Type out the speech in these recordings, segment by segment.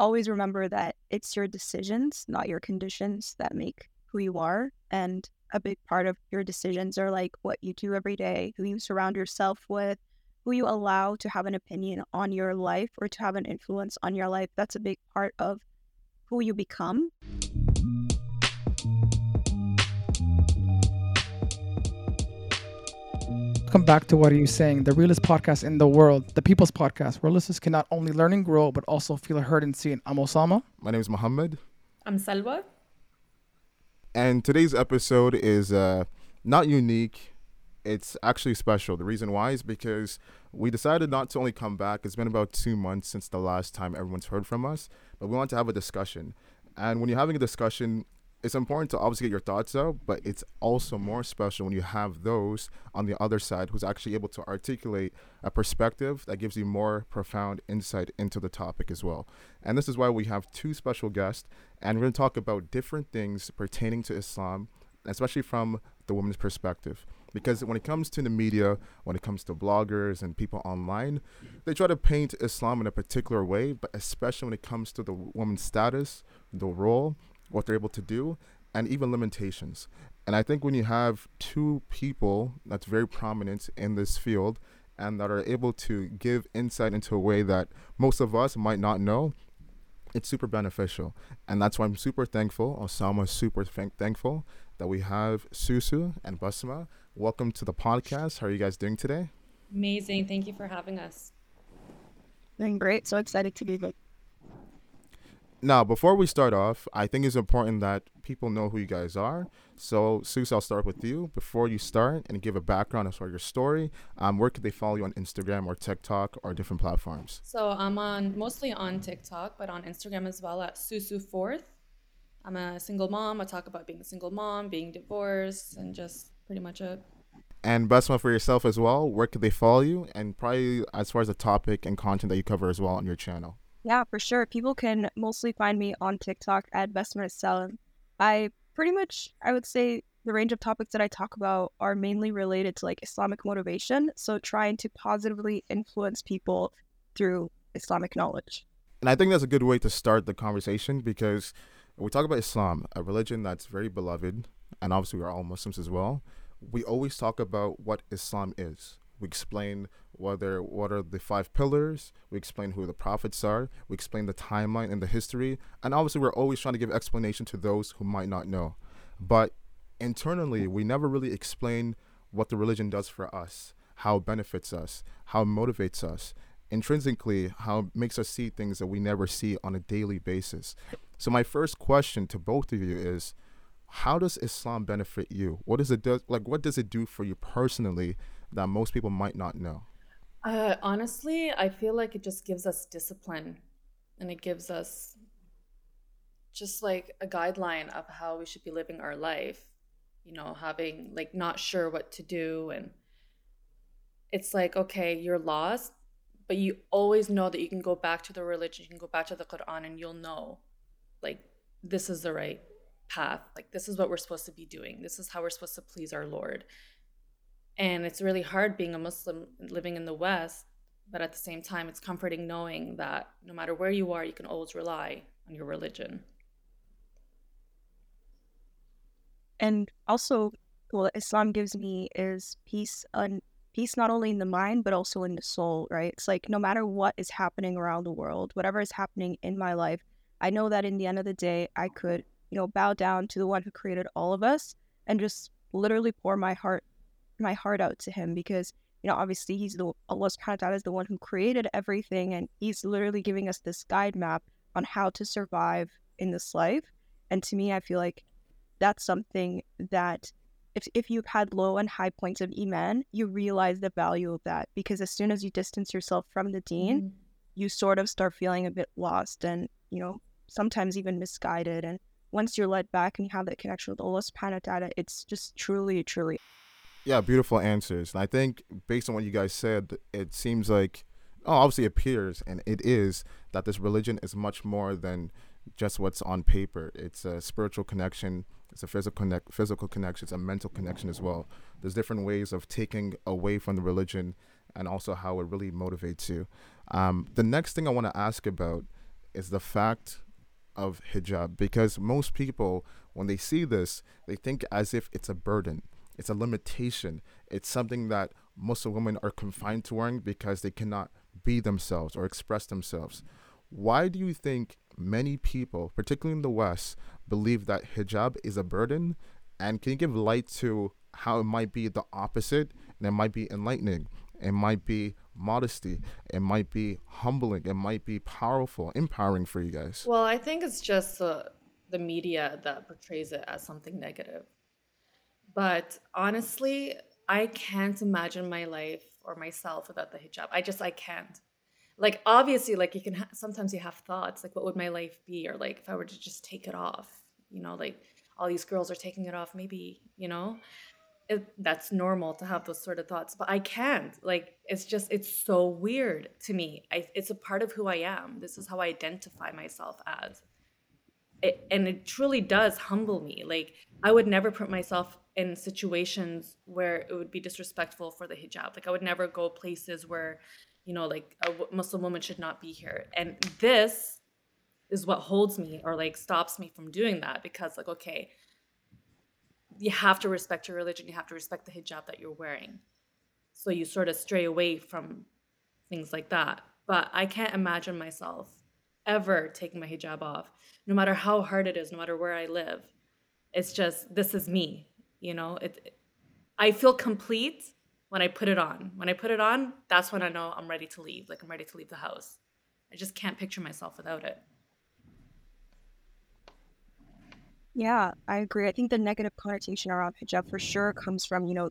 always remember that it's your decisions, not your conditions, that make who you are. And a big part of your decisions are like what you do every day, who you surround yourself with, who you allow to have an opinion on your life or to have an influence on your life. That's a big part of who you become. Come back to what are you saying? The realest podcast in the world, the people's podcast, where listeners can not only learn and grow, but also feel heard and seen. I'm Osama. My name is Muhammad. I'm Salwa. And today's episode is uh, not unique. It's actually special. The reason why is because we decided not to only come back. It's been about two months since the last time everyone's heard from us, but we want to have a discussion. And when you're having a discussion, it's important to obviously get your thoughts out, but it's also more special when you have those on the other side who's actually able to articulate a perspective that gives you more profound insight into the topic as well. And this is why we have two special guests, and we're going to talk about different things pertaining to Islam, especially from the woman's perspective. Because when it comes to the media, when it comes to bloggers and people online, they try to paint Islam in a particular way, but especially when it comes to the woman's status, the role, what they're able to do, and even limitations. And I think when you have two people that's very prominent in this field and that are able to give insight into a way that most of us might not know, it's super beneficial. And that's why I'm super thankful. Osama is super th- thankful that we have Susu and Basma. Welcome to the podcast. How are you guys doing today? Amazing. Thank you for having us. Doing great. So excited to be here. Now, before we start off, I think it's important that people know who you guys are. So, Sus, I'll start with you. Before you start and give a background as far as your story, um, where could they follow you on Instagram or TikTok or different platforms? So I'm on mostly on TikTok, but on Instagram as well at Susu Fourth. I'm a single mom. I talk about being a single mom, being divorced, and just pretty much it. And Basma for yourself as well. Where could they follow you? And probably as far as the topic and content that you cover as well on your channel. Yeah, for sure. People can mostly find me on TikTok at Selim. I pretty much, I would say, the range of topics that I talk about are mainly related to like Islamic motivation. So trying to positively influence people through Islamic knowledge. And I think that's a good way to start the conversation because we talk about Islam, a religion that's very beloved, and obviously we're all Muslims as well. We always talk about what Islam is. We explain whether what are the five pillars. We explain who the prophets are. We explain the timeline and the history. And obviously, we're always trying to give explanation to those who might not know. But internally, we never really explain what the religion does for us, how it benefits us, how it motivates us, intrinsically, how it makes us see things that we never see on a daily basis. So, my first question to both of you is how does Islam benefit you? What does it do? Like, what does it do for you personally that most people might not know? Uh, honestly, I feel like it just gives us discipline and it gives us just like a guideline of how we should be living our life. You know, having like not sure what to do. And it's like, okay, you're lost, but you always know that you can go back to the religion, you can go back to the Quran, and you'll know like this is the right path. Like, this is what we're supposed to be doing. This is how we're supposed to please our Lord. And it's really hard being a Muslim living in the West, but at the same time, it's comforting knowing that no matter where you are, you can always rely on your religion. And also, what Islam gives me is peace and peace not only in the mind but also in the soul. Right? It's like no matter what is happening around the world, whatever is happening in my life, I know that in the end of the day, I could you know bow down to the one who created all of us and just literally pour my heart my heart out to him because you know obviously he's the Allah subhanahu wa ta'ala is the one who created everything and he's literally giving us this guide map on how to survive in this life and to me I feel like that's something that if, if you've had low and high points of iman you realize the value of that because as soon as you distance yourself from the deen mm. you sort of start feeling a bit lost and you know sometimes even misguided and once you're led back and you have that connection with Allah subhanahu wa ta'ala it's just truly truly yeah, beautiful answers. And I think based on what you guys said, it seems like, oh, obviously appears, and it is, that this religion is much more than just what's on paper. It's a spiritual connection. It's a physical connect, physical connection. It's a mental connection as well. There's different ways of taking away from the religion, and also how it really motivates you. Um, the next thing I want to ask about is the fact of hijab because most people when they see this they think as if it's a burden it's a limitation it's something that muslim women are confined to wearing because they cannot be themselves or express themselves why do you think many people particularly in the west believe that hijab is a burden and can you give light to how it might be the opposite and it might be enlightening it might be modesty. It might be humbling. It might be powerful, empowering for you guys. Well, I think it's just the the media that portrays it as something negative. But honestly, I can't imagine my life or myself without the hijab. I just I can't. Like obviously, like you can ha- sometimes you have thoughts like, what would my life be, or like if I were to just take it off. You know, like all these girls are taking it off. Maybe you know it, that's normal to have those sort of thoughts but i can't like it's just it's so weird to me I, it's a part of who i am this is how i identify myself as it, and it truly does humble me. Like i would never put myself in situations where it would be disrespectful for the hijab. Like i would never go places where you know like a muslim woman should not be here. And this is what holds me or like stops me from doing that because like okay you have to respect your religion. You have to respect the hijab that you're wearing. So you sort of stray away from things like that. But i can't imagine myself ever taking my hijab off no matter how hard it is no matter where i live it's just this is me you know it, i feel complete when i put it on when i put it on that's when i know i'm ready to leave like i'm ready to leave the house i just can't picture myself without it Yeah, I agree. I think the negative connotation around hijab for sure comes from, you know,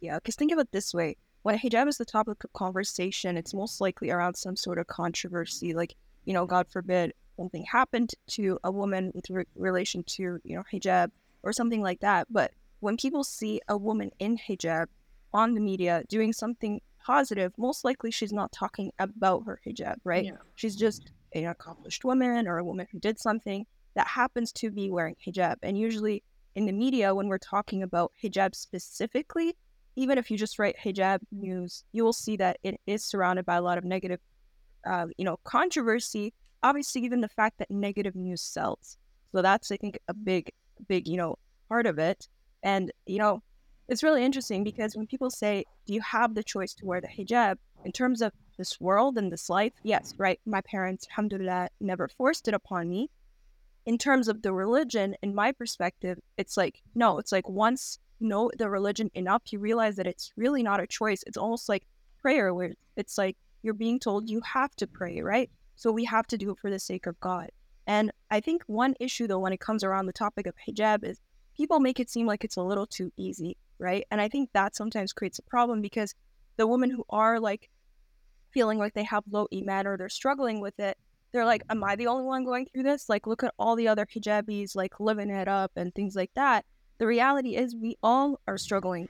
yeah, because think of it this way. When hijab is the topic of conversation, it's most likely around some sort of controversy. Like, you know, God forbid something happened to a woman with re- relation to, you know, hijab or something like that. But when people see a woman in hijab on the media doing something positive, most likely she's not talking about her hijab, right? Yeah. She's just an accomplished woman or a woman who did something that happens to be wearing hijab. And usually in the media, when we're talking about hijab specifically, even if you just write hijab news, you will see that it is surrounded by a lot of negative, uh, you know, controversy. Obviously, even the fact that negative news sells. So that's, I think, a big, big, you know, part of it. And, you know, it's really interesting because when people say, do you have the choice to wear the hijab? In terms of this world and this life, yes, right? My parents, alhamdulillah, never forced it upon me in terms of the religion, in my perspective, it's like, no, it's like once you know the religion enough, you realize that it's really not a choice. It's almost like prayer, where it's like you're being told you have to pray, right? So we have to do it for the sake of God. And I think one issue, though, when it comes around the topic of hijab, is people make it seem like it's a little too easy, right? And I think that sometimes creates a problem because the women who are like feeling like they have low iman or they're struggling with it, they're like, Am I the only one going through this? Like, look at all the other hijabis, like living it up and things like that. The reality is, we all are struggling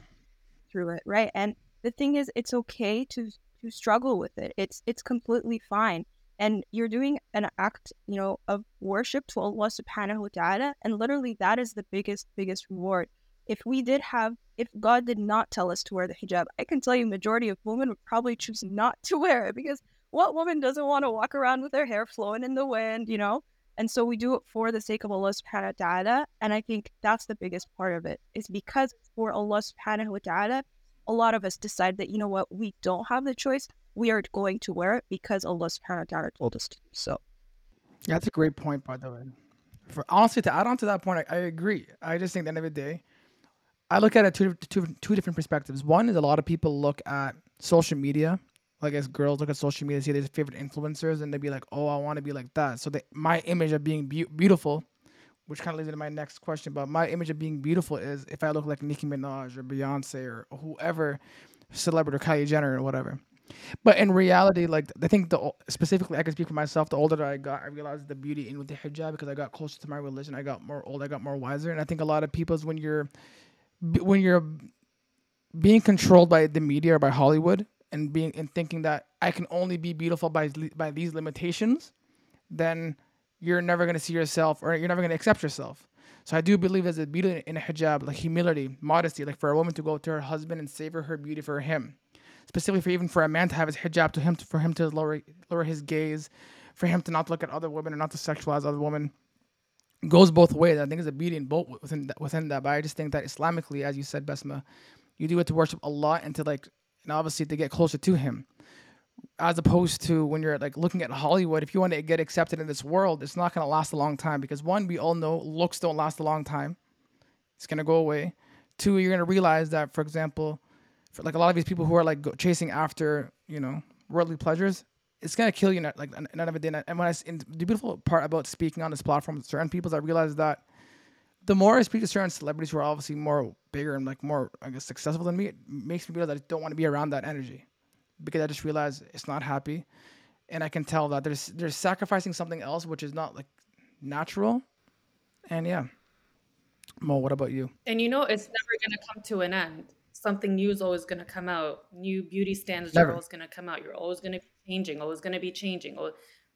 through it, right? And the thing is, it's okay to to struggle with it. It's it's completely fine. And you're doing an act, you know, of worship to Allah subhanahu wa ta'ala. And literally that is the biggest, biggest reward. If we did have if God did not tell us to wear the hijab, I can tell you majority of women would probably choose not to wear it because what woman doesn't want to walk around with their hair flowing in the wind, you know? And so we do it for the sake of Allah subhanahu wa ta'ala. And I think that's the biggest part of it is because for Allah subhanahu wa ta'ala, a lot of us decide that, you know what, we don't have the choice. We are going to wear it because Allah subhanahu wa ta'ala told us to so. That's a great point, by the way. For honestly, to add on to that point, I, I agree. I just think at the end of the day, I look at it two, two, two different perspectives. One is a lot of people look at social media like as girls look at social media, see their favorite influencers, and they be like, "Oh, I want to be like that." So they, my image of being be- beautiful, which kind of leads into my next question. But my image of being beautiful is if I look like Nicki Minaj or Beyonce or whoever, celebrity or Kylie Jenner or whatever. But in reality, like I think the specifically, I can speak for myself. The older I got, I realized the beauty in with the hijab because I got closer to my religion. I got more old. I got more wiser. And I think a lot of people's when you're when you're being controlled by the media or by Hollywood, and being and thinking that I can only be beautiful by by these limitations, then you're never gonna see yourself or you're never gonna accept yourself. So I do believe there's a beauty in a hijab, like humility, modesty, like for a woman to go to her husband and savor her beauty for him. Specifically for even for a man to have his hijab to him to, for him to lower lower his gaze, for him to not look at other women or not to sexualize other women goes both ways. I think it's a beauty in both within that, within that. But I just think that Islamically, as you said, Basma, you do it to worship Allah and to like, and obviously to get closer to Him, as opposed to when you're like looking at Hollywood. If you want to get accepted in this world, it's not going to last a long time because one, we all know looks don't last a long time. It's going to go away. Two, you're going to realize that, for example, for like a lot of these people who are like go, chasing after, you know, worldly pleasures, it's gonna kill you. Like none of it. And when I in, the beautiful part about speaking on this platform with certain people, I realized that the more I speak to certain celebrities who are obviously more bigger and like more I guess successful than me, it makes me realize that I don't want to be around that energy because I just realize it's not happy, and I can tell that there's there's sacrificing something else which is not like natural, and yeah. Mo, what about you? And you know, it's never gonna come to an end something new is always going to come out. New beauty standards Never. are always going to come out. You're always going to be changing, always going to be changing.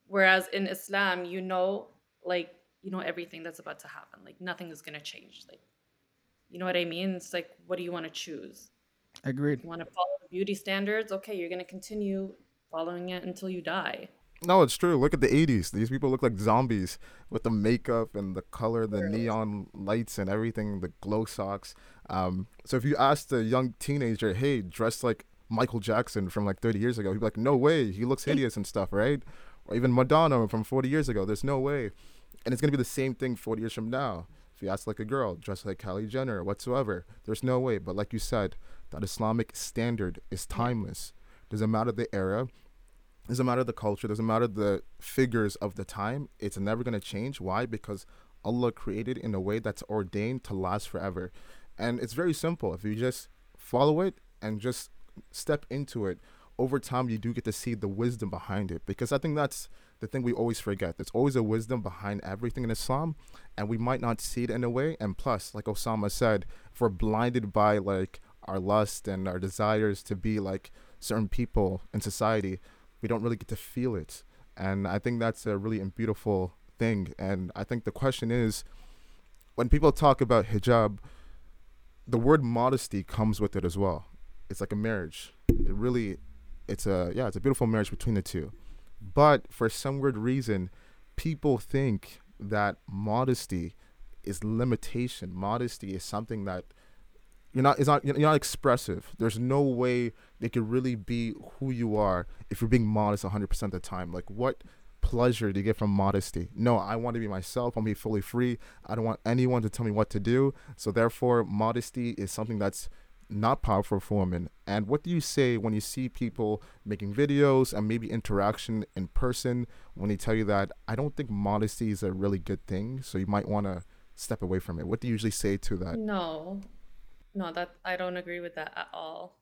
Whereas in Islam, you know, like, you know, everything that's about to happen. Like, nothing is going to change. Like, you know what I mean? It's like, what do you want to choose? Agreed. You want to follow beauty standards? Okay, you're going to continue following it until you die. No, it's true. Look at the 80s. These people look like zombies with the makeup and the color, the neon lights and everything, the glow socks. Um, so if you ask a young teenager, hey, dress like Michael Jackson from like 30 years ago, he'd be like, no way. He looks hideous and stuff, right? Or even Madonna from 40 years ago. There's no way. And it's going to be the same thing 40 years from now. If you ask like a girl, dress like Kylie Jenner or whatsoever, there's no way. But like you said, that Islamic standard is timeless. Doesn't matter the era, doesn't matter the culture, doesn't matter the figures of the time. It's never going to change. Why? Because Allah created in a way that's ordained to last forever. And it's very simple. If you just follow it and just step into it, over time you do get to see the wisdom behind it. Because I think that's the thing we always forget. There's always a wisdom behind everything in Islam, and we might not see it in a way. And plus, like Osama said, if we're blinded by like our lust and our desires to be like certain people in society, we don't really get to feel it. And I think that's a really beautiful thing. And I think the question is when people talk about hijab, the word modesty comes with it as well. It's like a marriage. It really, it's a yeah, it's a beautiful marriage between the two. But for some weird reason, people think that modesty is limitation. Modesty is something that you're not. It's not. You're not expressive. There's no way they could really be who you are if you're being modest 100% of the time. Like what pleasure do you get from modesty? No, I want to be myself. I want to be fully free. I don't want anyone to tell me what to do. So therefore, modesty is something that's not powerful for women. And what do you say when you see people making videos and maybe interaction in person when they tell you that I don't think modesty is a really good thing, so you might want to step away from it? What do you usually say to that? No. No, that I don't agree with that at all.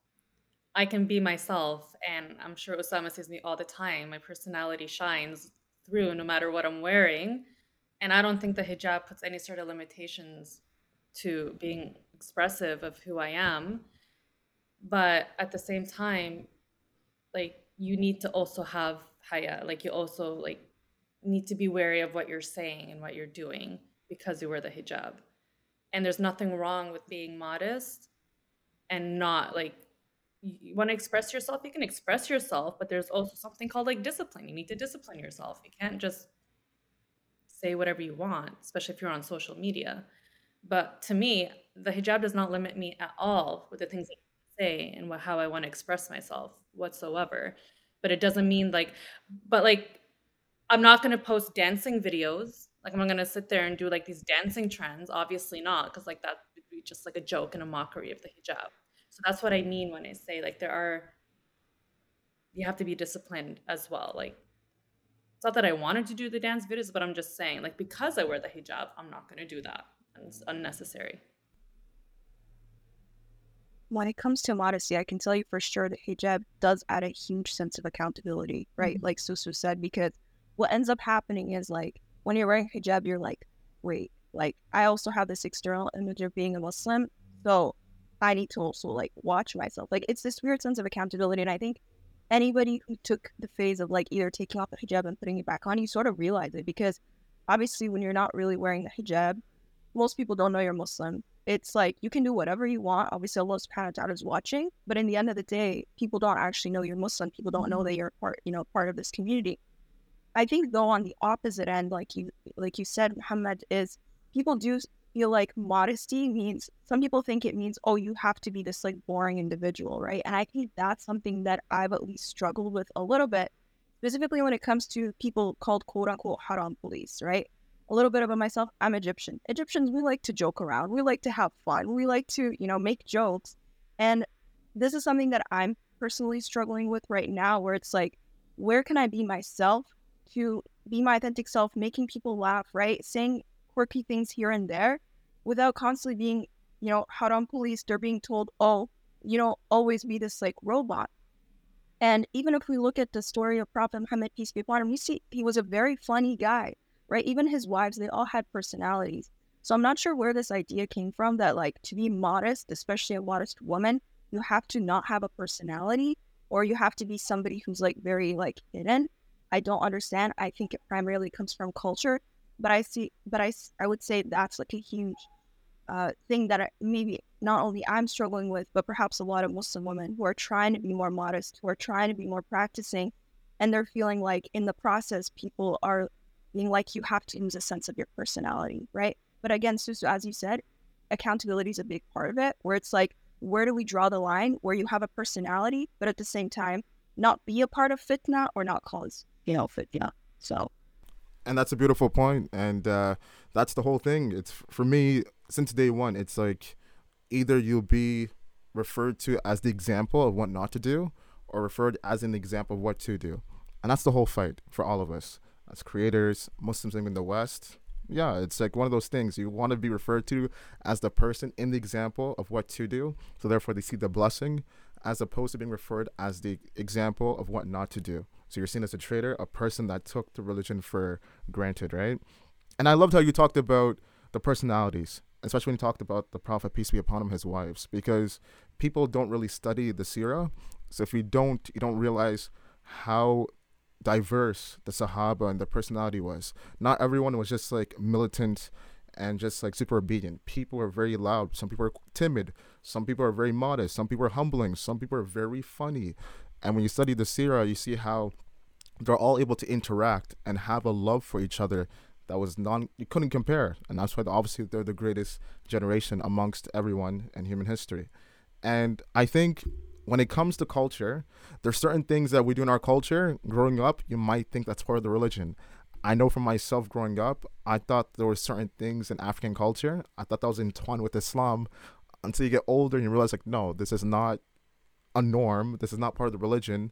I can be myself, and I'm sure Osama sees me all the time. My personality shines through no matter what I'm wearing. And I don't think the hijab puts any sort of limitations to being expressive of who I am. But at the same time, like you need to also have haya. Like you also like need to be wary of what you're saying and what you're doing because you wear the hijab. And there's nothing wrong with being modest and not like you want to express yourself, you can express yourself, but there's also something called like discipline. You need to discipline yourself. You can't just say whatever you want, especially if you're on social media. But to me, the hijab does not limit me at all with the things I say and what, how I want to express myself whatsoever. But it doesn't mean like, but like, I'm not going to post dancing videos. Like, am going to sit there and do like these dancing trends. Obviously not, because like that would be just like a joke and a mockery of the hijab. So that's what I mean when I say like there are you have to be disciplined as well. Like it's not that I wanted to do the dance videos, but I'm just saying like because I wear the hijab, I'm not going to do that. It's unnecessary. When it comes to modesty, I can tell you for sure that hijab does add a huge sense of accountability, right? Mm-hmm. Like Susu said, because what ends up happening is like when you're wearing hijab, you're like, wait, like I also have this external image of being a Muslim. So I need to also like watch myself. Like it's this weird sense of accountability. And I think anybody who took the phase of like either taking off the hijab and putting it back on, you sort of realize it because obviously when you're not really wearing the hijab, most people don't know you're Muslim. It's like you can do whatever you want. Obviously, Allah subhanahu wa ta'ala is watching, but in the end of the day, people don't actually know you're Muslim. People don't know mm-hmm. that you're part, you know, part of this community. I think though on the opposite end, like you like you said, Muhammad, is people do feel like modesty means some people think it means oh you have to be this like boring individual right? And i think that's something that i've at least struggled with a little bit specifically when it comes to people called quote unquote haram police right? A little bit about myself i'm egyptian. Egyptians we like to joke around we like to have fun we like to you know make jokes. And this is something that i'm personally struggling with right now where it's like where can i be myself to be my authentic self making people laugh right saying quirky things here and there without constantly being, you know, haram policed or being told, oh, you know, always be this like robot. And even if we look at the story of Prophet Muhammad, peace be upon him, we see he was a very funny guy, right? Even his wives, they all had personalities. So I'm not sure where this idea came from that like to be modest, especially a modest woman, you have to not have a personality or you have to be somebody who's like very like hidden. I don't understand. I think it primarily comes from culture but I see, but I, I would say that's like a huge uh, thing that I, maybe not only I'm struggling with, but perhaps a lot of Muslim women who are trying to be more modest, who are trying to be more practicing, and they're feeling like in the process, people are being like, you have to lose a sense of your personality, right? But again, Susu, as you said, accountability is a big part of it, where it's like, where do we draw the line where you have a personality, but at the same time, not be a part of fitna or not cause, you know, yeah. So and that's a beautiful point and uh, that's the whole thing it's for me since day one it's like either you'll be referred to as the example of what not to do or referred as an example of what to do and that's the whole fight for all of us as creators muslims in the west yeah it's like one of those things you want to be referred to as the person in the example of what to do so therefore they see the blessing as opposed to being referred as the example of what not to do so you're seen as a traitor, a person that took the religion for granted, right? And I loved how you talked about the personalities, especially when you talked about the Prophet, peace be upon him, his wives, because people don't really study the Sirah. So if you don't, you don't realize how diverse the Sahaba and their personality was. Not everyone was just like militant and just like super obedient. People are very loud. Some people are timid. Some people are very modest. Some people are humbling. Some people are very funny. And when you study the Sirah, you see how they're all able to interact and have a love for each other that was non you couldn't compare. And that's why obviously they're the greatest generation amongst everyone in human history. And I think when it comes to culture, there's certain things that we do in our culture. Growing up, you might think that's part of the religion. I know for myself growing up, I thought there were certain things in African culture. I thought that was entwined with Islam until you get older and you realize like, no, this is not a norm. This is not part of the religion.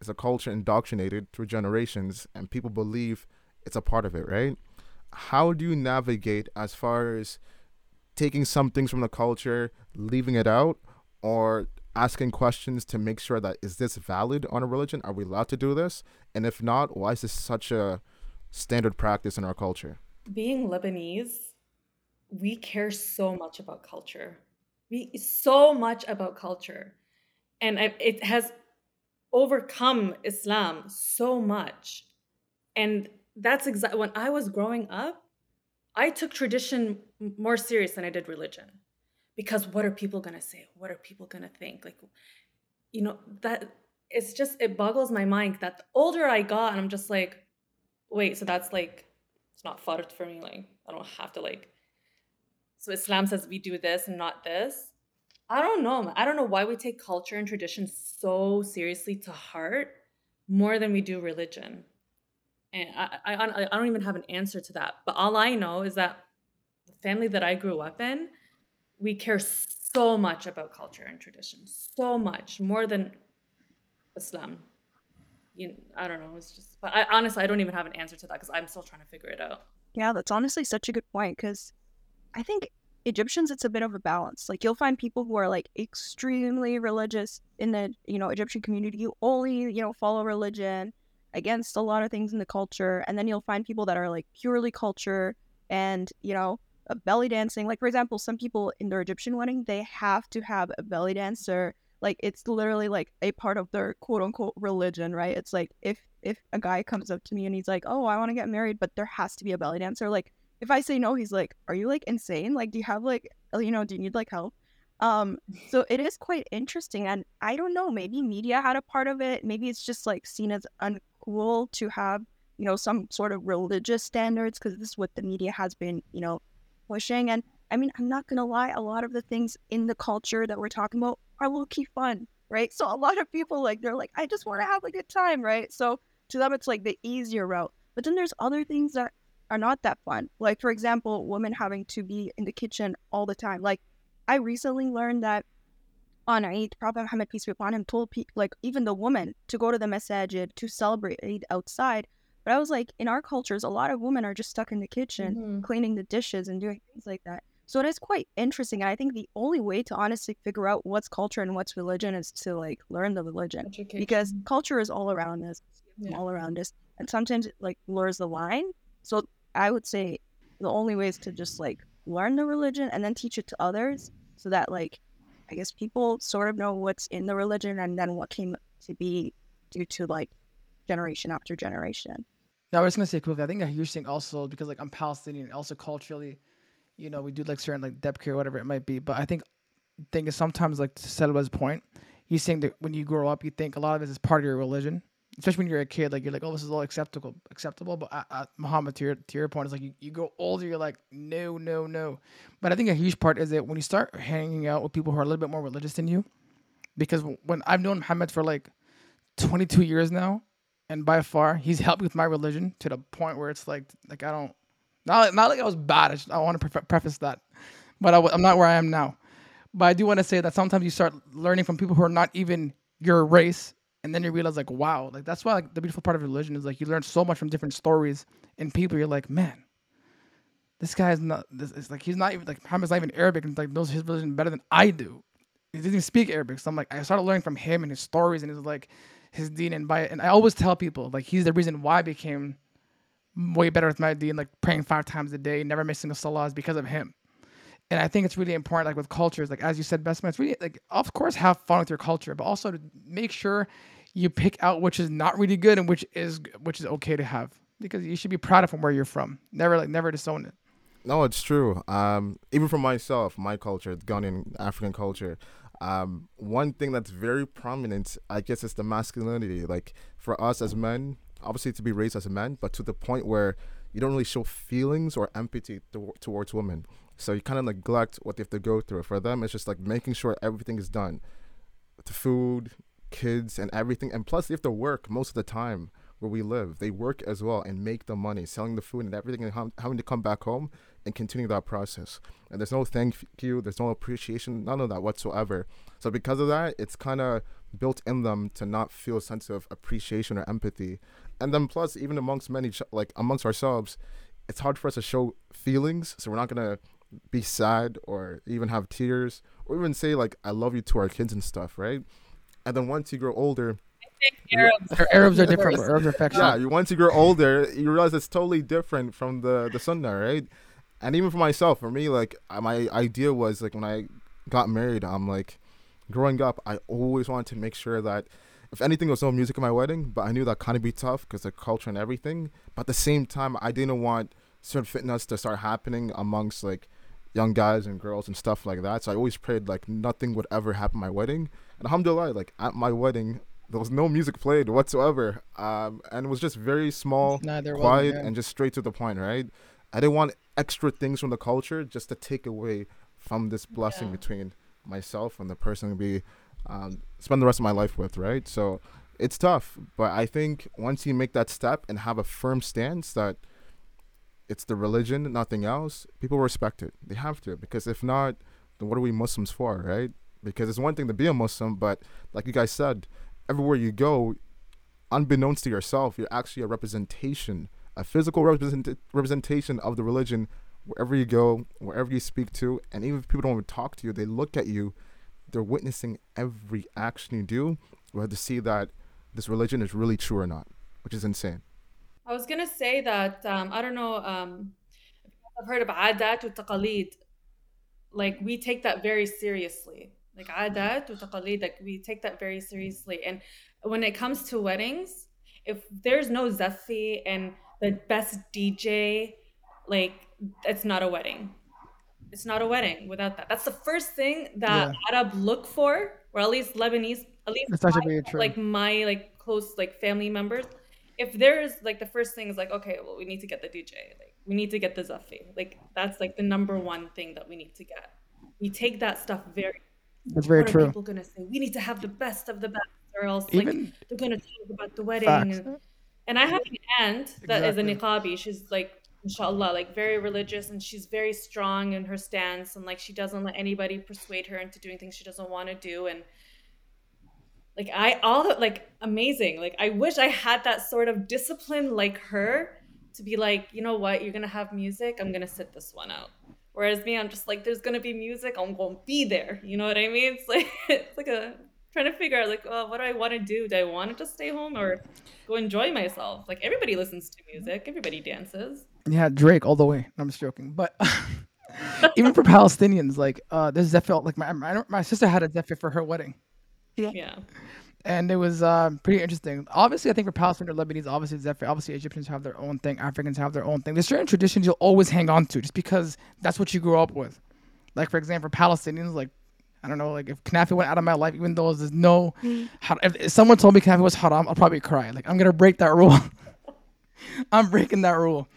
It's a culture indoctrinated through generations, and people believe it's a part of it, right? How do you navigate as far as taking some things from the culture, leaving it out, or asking questions to make sure that is this valid on a religion? Are we allowed to do this? And if not, why is this such a standard practice in our culture? Being Lebanese, we care so much about culture. We so much about culture and it has overcome Islam so much. And that's exactly when I was growing up, I took tradition more serious than I did religion. Because what are people going to say? What are people going to think? Like, you know, that it's just, it boggles my mind that the older I got, and I'm just like, wait, so that's like, it's not fard for me. Like, I don't have to like, so Islam says we do this and not this. I don't know. I don't know why we take culture and tradition so seriously to heart more than we do religion. And I, I, I don't even have an answer to that. But all I know is that the family that I grew up in, we care so much about culture and tradition, so much more than Islam. You, I don't know. It's just, but I honestly, I don't even have an answer to that because I'm still trying to figure it out. Yeah, that's honestly such a good point because I think Egyptians, it's a bit of a balance. Like you'll find people who are like extremely religious in the you know Egyptian community You only you know follow religion against a lot of things in the culture, and then you'll find people that are like purely culture and you know belly dancing. Like for example, some people in their Egyptian wedding they have to have a belly dancer. Like it's literally like a part of their quote unquote religion, right? It's like if if a guy comes up to me and he's like, "Oh, I want to get married, but there has to be a belly dancer," like if I say no, he's like, "Are you like insane? Like, do you have like, uh, you know, do you need like help?" Um, so it is quite interesting, and I don't know. Maybe media had a part of it. Maybe it's just like seen as uncool to have you know, some sort of religious standards because this is what the media has been, you know, pushing. And I mean, I'm not gonna lie, a lot of the things in the culture that we're talking about are low key fun, right? So a lot of people like they're like, I just want to have a good time, right? So to them, it's like the easier route. But then there's other things that are not that fun. Like for example, women having to be in the kitchen all the time. Like I recently learned that on Eid, Prophet Muhammad peace be upon him told people like even the woman to go to the masajid to celebrate Eid outside. But I was like, in our cultures, a lot of women are just stuck in the kitchen, mm-hmm. cleaning the dishes and doing things like that. So it is quite interesting. And I think the only way to honestly figure out what's culture and what's religion is to like learn the religion Education. because culture is all around us, yeah. all around us. And sometimes it like blurs the line. So I would say the only way is to just like learn the religion and then teach it to others so that like I guess people sort of know what's in the religion and then what came to be due to like generation after generation. Now I was gonna say quickly, I think a huge thing also because like I'm Palestinian, also culturally you know, we do like certain like dabke, whatever it might be. But I think thing is sometimes like to Salwa's point, he's saying that when you grow up, you think a lot of this is part of your religion. Especially when you're a kid, like you're like, oh, this is all acceptable, acceptable. But uh, uh, Muhammad, to your to your point, is like you, you go older, you're like, no, no, no. But I think a huge part is that when you start hanging out with people who are a little bit more religious than you, because when I've known Muhammad for like 22 years now, and by far he's helped with my religion to the point where it's like like I don't not, not like I was bad. I, just, I want to pre- preface that, but I'm not where I am now. But I do want to say that sometimes you start learning from people who are not even your race, and then you realize like, wow, like that's why like the beautiful part of religion is like you learn so much from different stories and people. You're like, man, this guy is not. This is like he's not even like Muhammad's not even Arabic and like knows his religion better than I do. He doesn't even speak Arabic, so I'm like, I started learning from him and his stories and his like his deen and by and I always tell people like he's the reason why I became way better with my deen, like praying five times a day, never missing a salah is because of him. And I think it's really important, like with cultures, like as you said, Basma, it's really like of course have fun with your culture, but also to make sure you pick out which is not really good and which is which is okay to have because you should be proud of from where you're from. Never like never disown it. No, it's true. Um, even for myself, my culture, Ghanaian African culture, um, one thing that's very prominent, I guess, is the masculinity. Like for us as men, obviously to be raised as a man, but to the point where you don't really show feelings or empathy to, towards women. So you kind of neglect what they have to go through. For them, it's just like making sure everything is done. The food, kids, and everything. And plus, they have to work most of the time where we live. They work as well and make the money, selling the food and everything, and having to come back home and continue that process. And there's no thank you, there's no appreciation, none of that whatsoever. So because of that, it's kind of built in them to not feel a sense of appreciation or empathy and then plus even amongst many like amongst ourselves it's hard for us to show feelings so we're not gonna be sad or even have tears or even say like i love you to our kids and stuff right and then once you grow older Arabs. Arabs are different. Arabs are affectionate. Yeah, you once you grow older, you realize it's totally different from the the sunnah, right? And even for myself, for me, like uh, my idea was like when I got married, I'm like, growing up, I always wanted to make sure that if anything, there was no music at my wedding, but I knew that kind of be tough because the culture and everything. But at the same time, I didn't want certain fitness to start happening amongst like young guys and girls and stuff like that. So I always prayed like nothing would ever happen at my wedding. And alhamdulillah, like at my wedding, there was no music played whatsoever. Um, and it was just very small, Neither quiet, and just straight to the point, right? I didn't want extra things from the culture just to take away from this blessing yeah. between myself and the person to be um, spend the rest of my life with, right? So it's tough, but I think once you make that step and have a firm stance that it's the religion, nothing else, people respect it. They have to, because if not, then what are we Muslims for, right? Because it's one thing to be a Muslim, but like you guys said, everywhere you go, unbeknownst to yourself, you're actually a representation, a physical represent- representation of the religion wherever you go, wherever you speak to, and even if people don't even talk to you, they look at you they're witnessing every action you do. Have to see that this religion is really true or not, which is insane. I was gonna say that um, I don't know. Um, I've heard of adat wa taqalid. Like we take that very seriously. Like wa. Like we take that very seriously. And when it comes to weddings, if there's no zafi and the best DJ, like it's not a wedding it's not a wedding without that. That's the first thing that yeah. Arab look for, or at least Lebanese, at least my, like my like close like family members. if there's like the first thing is like, okay, well, we need to get the DJ, like we need to get the Zaffi, like that's like the number one thing that we need to get. We take that stuff very. That's very what true. Are people gonna say we need to have the best of the best, or else Even like they're gonna talk about the wedding. And, and I have an aunt that is Exactly. a niqabi. She's like, inshallah, like very religious, and she's very strong in her stance, and like she doesn't let anybody persuade her into doing things she doesn't want to do, and like I all the like amazing. Like I wish I had that sort of discipline like her to be like, you know what, you're gonna have music, I'm gonna sit this one out. Whereas me, I'm just like, there's gonna be music, I'm gonna be there. You know what I mean? It's like it's like a trying to figure out like, oh, what do I want to do? Do I want to just stay home or go enjoy myself? Like everybody listens to music, everybody dances. Yeah, Drake all the way. I'm just joking. But even for Palestinians, like uh, this Zephyr, like my, my my sister had a Zephyr for her wedding, Yeah. And it was uh, pretty interesting. Obviously, I think for Palestinians, or Lebanese, obviously Zephyr, obviously Egyptians have their own thing, Africans have their own thing. There's certain traditions you'll always hang on to just because that's what you grew up with. Like for example, Palestinians, like I don't know, like if Knafi went out of my life, even though there's no, if, if someone told me Knafi was haram, I'll probably cry. Like I'm gonna break that rule. I'm breaking that rule.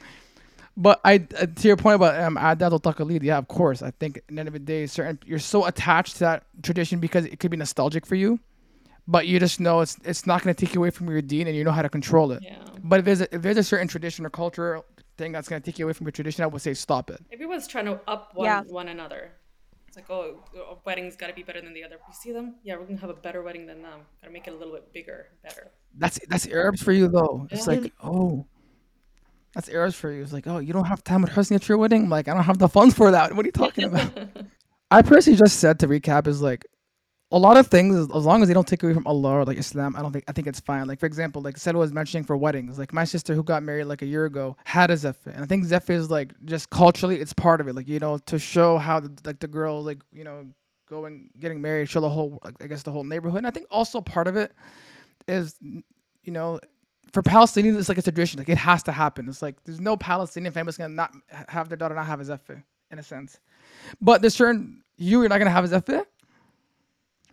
But I, uh, to your point about um, adat al taqalid, yeah, of course. I think at the end of the day, certain you're so attached to that tradition because it could be nostalgic for you, but you just know it's it's not going to take you away from your deen, and you know how to control it. Yeah. But if there's a, if there's a certain tradition or culture thing that's going to take you away from your tradition, I would say stop it. Everyone's trying to up one Yeah. one another. It's like, oh, a wedding's got to be better than the other. You see them? Yeah, we're gonna have a better wedding than them. Gotta make it a little bit bigger, better. That's that's Arabs for you though. It's Yeah. like oh, that's Arabs for you. It's like oh, you don't have time with Husni at your wedding. I'm like I don't have the funds for that. What are you talking about? I personally just said to recap is like a lot of things as long as they don't take away from Allah or like Islam, I don't think I think it's fine. Like for example, like Seth was mentioning for weddings, like my sister who got married like a year ago had a zephyr, and I think zephyr is like just culturally it's part of it, like you know to show how the, like the girl like you know going getting married, show the whole like, I guess the whole neighborhood. And I think also part of it is you know for Palestinians it's like a tradition, like it has to happen. It's like there's no Palestinian family that's gonna not have their daughter not have a zephyr in a sense. But there's certain you you're not gonna have a zephyr.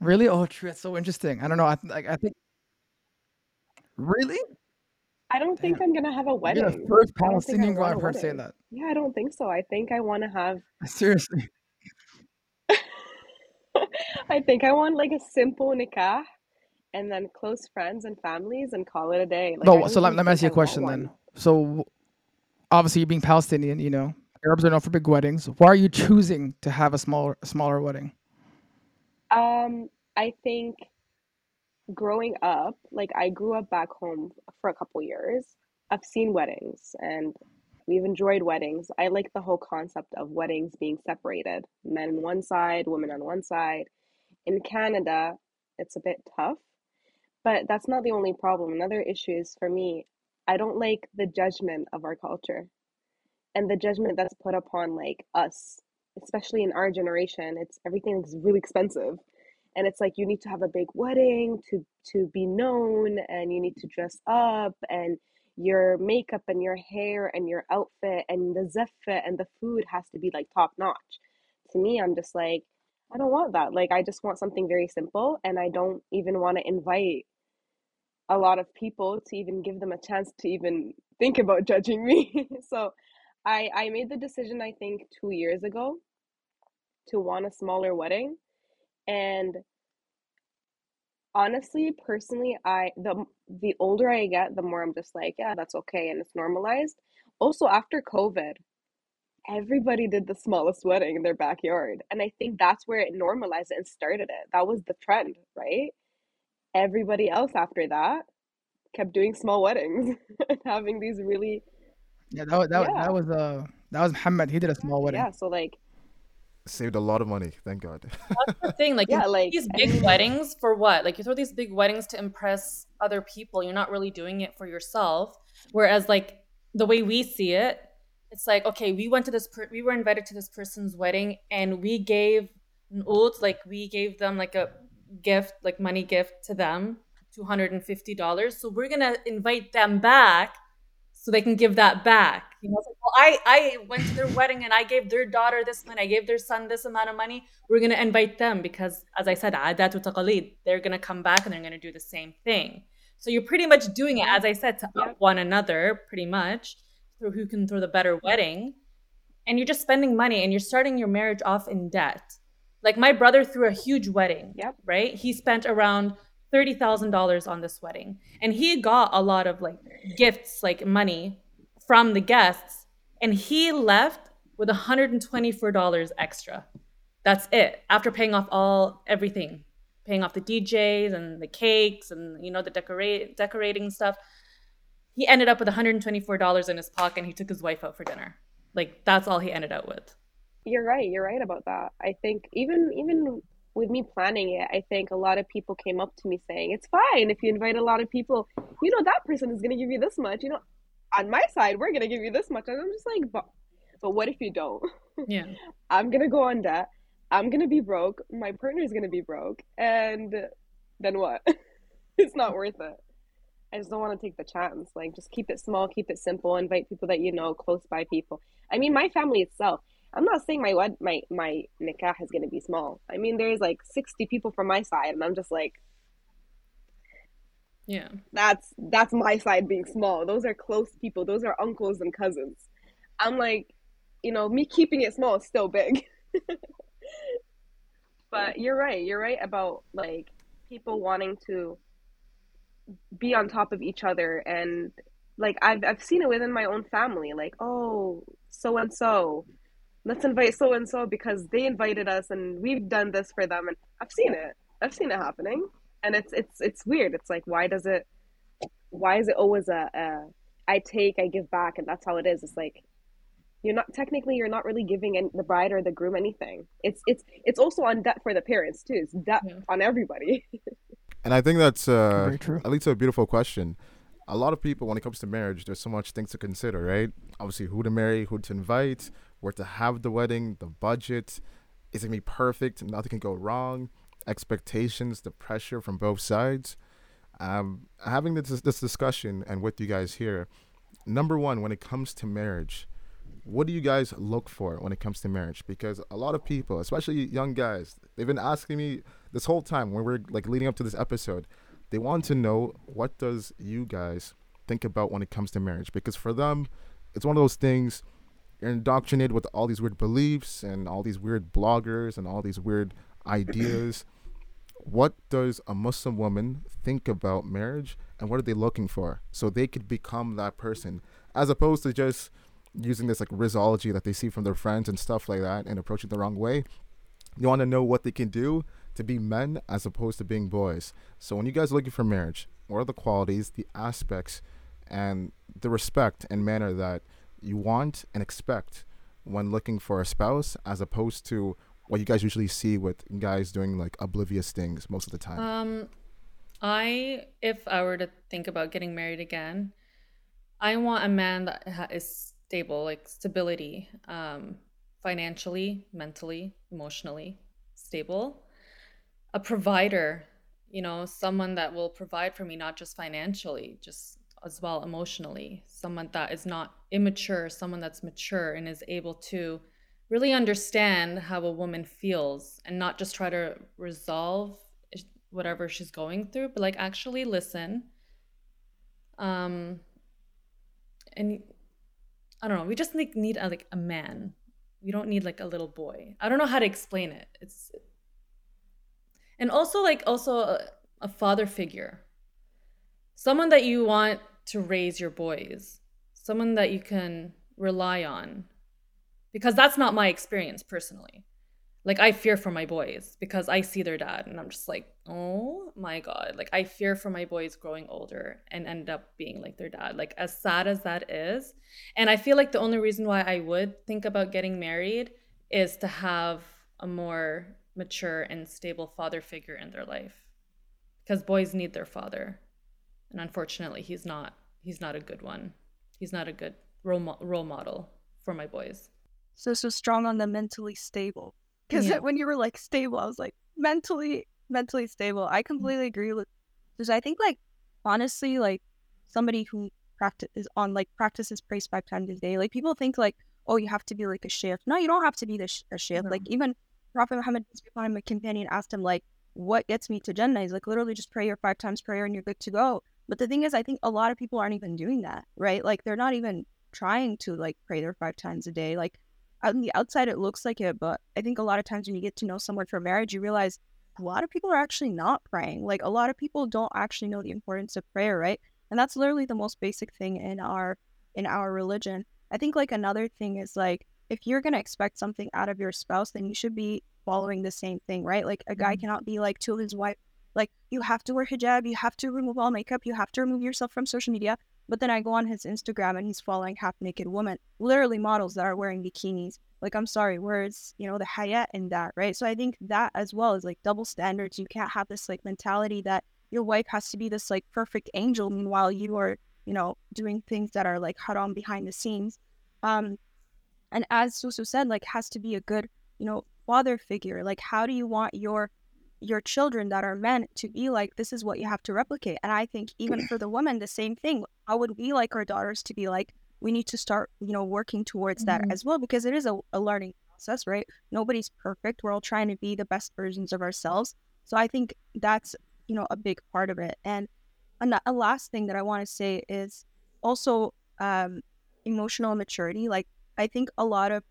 Really? Oh, true. That's so interesting. I don't know. I th- like. I think. Really? I don't think I'm gonna have a wedding. You're the first I don't think I Palestinian girl I've heard say that. Yeah, I don't think so. I think I want to have. Seriously. I think I want like a simple nikah, and then close friends and families, and call it a day. Like no. So let, let me ask you a I question then. So, obviously, you being Palestinian, you know, Arabs are known for big weddings. Why are you choosing to have a smaller, a smaller wedding? Um, I think growing up, like I grew up back home for a couple years. I've seen weddings and we've enjoyed weddings. I like the whole concept of weddings being separated, men on one side, women on one side. In Canada, it's a bit tough, but that's not the only problem. Another issue is for me, I don't like the judgment of our culture and the judgment that's put upon like us, especially in our generation. It's everything is really expensive. And it's like you need to have a big wedding to to be known and you need to dress up and your makeup and your hair and your outfit and the zeffet and the food has to be like top notch to me i'm just like i don't want that. Like i just want something very simple and i don't even want to invite a lot of people to even give them a chance to even think about judging me. So i i made the decision i think 2 years ago to want a smaller wedding and honestly personally i the the older i get the more i'm just like yeah that's okay and it's normalized also after covid everybody did the smallest wedding in their backyard and i think that's where it normalized it and started it that was the trend right everybody else after that kept doing small weddings and having these really Yeah, that was that, Yeah. that was uh that was Muhammad. He did a small wedding. yeah so like Saved a lot of money, thank God. That's the thing. Like, Yeah, like, these big weddings for what? Like, you throw these big weddings to impress other people. You're not really doing it for yourself. Whereas, like, the way we see it, it's like, okay, we went to this, per- we were invited to this person's wedding, and we gave an oath, like, we gave them like a gift, like money gift to them, two hundred and fifty dollars. So we're gonna invite them back so they can give that back. You know, it's like, well, I I went to their wedding and I gave their daughter this money, I gave their son this amount of money. We're gonna invite them because, as I said, adat wa taqalid, they're gonna come back and they're gonna do the same thing. So you're pretty much doing it, as I said, to up one another, pretty much, through who can throw the better wedding. And you're just spending money and you're starting your marriage off in debt. Like my brother threw a huge wedding, Yep. right? He spent around thirty thousand dollars on this wedding, and he got a lot of like gifts, like money from the guests, and he left with one hundred and twenty-four dollars extra. That's it after paying off all everything, paying off the DJs and the cakes and you know the decorate decorating stuff. He ended up with one hundred and twenty-four dollars in his pocket, and he took his wife out for dinner. Like that's all he ended up with. You're right. You're right about that. I think even even with me planning it, I think a lot of people came up to me saying, "It's fine if you invite a lot of people. You know that person is going to give you this much. You know, on my side, we're going to give you this much." And I'm just like, "But, but what if you don't? Yeah. I'm going to go on debt. I'm going to be broke. My partner's going to be broke, and then what? it's not worth it." I just don't want to take the chance. Like, just keep it small, keep it simple. Invite people that you know, close by people. I mean, my family itself. I'm not saying my wed my my nikah is gonna be small. I mean, there's like 60 people from my side, and I'm just like, Yeah. that's that's my side being small. Those are close people. Those are uncles and cousins. I'm like, you know, me keeping it small is still big. but you're right. You're right about like people wanting to be on top of each other and like I've I've seen it within my own family. Like, oh, so and so, let's invite so and so because they invited us and we've done this for them. And I've seen it. I've seen it happening, and it's it's it's weird. It's like why does it? Why is it always a, a I take, I give back, and that's how it is. It's like you're not technically you're not really giving any, the bride or the groom anything. It's it's it's also on debt for the parents too. It's debt Yeah. on everybody. And I think that's uh, Very true. that leads to a beautiful question. A lot of people, when it comes to marriage, there's so much things to consider, right? Obviously, who to marry, who to invite, where to have the wedding, the budget. Is it gonna be perfect? Nothing can go wrong. Expectations, the pressure from both sides. Um, having this this discussion and with you guys here, number one, when it comes to marriage, what do you guys look for when it comes to marriage? Because a lot of people, especially young guys, they've been asking me this whole time when we're like leading up to this episode, they want to know what does you guys think about when it comes to marriage? Because for them, it's one of those things you're indoctrinated with all these weird beliefs and all these weird bloggers and all these weird ideas. what does a Muslim woman think about marriage and what are they looking for so they could become that person as opposed to just using this like rizology that they see from their friends and stuff like that and approach it the wrong way. You want to know what they can do to be men as opposed to being boys. So when you guys are looking for marriage, what are the qualities, the aspects, and the respect and manner that you want and expect when looking for a spouse as opposed to what you guys usually see with guys doing like oblivious things most of the time? Um, I, if I were to think about getting married again, I want a man that is stable, like stability, um, financially, mentally, emotionally stable. A provider, you know, someone that will provide for me, not just financially, just as well emotionally. Someone that is not immature, someone that's mature and is able to really understand how a woman feels and not just try to resolve whatever she's going through, but like actually listen. Um, and I don't know. We just need need a, like a man. We don't need like a little boy. I don't know how to explain it. It's and also like also a, a father figure, someone that you want to raise your boys, someone that you can rely on, because that's not my experience personally. Like I fear for my boys because I see their dad and I'm just like, oh my god. Like I fear for my boys growing older and end up being like their dad. Like as sad as that is. And I feel like the only reason why I would think about getting married is to have a more mature and stable father figure in their life. Because boys need their father. And unfortunately, he's not he's not a good one. He's not a good role, mo- role model for my boys. So so strong on the mentally stable. Because Yeah. when you were like stable, I was like mentally mentally stable. I mm. completely agree with because I think like honestly like somebody who practice is on like practices praise five times a day. Like people think like oh you have to be like a sheikh. No, you don't have to be the sh- a sheikh. No. Like even Prophet Muhammad peace be upon him, a companion asked him like what gets me to Jannah? He's like literally just pray your five times prayer and you're good to go. But the thing is, I think a lot of people aren't even doing that, right? Like they're not even trying to like pray their five times a day. Like on the outside, it looks like it, but I think a lot of times when you get to know someone for marriage, you realize a lot of people are actually not praying. Like a lot of people don't actually know the importance of prayer, right? And that's literally the most basic thing in our in our religion. I think like another thing is like if you're gonna expect something out of your spouse, then you should be following the same thing, right? Like a guy mm-hmm. cannot be like to his wife, like you have to wear hijab, you have to remove all makeup, you have to remove yourself from social media. But then I go on his Instagram and he's following half naked women, literally models that are wearing bikinis. Like I'm sorry, where's you know the haya in that, right? So I think that as well is like double standards. You can't have this like mentality that your wife has to be this like perfect angel, meanwhile you are you know doing things that are like haram behind the scenes. Um, and as Sousou said, like has to be a good you know father figure. Like how do you want your your children that are men to be like this is what you have to replicate. And i think even for the woman the same thing. How would we like our daughters to be like? We need to start you know working towards that mm-hmm. as well because it is a, a learning process right? Nobody's perfect. We're all trying to be the best versions of ourselves. So i think that's you know a big part of it. And a, a last thing that i want to say is also um emotional maturity. Like i think a lot of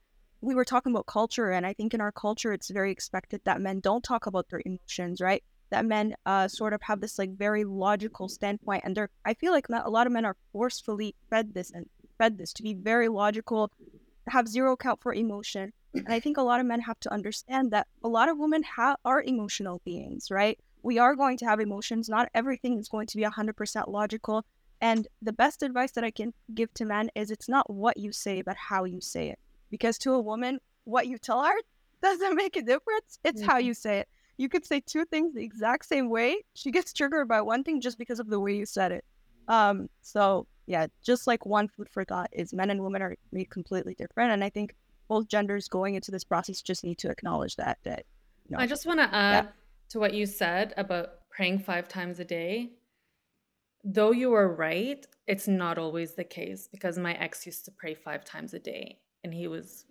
we were talking about culture, and I think in our culture, it's very expected that men don't talk about their emotions, right? That men uh, sort of have this like very logical standpoint, and they're. I feel like a lot of men are forcefully fed this and fed this to be very logical, have zero count for emotion. And I think a lot of men have to understand that a lot of women ha- are emotional beings, right? We are going to have emotions. Not everything is going to be 100% logical. And the best advice that I can give to men is it's not what you say, but how you say it because to a woman, what you tell her doesn't make a difference. It's mm-hmm. how you say it. You could say two things the exact same way. She gets triggered by one thing just because of the way you said it. Um, so yeah, just like one food for thought is men and women are made completely different. And I think both genders going into this process just need to acknowledge that that you know, I just want to add yeah. to what you said about praying five times a day. Though you are right, it's not always the case because my ex used to pray five times a day and he was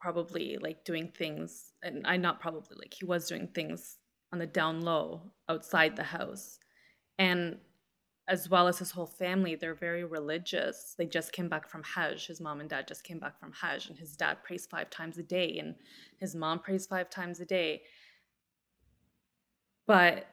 probably like doing things and I not probably like he was doing things on the down low outside the house. And as well as his whole family, they're very religious. They just came back from Hajj. His mom and dad just came back from Hajj, and his dad prays five times a day, and his mom prays five times a day. But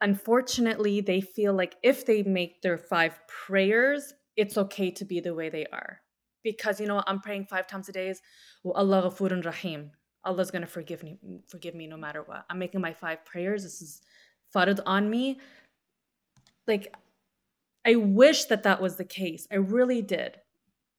unfortunately, they feel like if they make their five prayers, it's okay to be the way they are because you know I'm praying five times a day is Allah ghafurun rahim. Allah's gonna forgive me forgive me no matter what. I'm making my five prayers. This is fard on me. Like I wish that that was the case. I really did.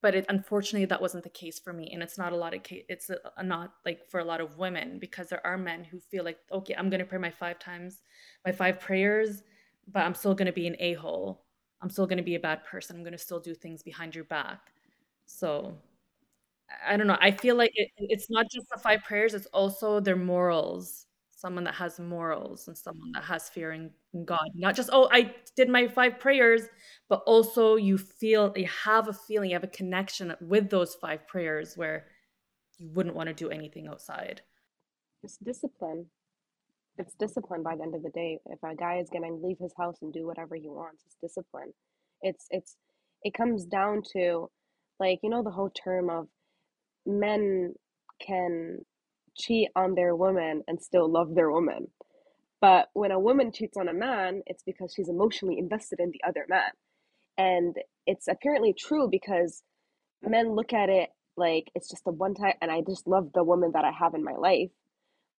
But it, unfortunately, that wasn't the case for me, and it's not a lot of case. It's a, a not like for a lot of women because there are men who feel like, okay, I'm gonna pray my five times, my five prayers, but I'm still gonna be an a hole. I'm still gonna be a bad person. I'm gonna still do things behind your back so I don't know. I feel like it, it's not just the five prayers, it's also their morals. Someone that has morals and someone that has fear in God. Not just, oh, I did my five prayers, but also you feel, you have a feeling, you have a connection with those five prayers where you wouldn't want to do anything outside. It's discipline. It's discipline by the end of the day. If a guy is going to leave his house and do whatever he wants, it's discipline. It's, it's, it comes down to like, you know, the whole term of men can cheat on their woman and still love their woman. But when a woman cheats on a man, it's because she's emotionally invested in the other man. And it's apparently true because men look at it like it's just a one time and I just love the woman that I have in my life.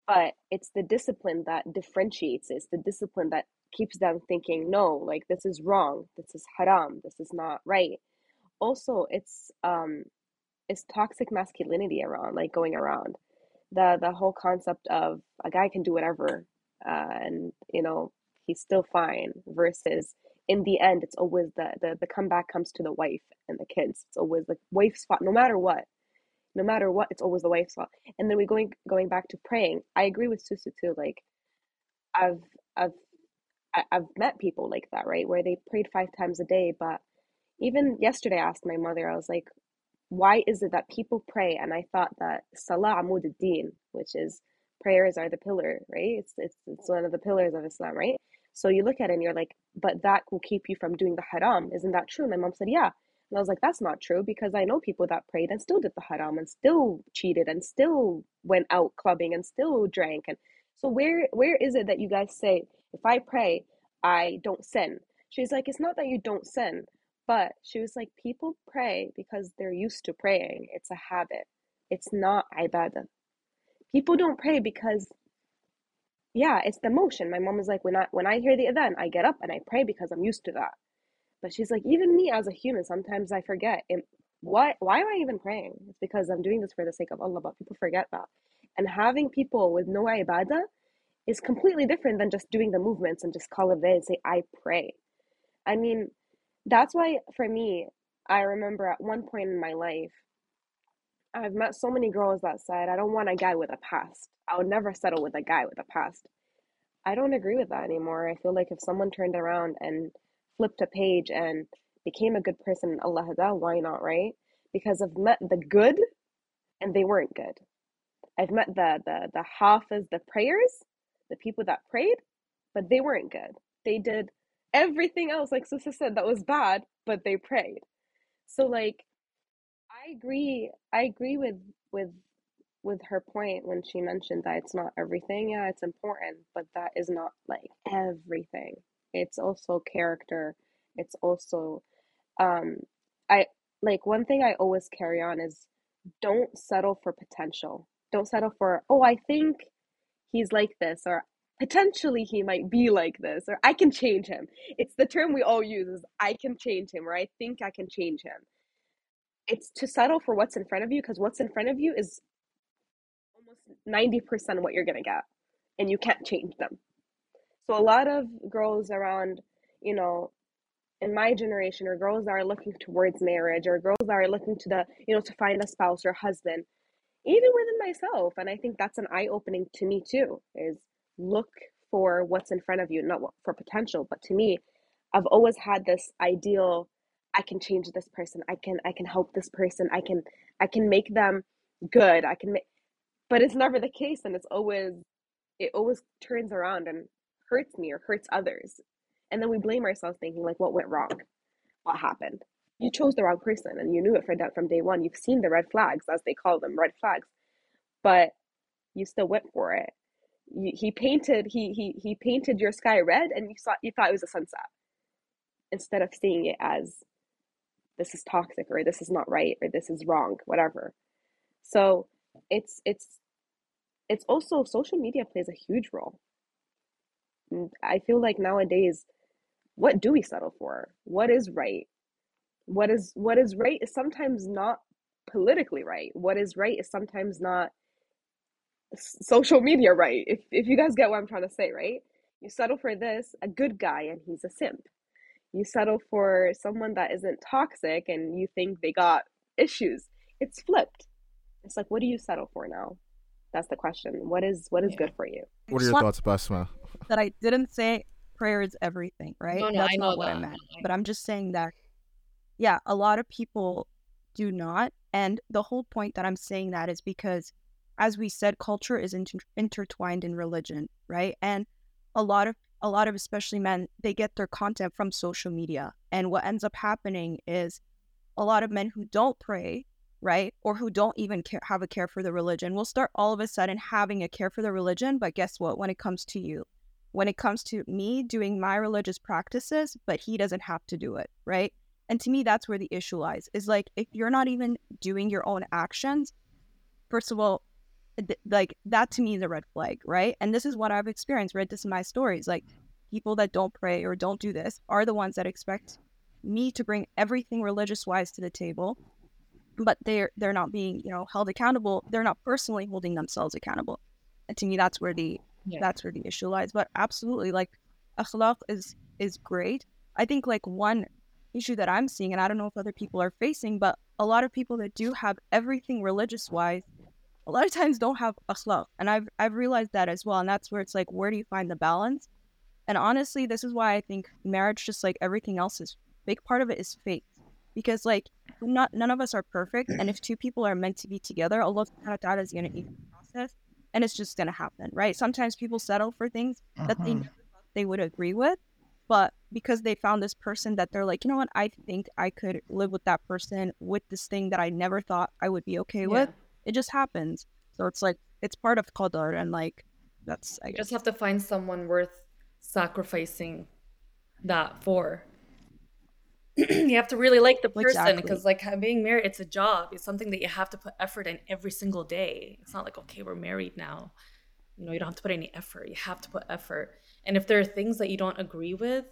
But it's the discipline that differentiates, it's the discipline that keeps them thinking, no, like this is wrong, this is haram, this is not right also it's um it's toxic masculinity around like going around. The the whole concept of a guy can do whatever uh, and you know he's still fine versus in the end it's always the, the the comeback comes to the wife and the kids. It's always the wife's fault no matter what. No matter what it's always the wife's fault. And then we going going back to praying i agree with Sousou too like i've i've i've met people like that right where they prayed five times a day but even yesterday I asked my mother, I was like, why is it that people pray? And I thought that Salah Amud din which is prayers are the pillar, right? It's, it's, it's one of the pillars of Islam, right? So you look at it and you're like, but that will keep you from doing the haram. Isn't that true? My mom said, yeah. And I was like, that's not true because I know people that prayed and still did the haram and still cheated and still went out clubbing and still drank. And so where where is it that you guys say, if I pray, I don't sin? She's like, it's not that you don't sin, but she was like, people pray because they're used to praying. It's a habit. It's not ibadah. People don't pray because yeah, it's the motion. My mom is like, when I when I hear the adhan, I get up and I pray because I'm used to that. But she's like, even me as a human, sometimes I forget. And why why am I even praying? It's because I'm doing this for the sake of Allah, but people forget that. And having people with no ibadah is completely different than just doing the movements and just call it there and say, I pray. I mean, that's why for me, I remember at one point in my life, I've met so many girls that said, I don't want a guy with a past. I would never settle with a guy with a past. I don't agree with that anymore. I feel like if someone turned around and flipped a page and became a good person Allah why not, right? Because I've met the good and they weren't good. I've met the the the hafiz, the prayers, the people that prayed, but they weren't good. They did everything else, like Sister said, that was bad, but they prayed. So like I agree I agree with with with her point when she mentioned that it's not everything. Yeah, it's important, but that is not like everything. It's also character. It's also um I like one thing I always carry on is don't settle for potential. Don't settle for, oh, I think he's like this or potentially he might be like this or I can change him. It's the term we all use is I can change him or I think I can change him. It's to settle for what's in front of you because what's in front of you is almost 90% of what you're going to get and you can't change them. So a lot of girls around, you know, in my generation or girls that are looking towards marriage or girls that are looking to the, you know, to find a spouse or husband, even within myself. And I think that's an eye opening to me too, is look for what's in front of you, not for potential, but to me, I've always had this ideal I can change this person. I can I can help this person. I can I can make them good. I can make but it's never the case and it's always it always turns around and hurts me or hurts others. And then we blame ourselves thinking like what went wrong? What happened? You chose the wrong person and you knew it from from day one. You've seen the red flags as they call them, red flags. But you still went for it. He painted he he he painted your sky red and you saw you thought it was a sunset instead of seeing it as this is toxic or this is not right or this is wrong whatever so it's it's it's also social media plays a huge role mm, I feel like nowadays, what do we settle for? What is right? What is what is right is sometimes not politically right. What is right is sometimes not social media right. If if you guys get what I'm trying to say, right? You settle for this, a good guy and he's a simp. You settle for someone that isn't toxic and you think they got issues. It's flipped. It's like what do you settle for now? That's the question. What is what is yeah. good for you? What are your thoughts, Basma? that I didn't say prayer is everything, right? No, no, That's I know not what that. I meant. But I'm just saying that, yeah, a lot of people do not. And the whole point that I'm saying that is because, as we said, culture is inter- intertwined in religion, right? And a lot of a lot of especially men they get their content from social media and what ends up happening is a lot of men who don't pray right or who don't even care, have a care for the religion will start all of a sudden having a care for the religion but guess what when it comes to you when it comes to me doing my religious practices, but he doesn't have to do it, right? And to me, that's where the issue lies. Is like if you're not even doing your own actions, first of all, like that to me is a red flag, right? And this is what I've experienced. Read this in my stories. Like people that don't pray or don't do this are the ones that expect me to bring everything religious wise to the table, but they're they're not being you know held accountable. They're not personally holding themselves accountable. And to me, that's where the yeah. that's where the issue lies. But absolutely, like akhlaq is is great. I think like one issue that I'm seeing, and I don't know if other people are facing, but a lot of people that do have everything religious wise, a lot of times don't have akhlaq, and I've I've realized that as well. And that's where it's like, where do you find the balance? And honestly, this is why I think marriage, just like everything else, is big part of it is faith, because like not none of us are perfect, and if two people are meant to be together, Allah Ta'ala is gonna even process and it's just going to happen, right? Sometimes people settle for things that they Uh-huh. never thought they would agree with. But because they found this person that they're like, you know what, I think I could live with that person with this thing that I never thought I would be okay with. It just happens. So it's like it's part of qadar and like that's I guess just have to find someone worth sacrificing that for. you have to really like the person Exactly. because like being married it's a job it's something that you have to put effort in every single day it's not like okay we're married now you know you don't have to put any effort you have to put effort and if there are things that you don't agree with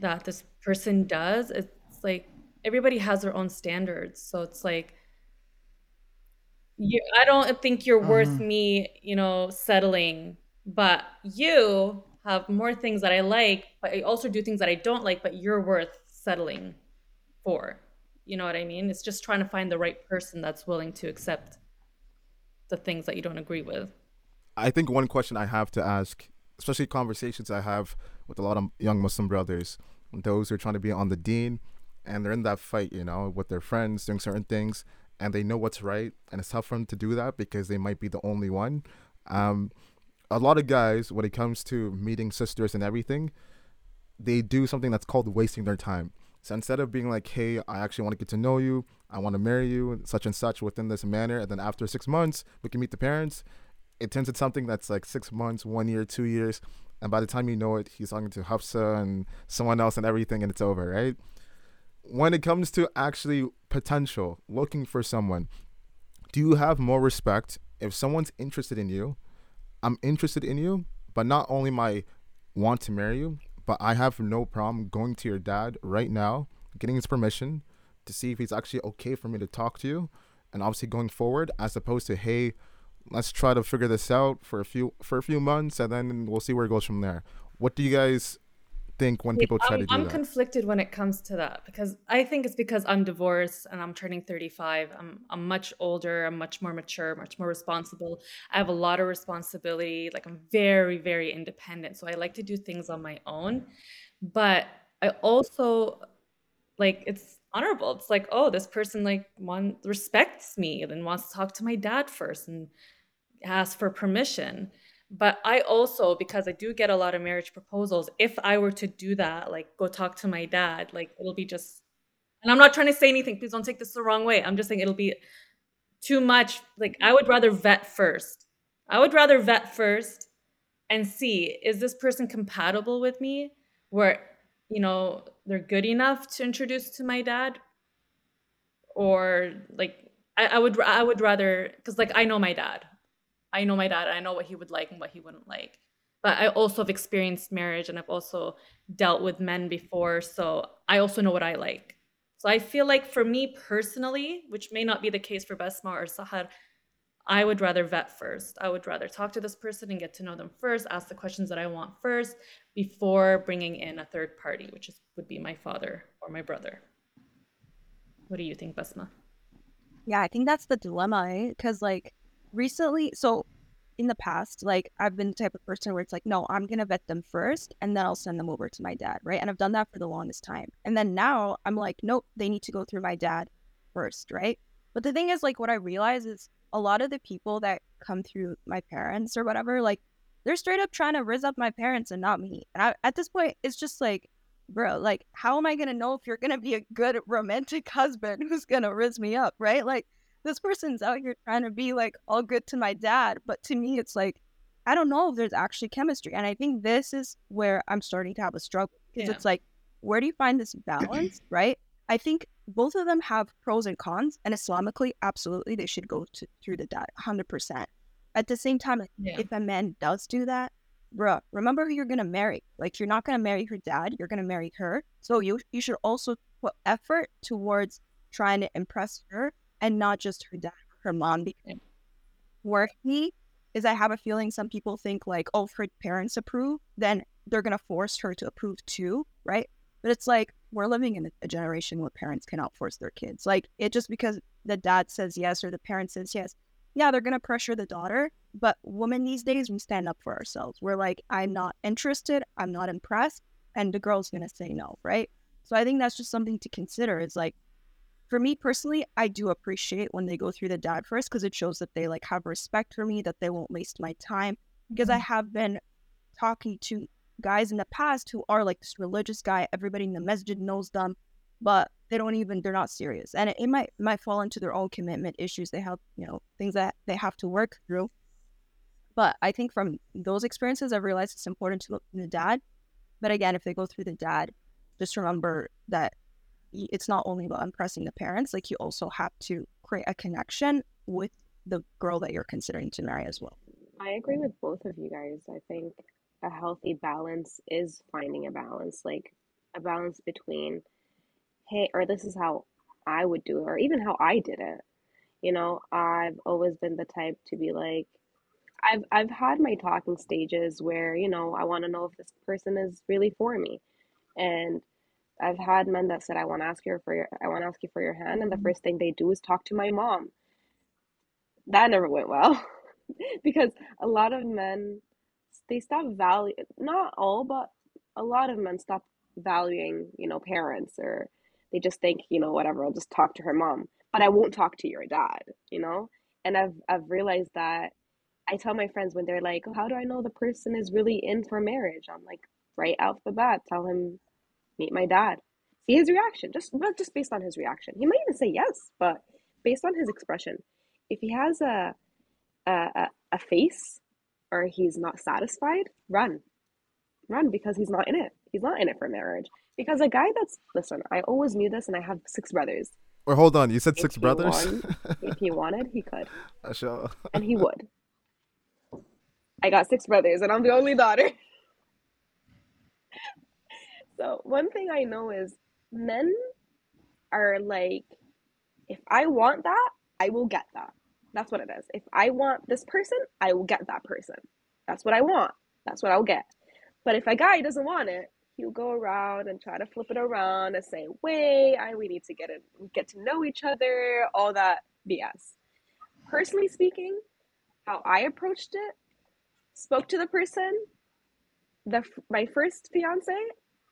that this person does it's like everybody has their own standards so it's like you i don't think you're worth Mhm. me you know settling but you have more things that i like but i also do things that i don't like but you're worth settling for. You know what i mean? It's just trying to find the right person that's willing to accept the things that you don't agree with. I think one question I have to ask, especially conversations I have with a lot of young Muslim brothers, those who are trying to be on the deen and they're in that fight, you know, with their friends doing certain things, and they know what's right, and it's tough for them to do that because they might be the only one. Um, a lot of guys, when it comes to meeting sisters and everything, they do something that's called wasting their time. So instead of being like, hey, I actually want to get to know you, I want to marry you, such and such within this manner, and then after six months, we can meet the parents, it turns into something that's like six months, one year, two years, and by the time you know it, he's talking to Hafsa and someone else and everything, and it's over, right? When it comes to actually potential, looking for someone, do you have more respect if someone's interested in you? I'm interested in you, but not only my want to marry you, but I have no problem going to your dad right now, getting his permission to see if he's actually okay for me to talk to you, and obviously going forward, as opposed to hey, let's try to figure this out for a few for a few months, and then we'll see where it goes from there. What do you guys think when people try I'm, to do I'm that? conflicted when it comes to that because I think it's because I'm divorced and I'm turning 35. I'm I'm much older. I'm much more mature, much more responsible. I have a lot of responsibility. Like I'm very very independent, so I like to do things on my own. But I also like it's honorable. It's like oh, this person like one respects me and wants to talk to my dad first and ask for permission but I also, because I do get a lot of marriage proposals, if I were to do that, like go talk to my dad, like it'll be just, and I'm not trying to say anything, please don't take this the wrong way. I'm just saying it'll be too much. Like I would rather vet first. I would rather vet first and see is this person compatible with me where, you know, they're good enough to introduce to my dad or like I, I would I would rather because like I know my dad. I know my dad. I know what he would like and what he wouldn't like. But I also have experienced marriage and I've also dealt with men before. So I also know what I like. So I feel like for me personally, which may not be the case for Basma or Sahar, I would rather vet first. I would rather talk to this person and get to know them first, ask the questions that I want first before bringing in a third party, which is, would be my father or my brother. What do you think, Basma? Yeah, I think that's the dilemma, eh? Because like recently, so in the past, like I've been the type of person where it's like, no, I'm gonna vet them first, and then I'll send them over to my dad, right? And I've done that for the longest time. And then now I'm like, nope, they need to go through my dad first, right? But the thing is, like, what I realize is a lot of the people that come through my parents or whatever, like, they're straight up trying to rizz up my parents and not me. And I, at this point, it's just like, bro, like, how am I gonna know if you're gonna be a good romantic husband who's gonna rizz me up, right? Like, this person's out here trying to be like all good to my dad, but to me, it's like, I don't know if there's actually chemistry. And I think this is where I'm starting to have a struggle because Yeah. it's like, where do you find this balance, right? I think both of them have pros and cons, and Islamically, absolutely, they should go to, through the dad, 100%. At the same time, Yeah. if a man does do that, bruh, remember who you're gonna marry. Like, you're not gonna marry her dad, you're gonna marry her. So you you should also put effort towards trying to impress her and not just her dad or her mom. Where he is, I have a feeling some people think like, oh, if her parents approve, then they're gonna force her to approve too, right? But it's like we're living in a- a generation where parents cannot force their kids. Like it just because the dad says yes or the parent says yes, yeah, they're gonna pressure the daughter. But women these days, we stand up for ourselves. We're like, I'm not interested, I'm not impressed, and the girl's gonna say no, right? So I think that's just something to consider. Is like, for me personally, I do appreciate when they go through the dad first because it shows that they like have respect for me, that they won't waste my time. Because I mm-hmm. have been talking to guys in the past who are like this religious guy, everybody in the masjid knows them, but they don't even they're not serious. And it, it might might fall into their own commitment issues. They have, you know, things that they have to work through. But I think from those experiences I've realized it's important to look in the dad. But again, if they go through the dad, just remember that it's not only about impressing the parents, like you also have to create a connection with the girl that you're considering to marry as well. I agree with both of you guys. I think a healthy balance is finding a balance, like a balance between, hey, or this is how I would do it, or even how I did it. You know, I've always been the type to be like, I've I've had my talking stages where, you know, I want to know if this person is really for me. And I've had men that said, I want to ask you for your I want to ask you for your hand, and the mm-hmm. first thing they do is talk to my mom. That never went well. because a lot of men they stop value not all but a lot of men stop valuing you know parents or they just think you know whatever i'll just talk to her mom but i won't talk to your dad you know and i've i've realized that i tell my friends when they're like oh, how do i know the person is really in for marriage i'm like right off the bat tell him meet my dad see his reaction just but just based on his reaction he might even say yes but based on his expression if he has a a, a, face or he's not satisfied, run. Run because he's not in it. He's not in it for marriage. Because a guy that's, listen, I always knew this and I have six brothers. Or hold on, you said if six brothers? if he wanted, he could. Sure. and he would. I got six brothers and I'm the only daughter. So, one thing I know is men are like, if I want that, I will get that. That's what it is. If I want this person, I will get that person. That's what I want. That's what I'll get. But if a guy doesn't want it, he'll go around and try to flip it around and say, "Wait, I we need to get it, get to know each other." All that BS. Personally speaking, how I approached it, spoke to the person. The my first fiance,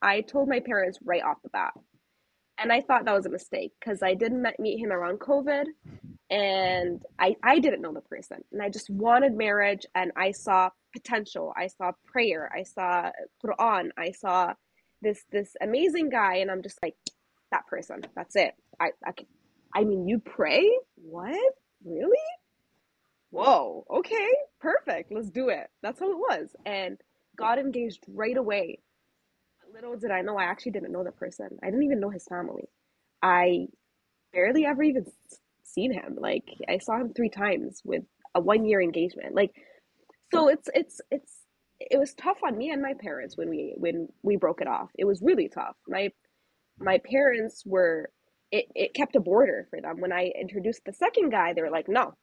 I told my parents right off the bat, and I thought that was a mistake because I didn't meet him around COVID and I, I didn't know the person and I just wanted marriage and I saw potential. I saw prayer. I saw Quran. I saw this this amazing guy and I'm just like that person. That's it. I I, I mean you pray? What? Really? Whoa. Okay. Perfect. Let's do it. That's how it was. And God engaged right away. Little did I know I actually didn't know the person. I didn't even know his family. I barely ever even seen him. Like I saw him three times with a one year engagement. Like so it's it's it's it was tough on me and my parents when we when we broke it off. It was really tough. My my parents were it, it kept a border for them. When I introduced the second guy, they were like, no,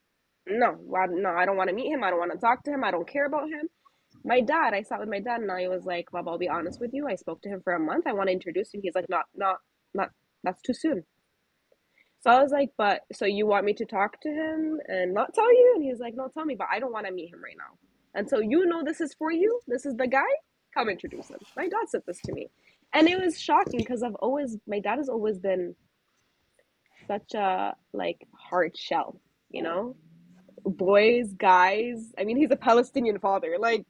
no, no, I don't want to meet him. I don't want to talk to him. I don't care about him. My dad, I sat with my dad and I was like, Bob, I'll be honest with you. I spoke to him for a month. I want to introduce him. He's like, not, not, not, that's too soon. So I was like, but so you want me to talk to him and not tell you? And he's like, no, tell me, but I don't want to meet him right now. And so you know this is for you. This is the guy. Come introduce him. My dad said this to me, and it was shocking because I've always my dad has always been such a like hard shell, you know, boys, guys. I mean, he's a Palestinian father, like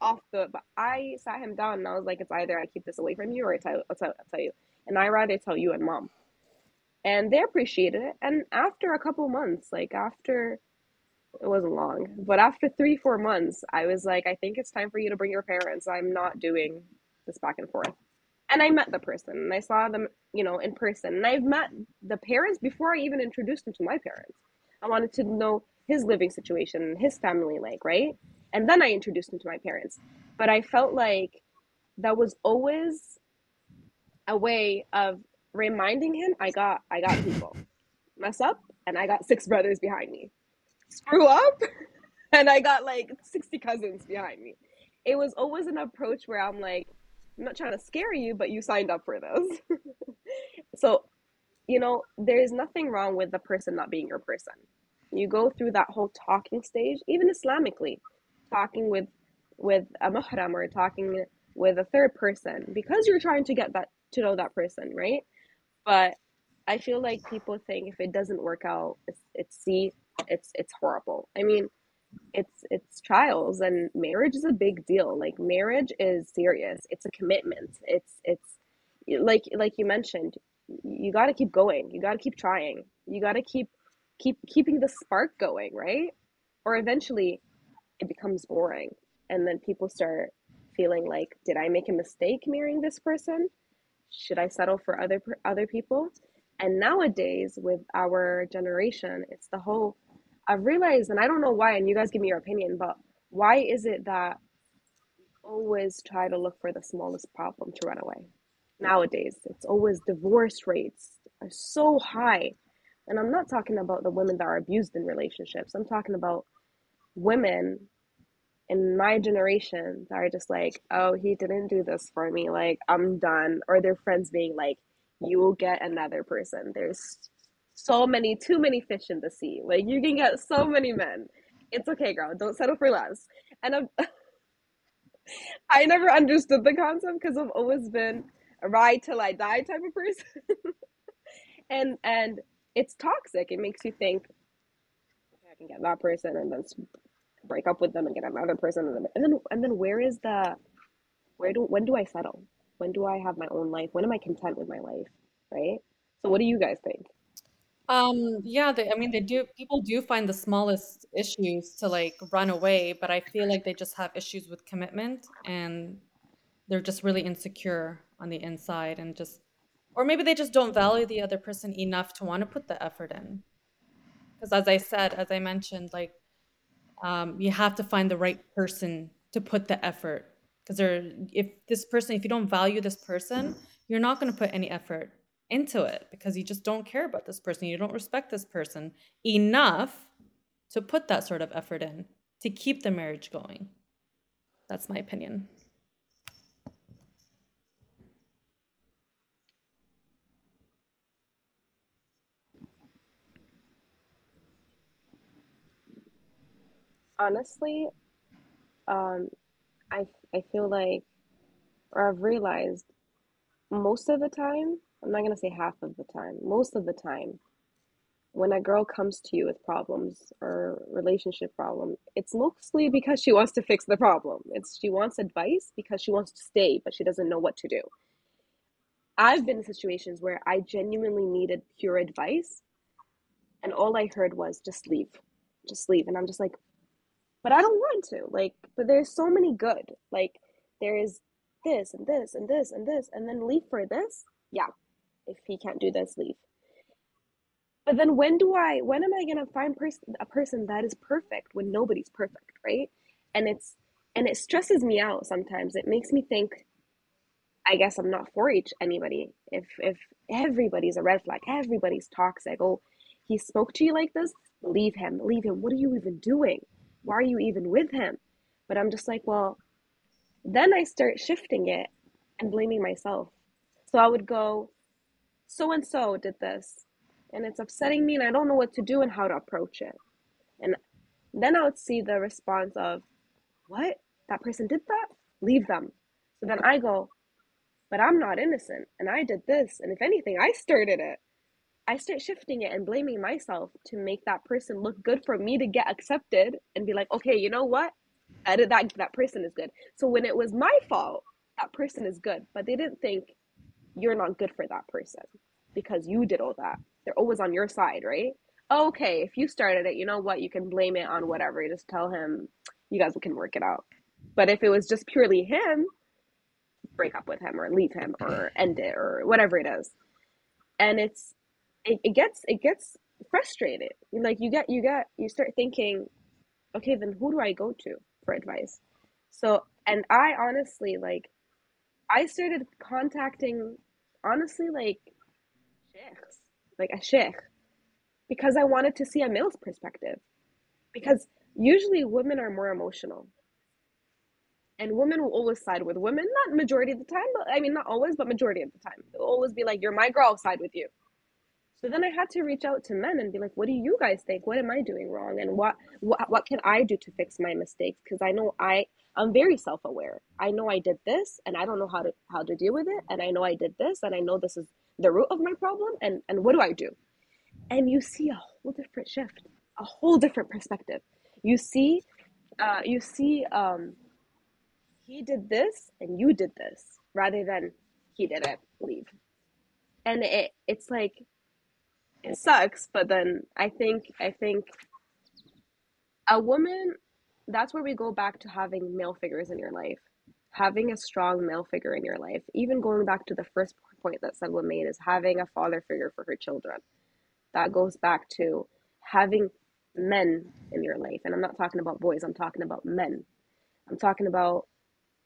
off the. But I sat him down and I was like, it's either I keep this away from you or I tell, I'll tell, I'll tell you, and I rather tell you and mom and they appreciated it. And after a couple months, like after it wasn't long, but after three, four months, I was like, I think it's time for you to bring your parents. I'm not doing this back and forth. And I met the person and I saw them, you know, in person. And I've met the parents before I even introduced them to my parents. I wanted to know his living situation, his family like, right? And then I introduced him to my parents. But I felt like that was always a way of reminding him I got I got people. Mess up and I got six brothers behind me. Screw up and I got like 60 cousins behind me. It was always an approach where I'm like, I'm not trying to scare you, but you signed up for this. so, you know, there's nothing wrong with the person not being your person. You go through that whole talking stage, even Islamically, talking with with a mahram or talking with a third person because you're trying to get that to know that person, right? but I feel like people think if it doesn't work out, it's, it's see, it's it's horrible. I mean, it's it's trials and marriage is a big deal. Like marriage is serious. It's a commitment. It's it's like like you mentioned you got to keep going. You got to keep trying. You got to keep keep keeping the spark going right? Or eventually it becomes boring. And then people start feeling like did i make a mistake marrying this person? Should i settle for other other people? And nowadays with our generation it's the whole i've realized and i don't know why and you guys give me your opinion but why is it that we always try to look for the smallest problem to run away? Nowadays it's always divorce rates are so high. And i'm not talking about the women that are abused in relationships. I'm talking about women in my generation are just like, oh, he didn't do this for me. Like, I'm done. Or their friends being like, you will get another person. There's so many, too many fish in the sea. Like, you can get so many men. It's okay, girl. Don't settle for less. And I'm, I never understood the concept because I've always been a ride till I die type of person. and and it's toxic. It makes you think, okay, I can get that person and then break up with them and get another person and then and then, where is the where do when do I settle? When do I have my own life? When am I content with my life? Right? So what do you guys think? Um, yeah, they, I mean, they do, people do find the smallest issues to like run away, but I feel like they just have issues with commitment and they're just really insecure on the inside and just, or maybe they just don't value the other person enough to want to put the effort in. Because as I said, as I mentioned, like um, you have to find the right person to put the effort. Because there if this person if you don't value this person you're not going to put any effort into it because you just don't care about this person. You don't respect this person enough to put that sort of effort in to keep the marriage going. That's my opinion honestly, um, I I feel like, or I've realized, most of the time, I'm not gonna say half of the time, most of the time, when a girl comes to you with problems or relationship problem, it's mostly because she wants to fix the problem. It's she wants advice because she wants to stay, but she doesn't know what to do. I've been in situations where I genuinely needed pure advice, and all I heard was just leave, just leave, and I'm just like, but I don't want to. Like, but there's so many good. Like, there is this and this and this and this, and then leave for this. Yeah, if he can't do this, leave. But then when do I? When am I gonna find pers- a person that is perfect when nobody's perfect, right? And it's and it stresses me out sometimes. It makes me think. I guess I'm not for each anybody. If if everybody's a red flag, everybody's toxic. Oh, he spoke to you like this. Leave him. Leave him. What are you even doing? Why are you even with him? But I'm just like, well, then I start shifting it and blaming myself. So I would go, so and so did this, and it's upsetting me, and I don't know what to do and how to approach it. And then I would see the response of, what? That person did that? Leave them. So then I go, but I'm not innocent, and I did this, and if anything, I started it. I start shifting it and blaming myself to make that person look good for me to get accepted and be like, okay, you know what? Edit that that person is good. So when it was my fault, that person is good. But they didn't think you're not good for that person because you did all that. They're always on your side, right? Okay, if you started it, you know what? You can blame it on whatever. You just tell him you guys can work it out. But if it was just purely him, break up with him or leave him or end it or whatever it is. And it's it, it gets it gets frustrated. Like you get you get you start thinking okay then who do i go to for advice? So and i honestly like i started contacting honestly like sheikhs like a sheikh because i wanted to see a male's perspective. Because usually women are more emotional. And women will always side with women. Not majority of the time but i mean not always but majority of the time. They'll always be like you're my girl I'll side with you so then I had to reach out to men and be like, what do you guys think? What am I doing wrong? And what what, what can I do to fix my mistakes? Because I know I I'm very self-aware. I know I did this and I don't know how to how to deal with it. And I know I did this and I know this is the root of my problem. And and what do I do? And you see a whole different shift, a whole different perspective. You see, uh, you see, um, he did this and you did this, rather than he didn't leave. And it it's like it sucks, but then I think I think a woman that's where we go back to having male figures in your life having a strong male figure in your life. Even going back to the first point that Salwa made is having a father figure for her children. That goes back to having men in your life. And i'm not talking about boys i'm talking about men. I'm talking about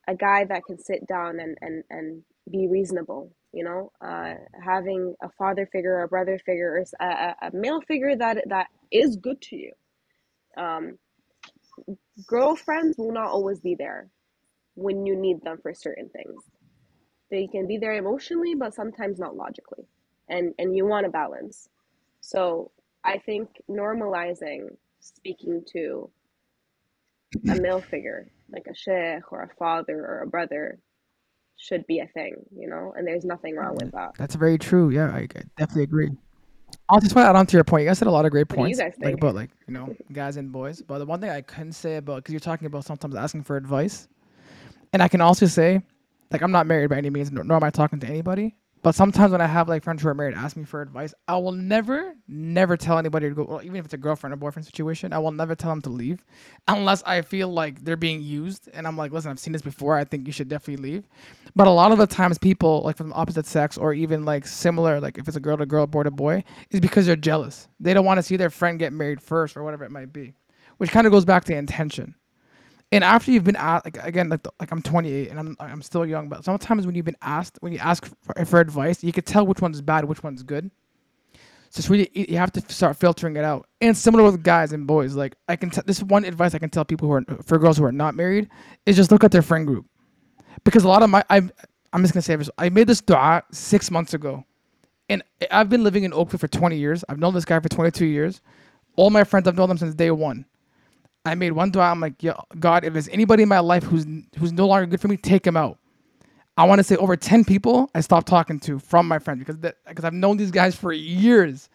a guy that can sit down and and, and be reasonable you know uh, having a father figure a brother figure a, a, a male figure that that is good to you um, girlfriends will not always be there when you need them for certain things. They can be there emotionally, but sometimes not logically. And and you want a balance. So I think normalizing speaking to a male figure, like a sheikh or a father or a brother, should be a thing, you know, and there's nothing wrong with that. That's very true. Yeah, I, I definitely agree. I'll just want to add on to your point. You guys said a lot of great What do you points, like about like you know guys and boys. But the one thing I couldn't say about because you're talking about sometimes asking for advice, and I can also say, like I'm not married by any means, nor am I talking to anybody. But sometimes when I have like friends who are married ask me for advice, I will never, never tell anybody to go. Well, even if it's a girlfriend or boyfriend situation, I will never tell them to leave, unless I feel like they're being used, and I'm like, listen, I've seen this before. I think you should definitely leave. But a lot of the times, people like from the opposite sex or even like similar, like if it's a girl to girl, boy to boy, is because they're jealous. They don't want to see their friend get married first or whatever it might be, which kind of goes back to intention. And after you've been asked, like again, like the, like I'm 28 and I'm I'm still young, but sometimes when you've been asked, when you ask for, for advice, you can tell which one's bad, which one's good. So it's really you have to start filtering it out. And similar with guys and boys, like I can tell this one advice I can tell people who are for girls who are not married is just look at their friend group, because a lot of my I'm I'm just gonna say this. I made this dua six months ago, and I've been living in oakland for 20 years. I've known this guy for 22 years. All my friends, I've known them since day one. I made one dua. I'm like, yeah, God, if there's anybody in my life who's who's no longer good for me, take him out. I want to say over 10 people I stopped talking to from my friends because because I've known these guys for years,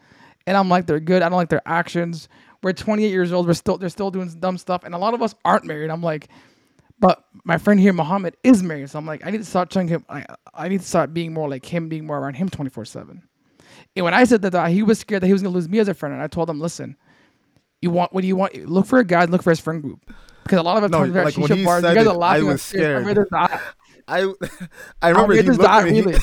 and I'm like they're good. I don't like their actions. We're 28 years old. We're still they're still doing dumb stuff, and a lot of us aren't married. I'm like, but my friend here, Muhammad, is married, so I'm like, I need to start trying him. I, I need to start being more like him, being more around him 24 seven. And when I said that, he was scared that he was gonna lose me as a friend, and I told him, listen, you want what do you want? Look for a guy, look for his friend group, because a lot of the No, times we're at like, when shisha he bars, you guys it, are laughing. I was. I scared. this dua. I I remember he looked at me. He, really.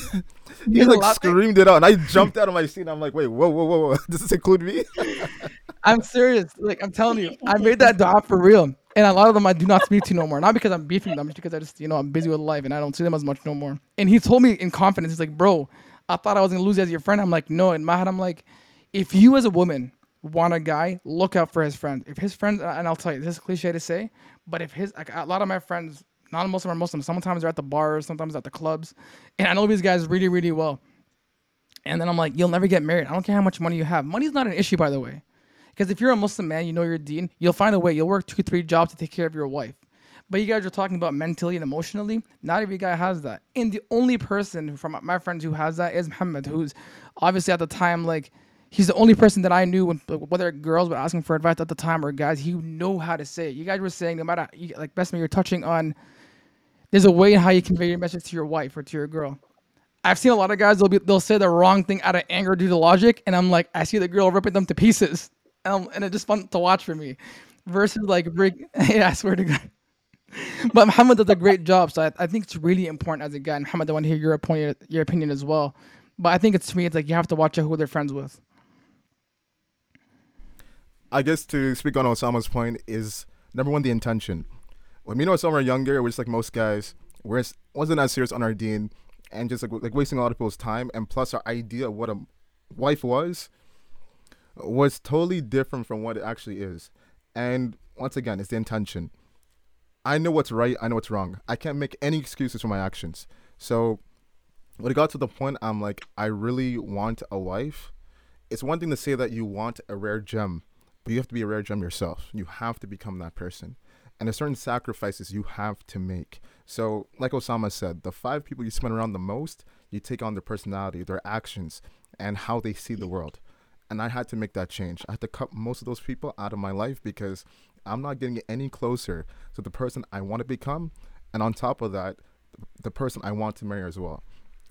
he like screamed it out, and I jumped out of my seat. I'm like, wait, whoa, whoa, whoa, whoa! Does this include me? I'm serious. Like I'm telling you, I made that dua for real. And a lot of them I do not speak to no more. Not because I'm beefing them, just because I just you know I'm busy with life and I don't see them as much no more. And he told me in confidence, he's like, bro, I thought I was gonna lose you as your friend. I'm like, no. In my head, I'm like, if you as a woman want a guy, look out for his friends. If his friends, and I'll tell you, this is cliche to say, but if his like a lot of my friends, not most of them are Muslims. Sometimes they're at the bars, sometimes at the clubs, and I know these guys really, really well. And then I'm like, you'll never get married. I don't care how much money you have. Money's not an issue, by the way. Because if you're a Muslim man, you know your deen, you'll find a way. You'll work two, three jobs to take care of your wife. But you guys are talking about mentally and emotionally. Not every guy has that. And the only person from my friends who has that is Muhammad, who's obviously at the time like he's the only person that I knew when whether girls were asking for advice at the time or guys, he know how to say it. You guys were saying no matter like best man, you're touching on. There's a way how you convey your message to your wife or to your girl. I've seen a lot of guys they'll be they'll say the wrong thing out of anger due to logic, and I'm like, I see the girl ripping them to pieces, um, and it's just fun to watch for me. Versus like, bring, yeah, I swear to God. But Muhammad does a great job, so I, I think it's really important as a guy. And Muhammad, I want to hear your opinion, your opinion as well. But I think it's to me, it's like you have to watch out who they're friends with. I guess to speak on Osama's point is number one the intention. When me and Osama were younger, we're just like most guys. We're wasn't as serious on our deen and just like like wasting a lot of people's time. And plus, our idea of what a wife was was totally different from what it actually is. And once again, it's the intention. I know what's right. I know what's wrong. I can't make any excuses for my actions. So when it got to the point, I'm like, I really want a wife. It's one thing to say that you want a rare gem, but you have to be a rare gem yourself. You have to become that person. And there's certain sacrifices you have to make. So, like Osama said, the five people you spend around the most, you take on their personality, their actions, and how they see the world. And I had to make that change. I had to cut most of those people out of my life because I'm not getting any closer to the person I want to become. And on top of that, the person I want to marry as well.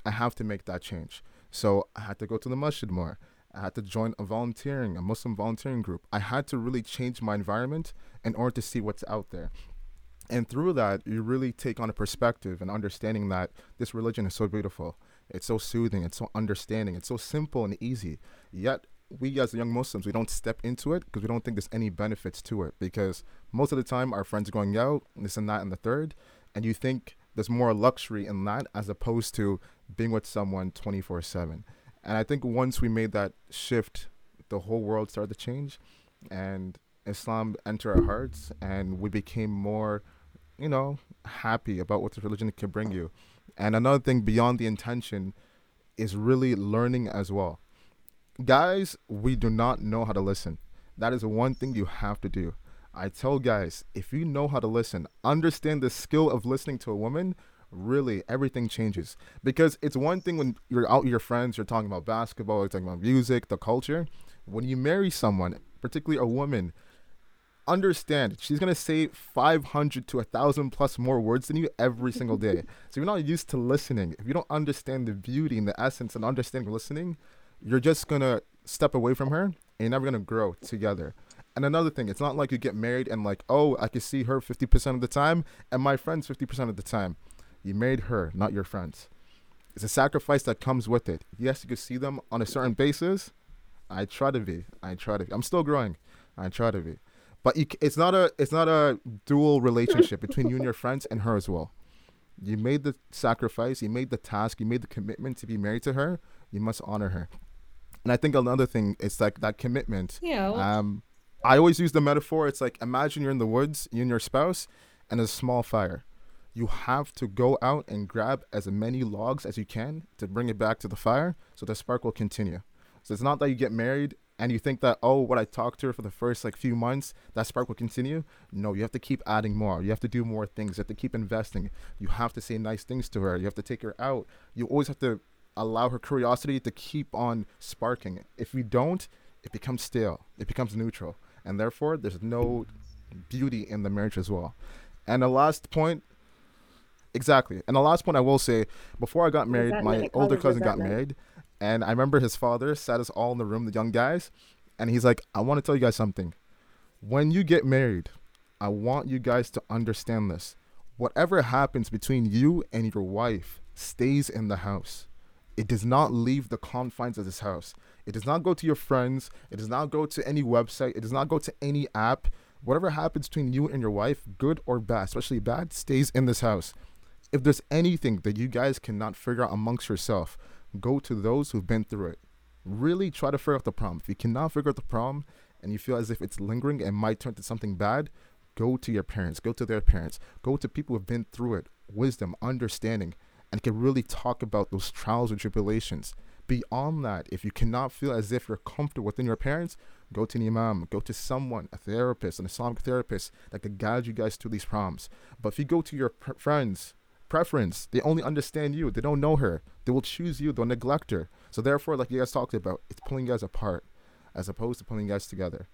I have to make that change. So I had to go to the masjid more. I had to join a volunteering, a Muslim volunteering group. I had to really change my environment in order to see what's out there. And through that, you really take on a perspective and understanding that this religion is so beautiful. It's so soothing. It's so understanding. It's so simple and easy. Yet, we as young Muslims, we don't step into it because we don't think there's any benefits to it. Because most of the time, our friends are going out, this and that, and the third. And you think there's more luxury in that as opposed to being with someone 24 7. And I think once we made that shift, the whole world started to change and Islam entered our hearts and we became more, you know, happy about what the religion can bring you. And another thing beyond the intention is really learning as well. Guys, we do not know how to listen. That is one thing you have to do. I tell guys, if you know how to listen, understand the skill of listening to a woman, really everything changes. Because it's one thing when you're out with your friends you're talking about basketball you're talking about music the culture. When you marry someone particularly a woman understand she's going to say 500 to a 1000 plus more words than you every single day. So you're not used to listening. If you don't understand the beauty and the essence and understanding listening you're just going to step away from her and you're never going to grow together. And another thing, it's not like you get married and like, oh, I can see her 50% of the time and my friends 50% of the time. You married her, not your friends. It's a sacrifice that comes with it. Yes, you can see them on a certain basis. I try to be. I try to. Be. I'm still growing. I try to be. But you, it's not a it's not a dual relationship between you and your friends and her as well. You made the sacrifice. You made the task. You made the commitment to be married to her. You must honor her. And I think another thing is like that commitment. Yeah. Um, I always use the metaphor. It's like imagine you're in the woods, you and your spouse, and a small fire you have to go out and grab as many logs as you can to bring it back to the fire so the spark will continue. So it's not that you get married and you think that oh what I talked to her for the first like few months that spark will continue. No, you have to keep adding more. You have to do more things. You have to keep investing. You have to say nice things to her. You have to take her out. You always have to allow her curiosity to keep on sparking. If we don't, it becomes stale. It becomes neutral. And therefore there's no beauty in the marriage as well. And the last point Exactly. And the last point I will say, before I got married, my older cousin got married, and I remember his father sat us all in the room, the young guys, and he's like, "I want to tell you guys something. When you get married, I want you guys to understand this. Whatever happens between you and your wife stays in the house. It does not leave the confines of this house. It does not go to your friends. It does not go to any website. It does not go to any app. Whatever happens between you and your wife, good or bad, especially bad, stays in this house if there's anything that you guys cannot figure out amongst yourself, go to those who've been through it. Really try to figure out the problem. If you cannot figure out the problem and you feel as if it's lingering and might turn to something bad, go to your parents, go to their parents, go to people who've been through it, wisdom, understanding, and can really talk about those trials and tribulations. Beyond that, if you cannot feel as if you're comfortable within your parents, go to an imam, go to someone, a therapist, an Islamic therapist that could guide you guys through these problems. But if you go to your pr- friends, preference. They only understand you. They don't know her. They will choose you. They'll neglect her. So therefore, like you guys talked about, it's pulling guys apart as opposed to pulling guys together.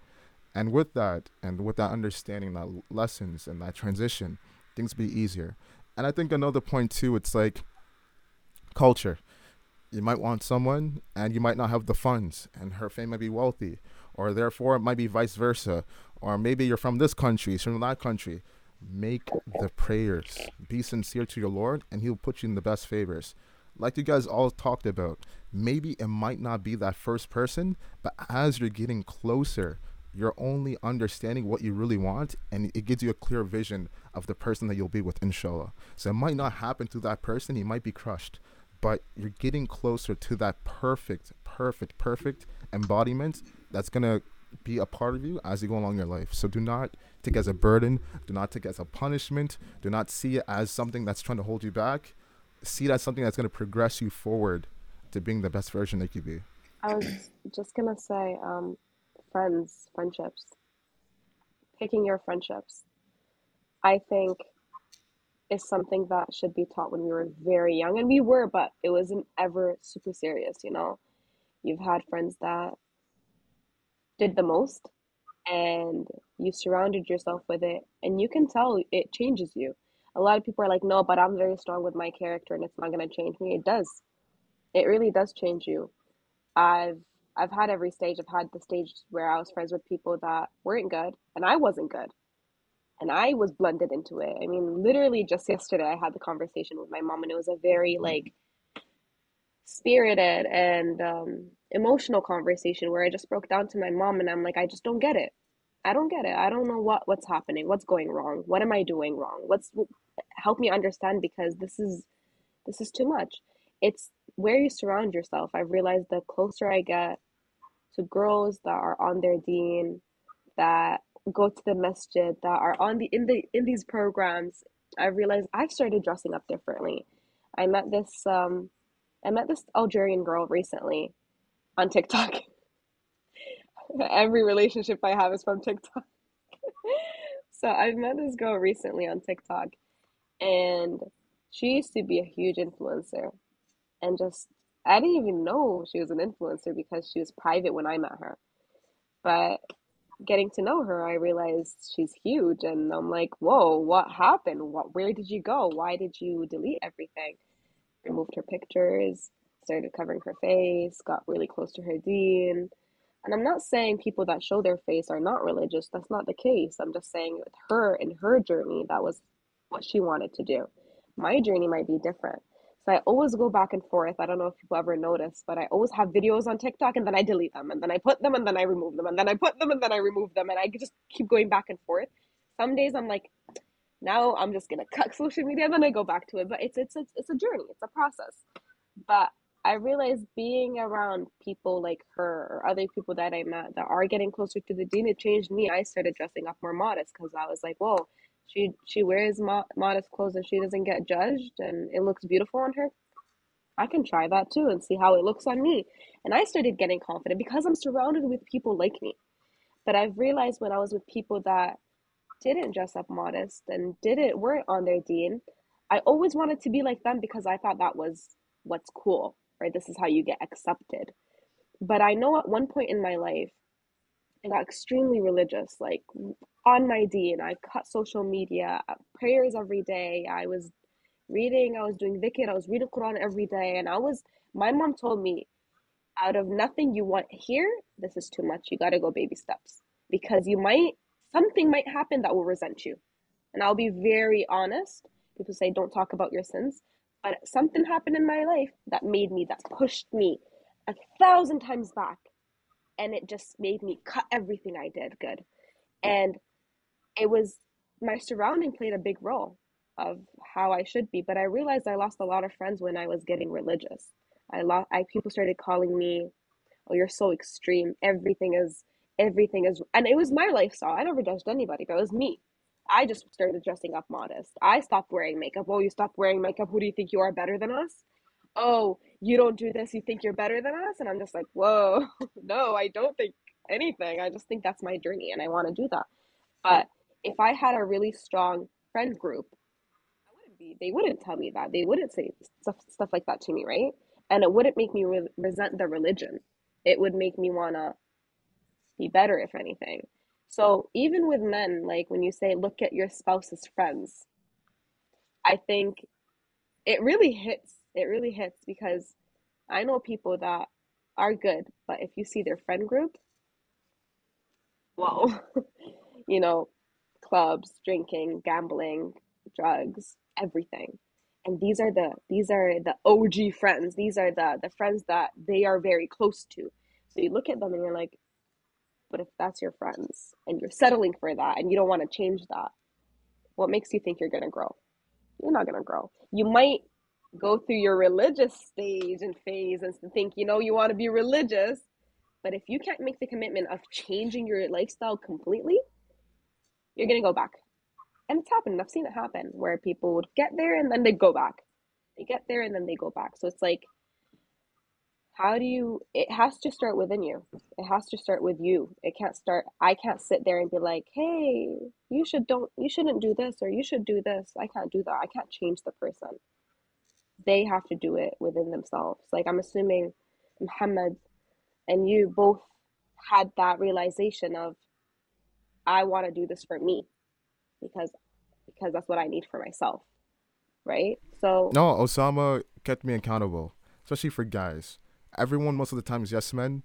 And with that, and with that understanding, that lessons and that transition, things be easier. And I think another point too, it's like culture. You might want someone, and you might not have the funds, and her family might be wealthy, or therefore it might be vice versa, or maybe you're from this country, she's from that country make the prayers. Be sincere to your Lord, and He'll put you in the best favors. Like you guys all talked about, maybe it might not be that first person, but as you're getting closer, you're only understanding what you really want, and it gives you a clear vision of the person that you'll be with, inshallah. So it might not happen to that person, he might be crushed, but you're getting closer to that perfect, perfect, perfect embodiment that's gonna be a part of you as you go along your life. So do not take as a burden. Do not take as a punishment. Do not see it as something that's trying to hold you back. See it as something that's going to progress you forward to being the best version that you be. I was just gonna say, um, friends, friendships, picking your friendships. I think is something that should be taught when we were very young, and we were, but it wasn't ever super serious. You know, you've had friends that did the most and you surrounded yourself with it and you can tell it changes you. A lot of people are like no but i'm very strong with my character and it's not going to change me. It does. It really does change you. I've i've had every stage. I've had the stage where i was friends with people that weren't good and i wasn't good. And i was blended into it. I mean literally just yesterday i had the conversation with my mom and it was a very like spirited and um, emotional conversation where I just broke down to my mom and I'm like, I just don't get it. I don't get it. I don't know what what's happening. What's going wrong? What am I doing wrong? What's help me understand because this is this is too much. It's where you surround yourself. I've realized the closer I get to girls that are on their deen, that go to the masjid, that are on the in the in these programs, I realized I've started dressing up differently. I met this um I met this Algerian girl recently on TikTok. Every relationship I have is from TikTok. so I met this girl recently on TikTok and she used to be a huge influencer and just I didn't even know she was an influencer because she was private when I met her. But getting to know her, I realized she's huge and I'm like, "Whoa, what happened? What where did you go? Why did you delete everything?" Removed her pictures, started covering her face, got really close to her deen. And I'm not saying people that show their face are not religious. That's not the case. I'm just saying with her and her journey, that was what she wanted to do. My journey might be different. So I always go back and forth. I don't know if people ever notice, but I always have videos on TikTok and then I delete them and then I put them and then I remove them and then I put them and then I remove them and I just keep going back and forth. Some days I'm like, now I'm just gonna cut social media and then I go back to it. But it's it's it's, it's a journey. It's a process. But I realized being around people like her or other people that I met that are getting closer to the deen, it changed me. I started dressing up more modest because I was like, whoa, she she wears mo- modest clothes and she doesn't get judged and it looks beautiful on her. I can try that too and see how it looks on me. And I started getting confident because I'm surrounded with people like me. But I've realized when I was with people that didn't dress up modest and didn't weren't on their deen, I always wanted to be like them because I thought that was what's cool right? This is how you get accepted. But I know at one point in my life, I got extremely religious, like on my D, and I cut social media, uh, prayers every day. I was reading, I was doing dhikr, I was reading Quran every day. And I was, my mom told me, out of nothing you want here, this is too much. You got to go baby steps because you might, something might happen that will resent you. And I'll be very honest. People say, don't talk about your sins. But something happened in my life that made me, that pushed me a thousand times back. And it just made me cut everything I did good. And it was my surrounding played a big role of how I should be. But I realized I lost a lot of friends when I was getting religious. I lost I people started calling me, Oh, you're so extreme. Everything is everything is and it was my lifestyle. I never judged anybody, but it was me. I just started dressing up modest. I stopped wearing makeup. Oh, you stopped wearing makeup. Who do you think you are better than us? Oh, you don't do this. You think you're better than us? And I'm just like, whoa, no, I don't think anything. I just think that's my journey and I want to do that. But if I had a really strong friend group, I wouldn't be, they wouldn't tell me that. They wouldn't say stuff, stuff like that to me, right? And it wouldn't make me re- resent the religion. It would make me want to be better, if anything. So even with men, like when you say look at your spouse's friends, I think it really hits. It really hits because I know people that are good, but if you see their friend group, whoa, you know, clubs, drinking, gambling, drugs, everything. And these are the these are the OG friends. These are the the friends that they are very close to. So you look at them and you're like, but if that's your friends and you're settling for that and you don't want to change that, what makes you think you're going to grow? You're not going to grow. You might go through your religious stage and phase and think, you know, you want to be religious. But if you can't make the commitment of changing your lifestyle completely, you're going to go back. And it's happened. I've seen it happen where people would get there and then they go back. They get there and then they go back. So it's like how do you it has to start within you it has to start with you it can't start i can't sit there and be like hey you should don't you shouldn't do this or you should do this i can't do that i can't change the person they have to do it within themselves like i'm assuming muhammad and you both had that realization of I want to do this for me because because that's what I need for myself. Right? So No, Osama kept me accountable, especially for guys. Everyone most of the time is yes men.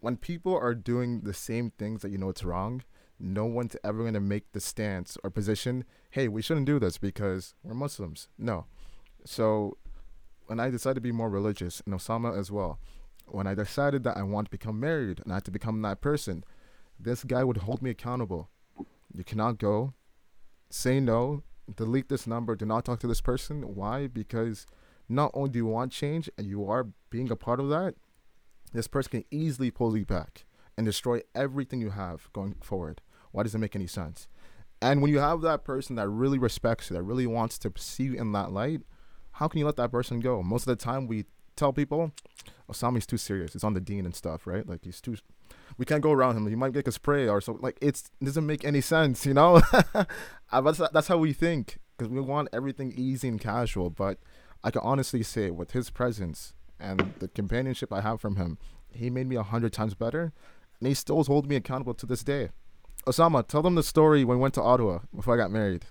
When people are doing the same things that you know it's wrong, no one's ever gonna make the stance or position, hey, we shouldn't do this because we're Muslims. No. So when I decided to be more religious, and Osama as well, when I decided that I want to become married and I had to become that person, this guy would hold me accountable. You cannot go, say no, delete this number, do not talk to this person. Why? Because not only do you want change and you are being a part of that, this person can easily pull you back and destroy everything you have going forward. Why does it make any sense? And when you have that person that really respects you, that really wants to see you in that light, how can you let that person go? Most of the time, we tell people, Osama's too serious. It's on the deen and stuff, right? Like he's too. We can't go around him. He might get a spray or so. Like it's it doesn't make any sense, you know. Uh, that's that's how we think because we want everything easy and casual. But I can honestly say, with his presence and the companionship I have from him, he made me a hundred times better, and he still holds me accountable to this day. Osama, tell them the story when we went to Ottawa before I got married.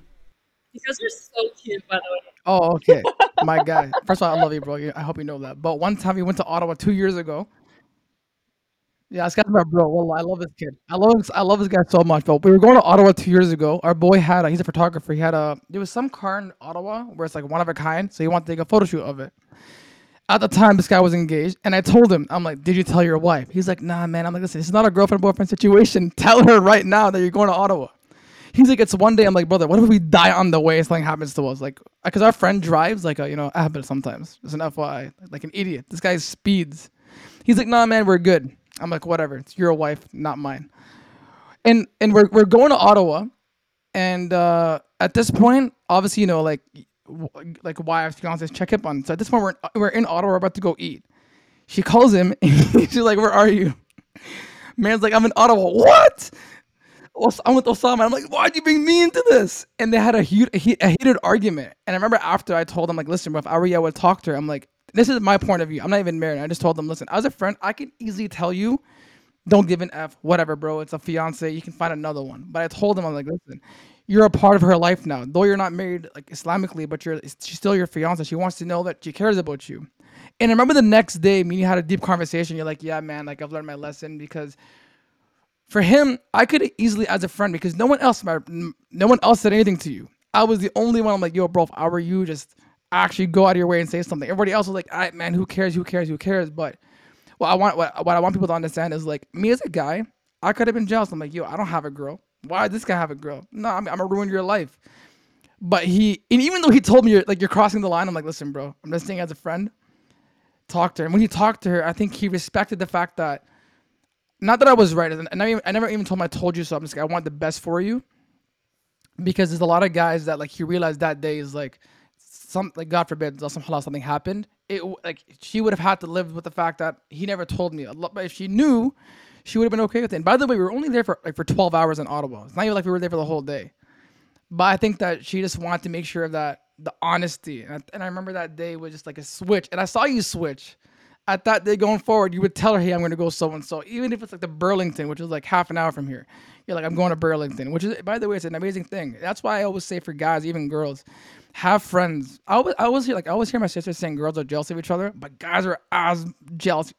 You guys are so cute, by the way. Oh, okay. My guy. First of all, I love you, bro. I hope you know that. But one time we went to Ottawa two years ago. Yeah, this guy's my bro. Well, I love this kid. I love this, I love this guy so much. But we were going to Ottawa two years ago. Our boy had a, he's a photographer. He had a there was some car in Ottawa where it's like one of a kind. So he wanted to take a photo shoot of it. At the time, this guy was engaged, and I told him, I'm like, "Did you tell your wife?" He's like, "Nah, man." I'm like, "Listen, it's not a girlfriend boyfriend situation. Tell her right now that you're going to Ottawa." He's like, "It's one day." I'm like, "Brother, what if we die on the way? Something happens to us, like, uh, because our friend drives like a, you know, habit sometimes. It's an FYI, like an idiot. This guy speeds." He's like, "Nah, man, we're good." I'm like, "Whatever. It's your wife, not mine." And and we're we're going to Ottawa, and uh, at this point, obviously, you know, like like wives, fiancés check up on. So at this point, we're we're in Ottawa, we're about to go eat. She calls him, and she's like, "Where are you?" Man's like, "I'm in Ottawa." What? I'm with Osama. I'm like, why'd you bring me into this? And they had a, huge, a heated argument. And I remember after I told him, like, listen, bro, if I were you, I would talk to her. I'm like, this is my point of view. I'm not even married. I just told them, listen, as a friend, I can easily tell you, don't give an F, whatever, bro. It's a fiance. You can find another one. But I told them, I'm like, listen, you're a part of her life now. Though you're not married like Islamically, but you're she's still your fiance. She wants to know that she cares about you. And I remember the next day, me and you had a deep conversation. You're like, yeah, man, like I've learned my lesson because for him, I could easily as a friend because no one else, no one else said anything to you. I was the only one. I'm like, yo, bro, if I were you, just actually go out of your way and say something. Everybody else was like, all right, man, who cares? Who cares? Who cares? But what I want, what, what I want people to understand is like me as a guy, I could have been jealous. I'm like, yo, I don't have a girl. Why does this guy have a girl? No, I'm, I'm gonna ruin your life. But he, and even though he told me you're like you're crossing the line, I'm like, listen, bro, I'm just saying as a friend. Talk to her. And when he talked to her, I think he respected the fact that, not that I was right, and I, even, I never even told him I told you so. I'm just like, I want the best for you. Because there's a lot of guys that like he realized that day is like, some like God forbid, something happened. It like she would have had to live with the fact that he never told me. But if she knew, she would have been okay with it. And by the way, we were only there for like for 12 hours in Ottawa. It's not even like we were there for the whole day. But I think that she just wanted to make sure that the honesty. And I, and I remember that day was just like a switch. And I saw you switch. At that day going forward, you would tell her, hey, I'm going to go so and so. Even if it's like the Burlington, which is like half an hour from here. You're like, I'm going to Burlington, which is, by the way, it's an amazing thing. That's why I always say for guys, even girls, have friends. I always, I always hear like I always hear my sisters saying girls are jealous of each other, but guys are as jealous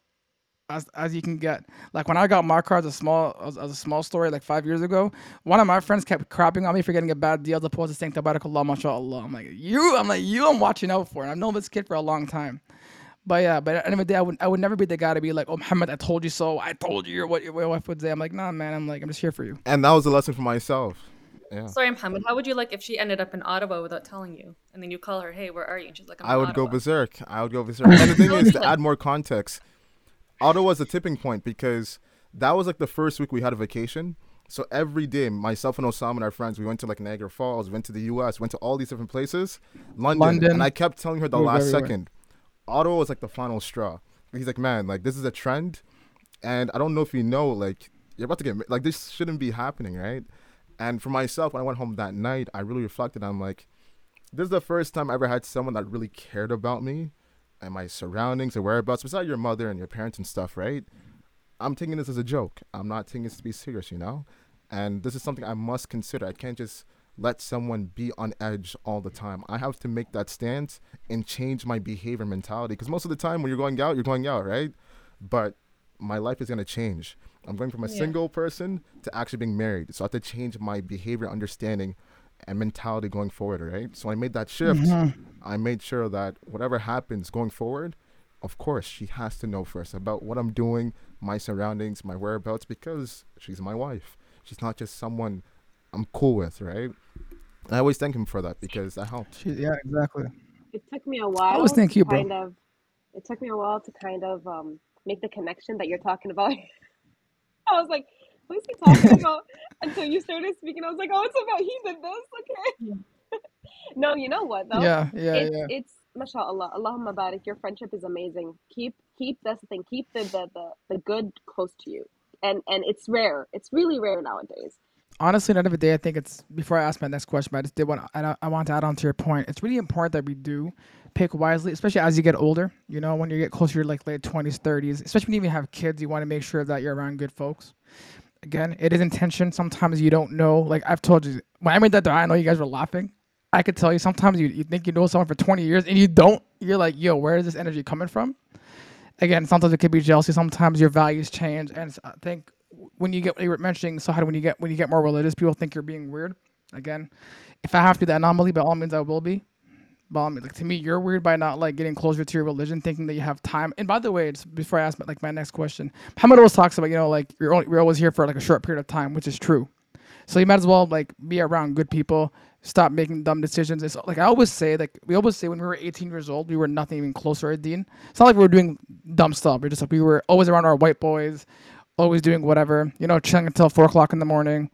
as, as you can get. Like when I got my car as a small as, as, a small story like five years ago, one of my friends kept crapping on me for getting a bad deal as opposed to saying tabarakallah mashallah. I'm like you I'm like you I'm watching out for and I've known this kid for a long time. But yeah, but at the end of the day, I would I would never be the guy to be like, oh Muhammad, I told you so. I told you what your wife would say. I'm like, nah, man. I'm like, I'm just here for you. And that was a lesson for myself. Yeah. Sorry, Muhammad. How would you like if she ended up in Ottawa without telling you, and then you call her, "Hey, where are you?" And she's like, i would Ottawa. go berserk. I would go berserk. and the thing is, to add more context, Ottawa's a tipping point because that was like the first week we had a vacation. So every day, myself and Osama and our friends, we went to like Niagara Falls, went to the U.S., went to all these different places, London, London. and I kept telling her the last second, Ottawa was like the final straw. He's like, man, like this is a trend, and I don't know if you know, like you're about to get like this shouldn't be happening, right? And for myself, when I went home that night, I really reflected. I'm like, this is the first time I ever had someone that really cared about me and my surroundings and whereabouts, besides your mother and your parents and stuff, right? I'm taking this as a joke. I'm not taking this to be serious, you know? And this is something I must consider. I can't just let someone be on edge all the time. I have to make that stance and change my behavior mentality because most of the time when you're going out, you're going out, right? But my life is going to change. I'm going from a Yeah. single person to actually being married. So I have to change my behavior understanding and mentality going forward, right? So I made that shift. Mm-hmm. I made sure that whatever happens going forward, of course, she has to know first about what I'm doing, my surroundings, my whereabouts, because she's my wife. She's not just someone I'm cool with, right? I always thank him for that because that helped. She, yeah, exactly. It took me a while. always thank to you, bro. Kind of. It took me a while to kind of um make the connection that you're talking about. I was like, "What is he talking about?" Until you started speaking, I was like, "Oh, it's about he did this." Okay. no, you know what though? Yeah, yeah, it's yeah. it's mashallah allahumma barik your friendship is amazing keep keep that's the thing keep the, the the the good close to you and and it's rare it's really rare nowadays honestly, at the end of the day, I think it's before I ask my next question, but I just did want I, I want to add on to your point. It's really important that we do pick wisely, especially as you get older. You know, when you get closer to your like late twenties, thirties, especially when you even have kids, you want to make sure that you're around good folks. Again, it is intention. Sometimes you don't know. Like I've told you, when I made that, I know you guys were laughing. I could tell you sometimes you, you think you know someone for 20 years and you don't. You're like, yo, where is this energy coming from? Again, sometimes it could be jealousy. Sometimes your values change, and I think when you get you were mentioning so how when you get when you get more religious, people think you're being weird. Again, if I have to be the anomaly, by all means I will be. Means, like to me, you're weird by not like getting closer to your religion, thinking that you have time. And by the way, it's before I ask my, like my next question, Muhammad always talks about you know like you're only, you're always here for like a short period of time, which is true. So you might as well like be around good people. Stop making dumb decisions. It's like I always say, like we always say when we were 18 years old, we were nothing even closer to deen. It's not like we were doing dumb stuff. We're just like we were always around our white boys, always doing whatever, you know, chilling until four o'clock in the morning,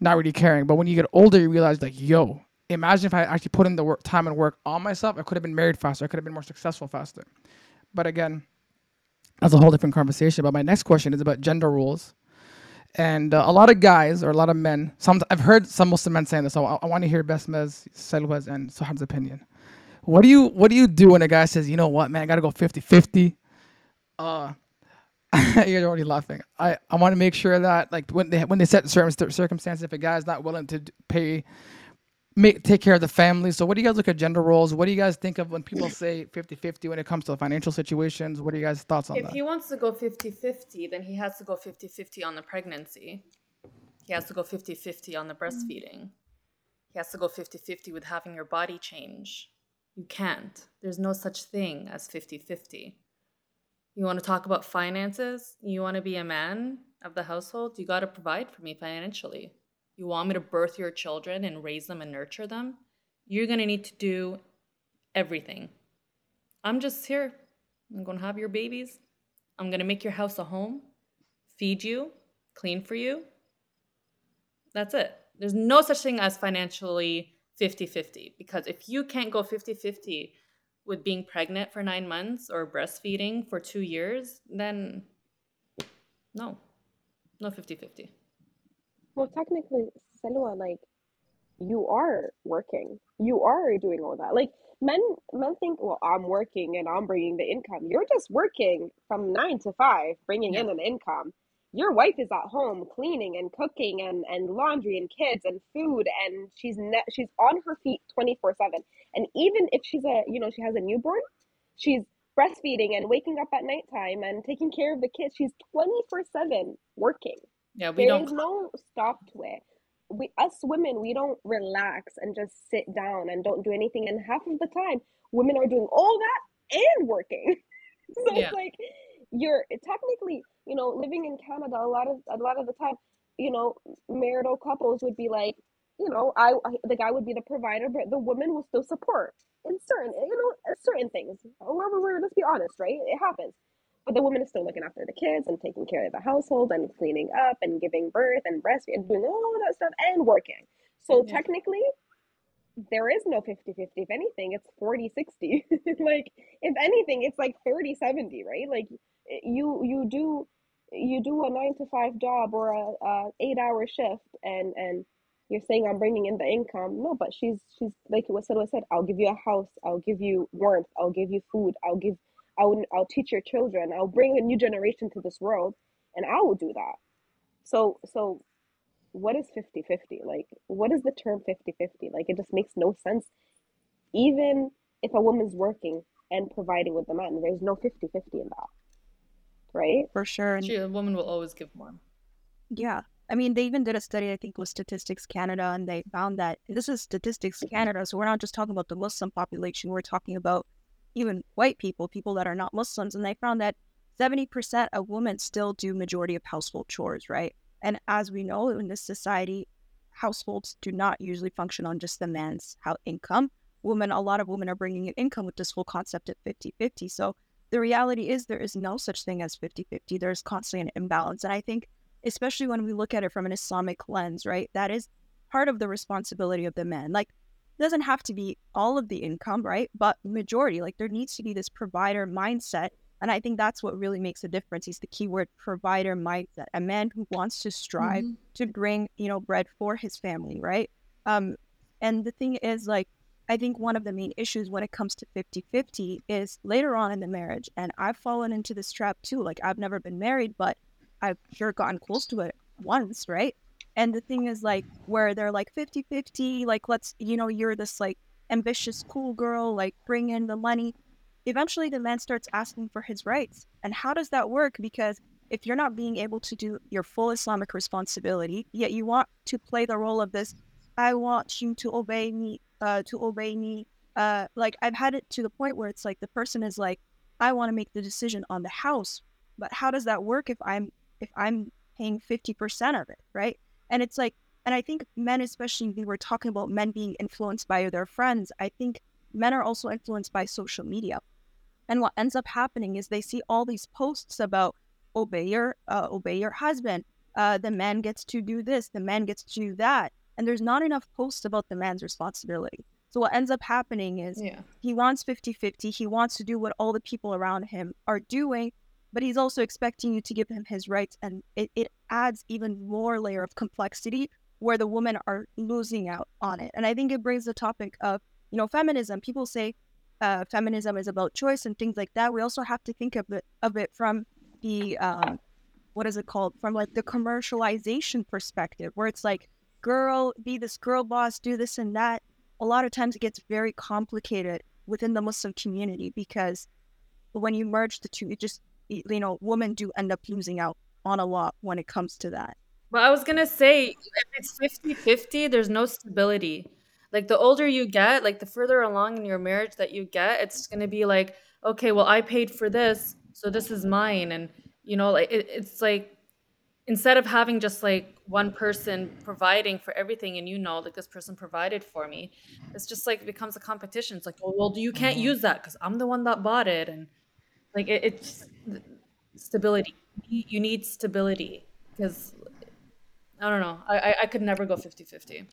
not really caring. But when you get older, you realize like, yo, imagine if I actually put in the work, time and work on myself, I could have been married faster. I could have been more successful faster. But again, that's a whole different conversation. But my next question is about gender roles. And uh, a lot of guys or a lot of men, some I've heard some Muslim men saying this. So I, I want to hear Basma's, Salwa's, and Sohab's opinion. What do you what do you do when a guy says, you know what, man, I gotta go 50-50? Uh you're already laughing. I, I want to make sure that like when they when they set certain circumstances, if a guy's not willing to pay, make take care of the family. So what do you guys look at gender roles? What do you guys think of when people say 50-50 when it comes to financial situations? What are you guys' thoughts on If that? If he wants to go 50 50, then he has to go 50 50 on the pregnancy. He has to go 50 50 on the breastfeeding. He has to go 50 50 with having your body change. You can't. There's no such thing as 50 50. You want to talk about finances? You want to be a man of the household? You got to provide for me financially. You want me to birth your children and raise them and nurture them? You're going to need to do everything. I'm just here. I'm going to have your babies. I'm going to make your house a home, feed you, clean for you. That's it. There's no such thing as financially 50 50 because if you can't go 50 50 with being pregnant for nine months or breastfeeding for two years, then no, no 50 50. well technically Salwa, like you are working. You are doing all that. Like men men think well i'm working and i'm bringing the income. You're just working from nine to five bringing in an income your wife is at home cleaning and cooking and, and laundry and kids and food and she's ne- she's on her feet 24 7 and even if she's a you know she has a newborn she's breastfeeding and waking up at nighttime and taking care of the kids she's 24 7 working Yeah, we there don't. is no stop to it. We us women, we don't relax and just sit down and don't do anything. And half of the time, women are doing all that and working. so Yeah. it's like you're technically, you know, living in Canada. A lot of a lot of the time, you know, marital couples would be like, you know, I I- the guy would be the provider, but the woman will still support in certain, you know, uh, certain things. However, we're let's be honest, right? It happens. But the woman is still looking after the kids and taking care of the household and cleaning up and giving birth and breastfeeding and doing all that stuff and working. So technically, there is no 50 50. If anything, it's 40 60. like, if anything, it's like 30 70, right? Like, you you do you do a nine to five job or a, a eight hour shift and and you're saying I'm bringing in the income. No, but she's she's like what Salwa said. I'll give you a house. I'll give you warmth. I'll give you food. I'll give. I'll I'll teach your children. I'll bring a new generation to this world, and I will do that. So so what is 50-50? Like, what is the term 50-50? Like, it just makes no sense. Even if a woman's working and providing with the man, there's no 50-50 in that. Right? For sure. And She, a woman will always give more. yeah. I mean, they even did a study, I think, with Statistics Canada, and they found that this is Statistics Canada. So we're not just talking about the Muslim population, we're talking about even white people, people that are not Muslims. And they found that 70% of women still do majority of household chores, right? And as we know in this society, households do not usually function on just the man's income. Women, a lot of women are bringing in income with this whole concept of 50 50. So the reality is there is no such thing as 50 50. There's constantly an imbalance. And I think, especially when we look at it from an Islamic lens, right, that is part of the responsibility of the men. Like, it doesn't have to be all of the income, right? But majority, like, there needs to be this provider mindset and I think that's what really makes a difference. He's the keyword provider mindset, a man who wants to strive Mhm. to bring, you know, bread for his family, right? Um, and the thing is, like, I think one of the main issues when it comes to 50 50 is later on in the marriage. And I've fallen into this trap too. Like, I've never been married, but I've sure gotten close to it once, right? And the thing is, like, where they're like 50 50, like, let's, you know, you're this like ambitious, cool girl, like, bring in the money eventually the man starts asking for his rights. And how does that work? Because if you're not being able to do your full Islamic responsibility, yet you want to play the role of this, I want you to obey me, uh, to obey me. Uh, like I've had it to the point where it's like the person is like, I want to make the decision on the house, but how does that work if I'm if I'm paying fifty percent of it, right? And it's like, and I think men, especially we were talking about men being influenced by their friends. I think men are also influenced by social media. And what ends up happening is they see all these posts about obey your uh, obey your husband. Uh, the man gets to do this. The man gets to do that. And there's not enough posts about the man's responsibility. So what ends up happening is Yeah. he wants 50-50. He wants to do what all the people around him are doing, but he's also expecting you to give him his rights. And it, it adds even more layer of complexity where the women are losing out on it. And I think it brings the topic of, you know, feminism. People say uh, feminism is about choice and things like that. We also have to think of it of it from the um, what is it called? From like the commercialization perspective, where it's like, girl, be this girl boss, do this and that. A lot of times it gets very complicated within the Muslim community because when you merge the two, it just you know, women do end up losing out on a lot when it comes to that. But I was gonna say, if it's 50 50, there's no stability. Like the older you get, like the further along in your marriage that you get, it's gonna be like, okay, well, I paid for this, so this is mine. And, you know, like it, it's like, instead of having just like one person providing for everything and you know, like this person provided for me, it's just like it becomes a competition. It's like, oh, well, you can't mm-hmm. use that because I'm the one that bought it. And like it, it's stability. You you need stability because I don't know. I, I, I could never go 50 50.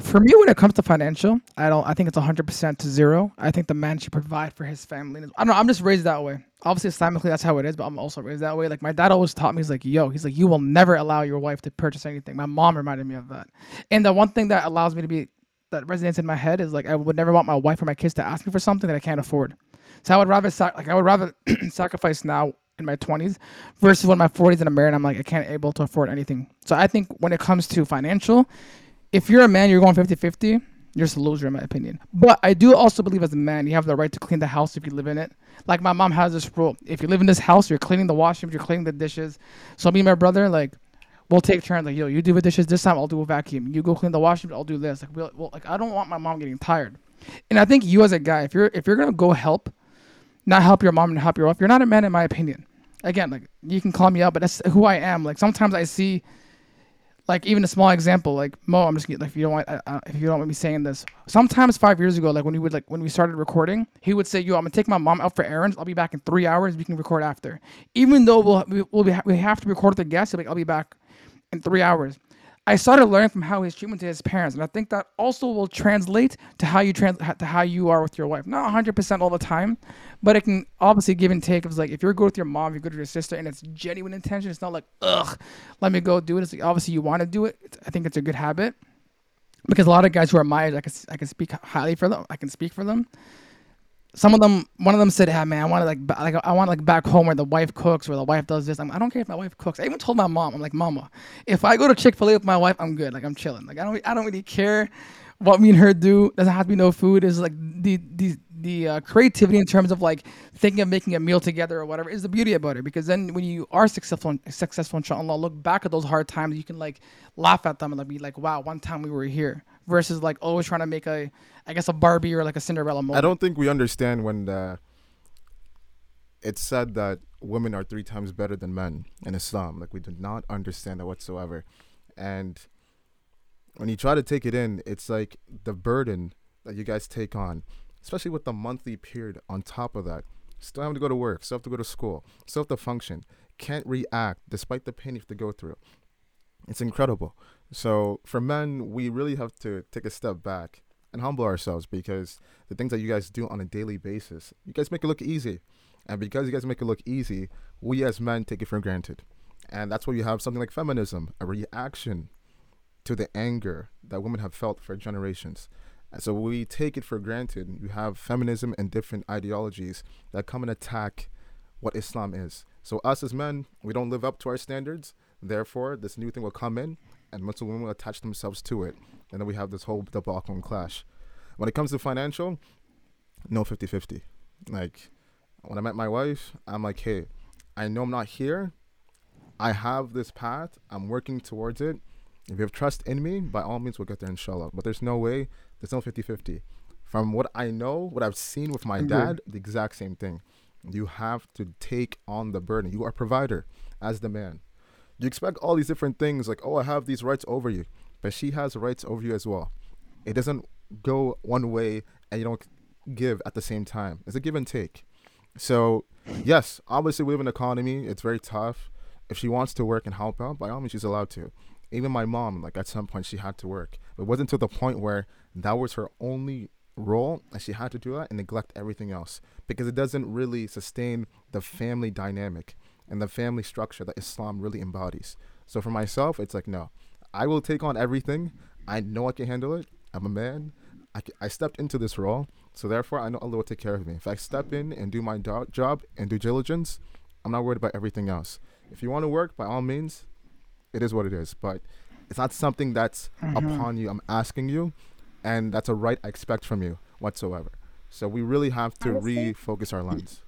For me, when it comes to financial, I don't. I think it's hundred percent to zero. I think the man should provide for his family. I don't know. I'm just raised that way. Obviously, Islamically, that's how it is. But I'm also raised that way. Like my dad always taught me, he's like, "Yo, he's like, you will never allow your wife to purchase anything." My mom reminded me of that. And the one thing that allows me to be that resonates in my head is like, I would never want my wife or my kids to ask me for something that I can't afford. So I would rather sac- like I would rather sacrifice now in my 20s versus when my 40s and I'm married. I'm like I can't able to afford anything. So I think when it comes to financial, if you're a man, you're going 50-50. You're just a loser in my opinion. But I do also believe as a man, you have the right to clean the house if you live in it. Like my mom has this rule: if you live in this house, you're cleaning the washroom, you're cleaning the dishes. So me and my brother, like, we'll take turns. Like, yo, you do the dishes this time, I'll do a vacuum. You go clean the washroom, I'll do this. Like, we'll, well, like I don't want my mom getting tired. And I think you as a guy, if you're if you're gonna go help, not help your mom and help your wife, you're not a man in my opinion. Again, like you can call me out, but that's who I am. Like sometimes I see, like even a small example, like Mo. I'm just kidding, like if you don't want, uh, uh, if you don't want me saying this. Sometimes five years ago, like when we would like when we started recording, he would say, "Yo, I'm gonna take my mom out for errands. I'll be back in three hours. We can record after." Even though we'll we, we'll be, we have to record the guests, he'll like, "I'll be back in three hours." I started learning from how his treatment to his parents, and I think that also will translate to how you trans to how you are with your wife. Not 100 percent all the time, but it can obviously give and take. It's like if you're good with your mom, you're good with your sister, and it's genuine intention. It's not like ugh, let me go do it. It's like obviously you want to do it. It's, I think it's a good habit because a lot of guys who are my age, I can I can speak highly for them. I can speak for them. Some of them, one of them said, "Ah, man, I want to like, like, I want like back home where the wife cooks, where the wife does this. I'm, I don't care if my wife cooks. I even told my mom, I'm like, Mama, if I go to Chick Fil A with my wife, I'm good. Like, I'm chilling. Like, I don't, I don't really care what me and her do. Doesn't have to be no food. Is like the the the uh, creativity in terms of like thinking of making a meal together or whatever is the beauty about it. Because then when you are successful, successful, inshallah, look back at those hard times, you can like laugh at them and like be like, wow, one time we were here. Versus like always trying to make a, I guess a Barbie or like a Cinderella moment. I don't think we understand when uh, it's said that women are three times better than men in Islam. Like we do not understand that whatsoever, and when you try to take it in, it's like the burden that you guys take on, especially with the monthly period on top of that. Still having to go to work, still have to go to school, still have to function, can't react despite the pain you have to go through. It's incredible. So for men, we really have to take a step back and humble ourselves because the things that you guys do on a daily basis, you guys make it look easy. And because you guys make it look easy, we as men take it for granted. And that's why you have something like feminism, a reaction to the anger that women have felt for generations. And so we take it for granted. You have feminism and different ideologies that come and attack what Islam is. So us as men, we don't live up to our standards. Therefore, this new thing will come in and Muslim women will attach themselves to it. And then we have this whole debacle and clash. When it comes to financial, no 50 50. Like, when I met my wife, I'm like, hey, I know I'm not here. I have this path. I'm working towards it. If you have trust in me, by all means, we'll get there, inshallah. But there's no way, there's no 50 50. From what I know, what I've seen with my mm-hmm. dad, the exact same thing. You have to take on the burden. You are provider as the man. You expect all these different things like, oh, I have these rights over you. But she has rights over you as well. It doesn't go one way and you don't give at the same time. It's a give and take. So, yes, obviously we live in an economy. It's very tough. If she wants to work and help out, by all means, she's allowed to. Even my mom, like at some point, she had to work. It wasn't to the point where that was her only role and she had to do that and neglect everything else because it doesn't really sustain the family dynamic and the family structure that Islam really embodies. So for myself, it's like, no, I will take on everything. I know I can handle it. I'm a man. I I stepped into this role. So therefore, I know Allah will take care of me. If I step in and do my do- job and do diligence, I'm not worried about everything else. If you want to work, by all means, it is what it is. But it's not something that's mm-hmm. upon you. I'm asking you, and that's a right I expect from you whatsoever. So we really have to Honestly- refocus our lens.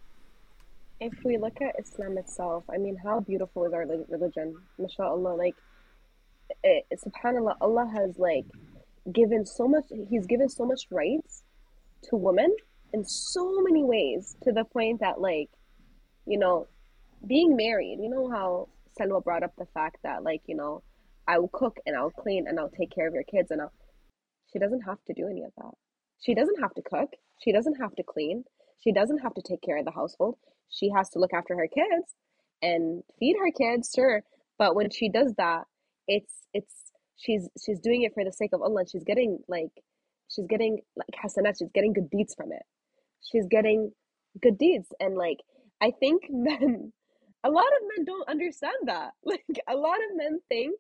If we look at Islam itself, I mean, how beautiful is our li- religion? MashaAllah, like, it, subhanAllah, Allah has like given so much, He's given so much rights to women in so many ways to the point that, like, you know, being married, you know how Salwa brought up the fact that, like, you know, I will cook and I'll clean and I'll take care of your kids and I'll, she doesn't have to do any of that. She doesn't have to cook. She doesn't have to clean. She doesn't have to take care of the household. She has to look after her kids and feed her kids, sure. But when she does that, it's it's she's she's doing it for the sake of Allah. She's getting like she's getting like hasanat. She's getting good deeds from it. She's getting good deeds, and like I think men, a lot of men don't understand that. Like a lot of men think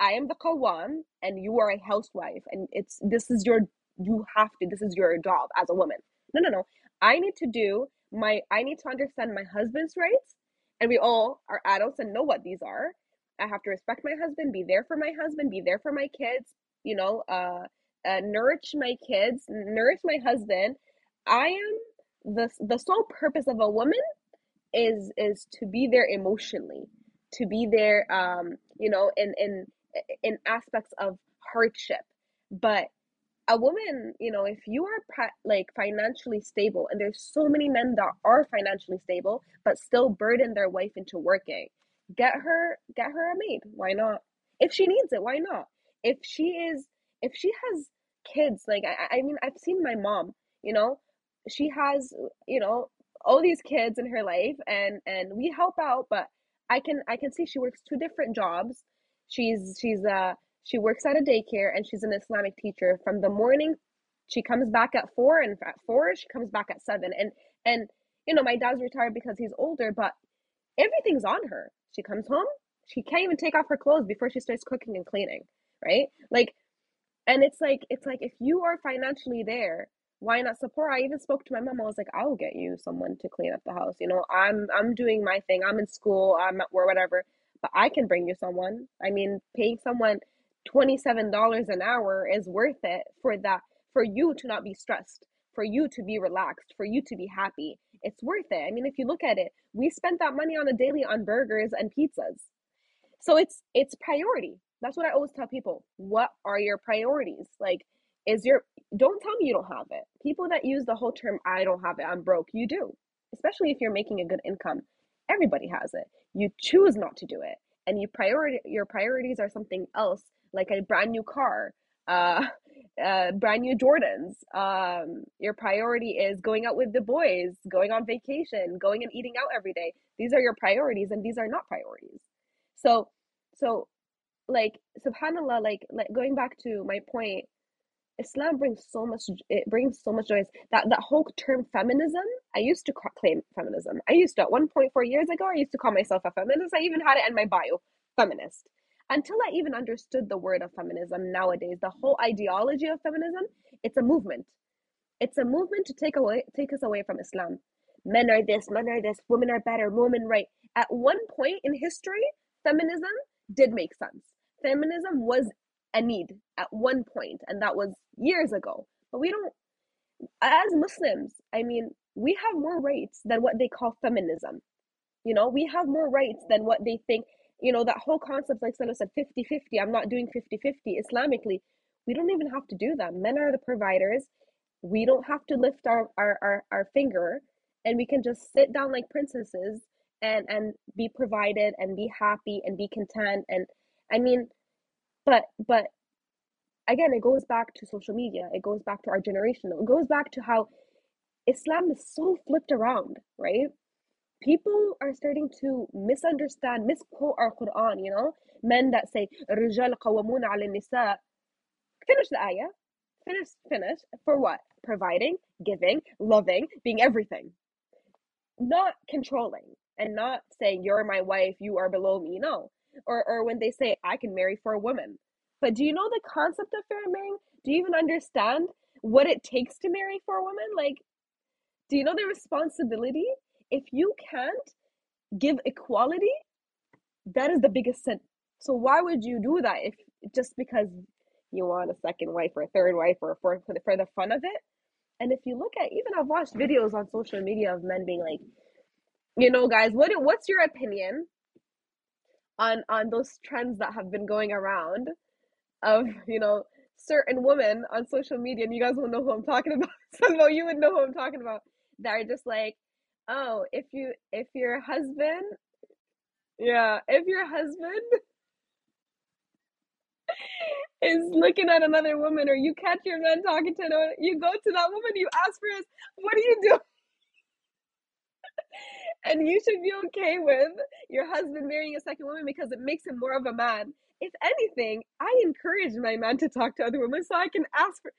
I am the qawwam and you are a housewife and it's this is your you have to this is your job as a woman. No, no, no. I need to do my I need to understand my husband's rights and we all are adults and know what these are. I have to respect my husband, be there for my husband, be there for my kids, you know, uh, uh nourish my kids, nourish my husband. I am the the sole purpose of a woman is is to be there emotionally to be there um you know in in in aspects of hardship but a woman you know if you are like financially stable and there's so many men that are financially stable but still burden their wife into working get her get her a maid. Why not? If she needs it why not? If she is if she has kids like i i mean i've seen my mom you know? She has you know all these kids in her life and and we help out but i can i can see she works two different jobs. She's she's uh she works at a daycare and she's an islamic teacher from the morning she comes back at four and at four she comes back at seven and and you know my dad's retired because he's older but everything's on her she comes home she can't even take off her clothes before she starts cooking and cleaning right like and it's like it's like if you are financially there why not support? I even spoke to my mom. I was like, I'll get you someone to clean up the house. You know, I'm I'm doing my thing. I'm in school. I'm at or whatever. But I can bring you someone. I mean, paying someone twenty seven dollars an hour is worth it for that for you to not be stressed, for you to be relaxed, for you to be happy. It's worth it. I mean, if you look at it, we spent that money on a daily on burgers and pizzas. So it's it's priority. That's what I always tell people. What are your priorities? Like is your don't tell me you don't have it. People that use the whole term I don't have it, I'm broke, you do. Especially if you're making a good income. Everybody has it. You choose not to do it. And you priority your priorities are something else, like a brand new car, uh, uh brand new Jordans. Um, your priority is going out with the boys, going on vacation, going and eating out every day. These are your priorities and these are not priorities. So so like subhanallah like like going back to my point Islam brings so much. It brings so much joy. That that whole term feminism. I used to claim feminism. I used to at one point four years ago. I used to call myself a feminist. I even had it in my bio, feminist. Until I even understood the word of feminism. Nowadays, the whole ideology of feminism. It's a movement. It's a movement to take away take us away from Islam. Men are this. Men are this. Women are better. Women right. At one point in history, feminism did make sense. Feminism was a need at one point, and that was years ago. But we don't, as Muslims, I mean, we have more rights than what they call feminism. You know, we have more rights than what they think. You know, that whole concept, like Salah said, 50 50, I'm not doing 50 50 Islamically. We don't even have to do that. Men are the providers. We don't have to lift our, our, our, our finger and we can just sit down like princesses and, and be provided and be happy and be content. And I mean, but but again it goes back to social media it goes back to our generation it goes back to how islam is so flipped around right people are starting to misunderstand, misquote our Quran, you know? Men that say, Rijal qawamuna ala nisa. Finish the ayah. Finish, finish. For what? Providing, giving, loving, being everything. Not controlling and not saying, you're my wife, you are below me. No. Or, or when they say, I can marry for a woman. But do you know the concept of fair marrying? Do you even understand what it takes to marry for a woman? Like, do you know the responsibility if you can't give equality, that is the biggest sin. So why would you do that if just because you want a second wife or a third wife or for for the, for the fun of it? And if you look at even I've watched videos on social media of men being like, you know, guys, what what's your opinion on on those trends that have been going around of you know certain women on social media and you guys will know who i'm talking about so you would know who i'm talking about that are just like oh if you if your husband yeah if your husband is looking at another woman or you catch your man talking to another you go to that woman you ask for his what do you do and you should be okay with your husband marrying a second woman because it makes him more of a man. If anything, I encourage my man to talk to other women so I can ask for.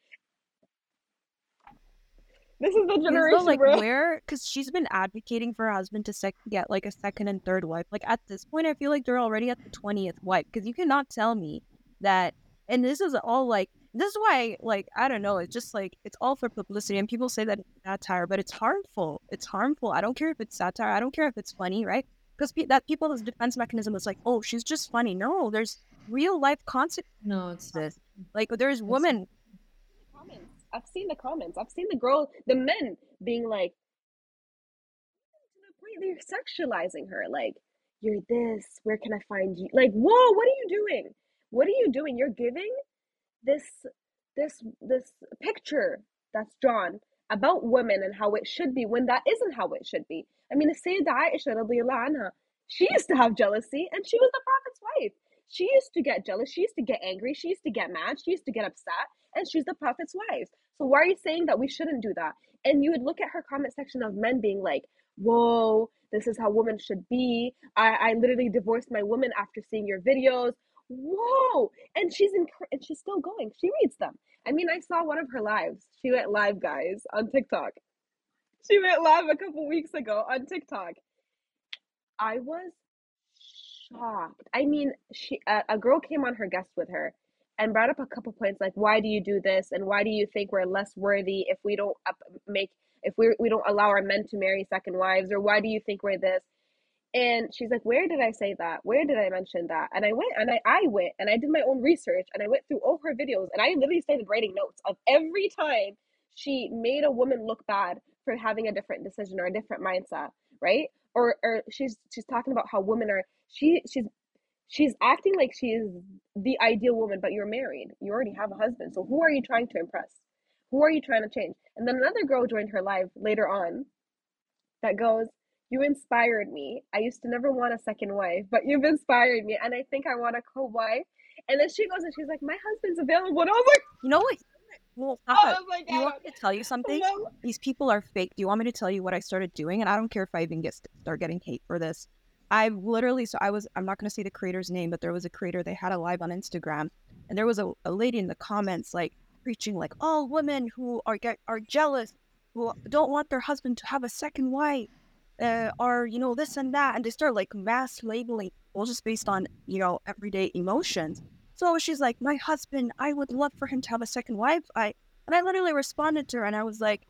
This is the generation, so, like bro. where because she's been advocating for her husband to sec- get like a second and third wife. Like at this point, I feel like they're already at the twentieth wife because you cannot tell me that. And this is all like this is why like i don't know it's just like it's all for publicity and people say that it's satire but it's harmful it's harmful i don't care if it's satire i don't care if it's funny right because pe- that people's defense mechanism is like oh she's just funny no there's real life consequences no it's not. like there's women comments i've seen the comments. I've seen the girl the men being like to the point they're sexualizing her like you're this. Where can i find you? Like whoa what are you doing? What are you doing? You're giving this this this picture that's drawn about women and how it should be when that isn't how it should be. I mean, Sayyidah Aisha she used to have jealousy and she was the Prophet's wife. She used to get jealous, she used to get angry, she used to get mad, she used to get upset, and she's the Prophet's wife. So why are you saying that we shouldn't do that? And you would look at her comment section of men being like, whoa, this is how women should be. I, I literally divorced my woman after seeing your videos. Whoa! And she's in and she's still going. She reads them. I mean i saw one of her lives. She went live guys on tiktok. She went live a couple weeks ago on tiktok. I was shocked. I mean she uh, a girl came on her guest with her and brought up a couple points like why do you do this? And why do you think we're less worthy if we don't make if we we don't allow our men to marry second wives? Or why do you think we're this? And she's like where did i say that? Where did i mention that? And i went and i, I went and i did my own research and i went through all her videos and i literally started writing notes of every time she made a woman look bad for having a different decision or a different mindset right? Or or she's she's talking about how women are she she's she's acting like she is the ideal woman but you're married you already have a husband so who are you trying to impress who are you trying to change and then another girl joined her live later on that goes you inspired me. I used to never want a second wife, but you've inspired me, and I think I want a co-wife. And then she goes and she's like, "My husband's available," and I was like, You know what? Well, "I Papa, was like, you want me to tell you something? don't. These people are fake. Do you want me to tell you what I started doing? And I don't care if I even get start getting hate for this. I literally, so I was, I'm not going to say the creator's name, but there was a creator. They had a live on Instagram, and there was a, a lady in the comments like preaching like all women who are get are jealous, who don't want their husband to have a second wife, uh, are you know this and that, and they start like mass labeling people just based on you know everyday emotions. So she's like, my husband, I would love for him to have a second wife. I and I literally responded to her, and I was like,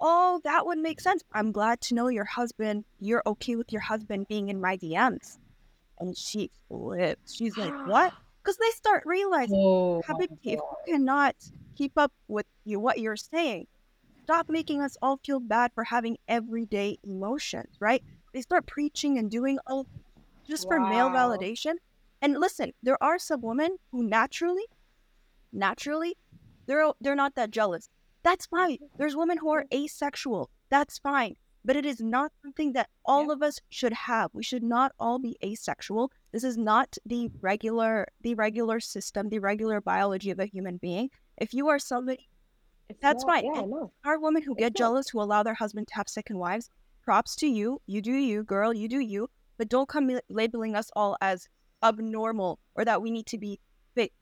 oh, that would make sense. I'm glad to know your husband. You're okay with your husband being in my DMs. And she flips. She's like, what? Because they start realizing, Oh, Habibti, if you cannot keep up with you what you're saying, stop making us all feel bad for having everyday emotions, right? They start preaching and doing all just for male validation. And listen, there are some women who naturally, naturally, they're they're not that jealous. That's fine. There's women who are asexual. That's fine. But it is not something that all of us should have. We should not all be asexual. This is not the regular the regular system, the regular biology of a human being. If you are somebody It's That's not- fine. Yeah, no. are women who It's get not. jealous who allow their husband to have second wives. Props to you. You do you, girl. You do you. But don't come labeling us all as abnormal or that we need to be fit.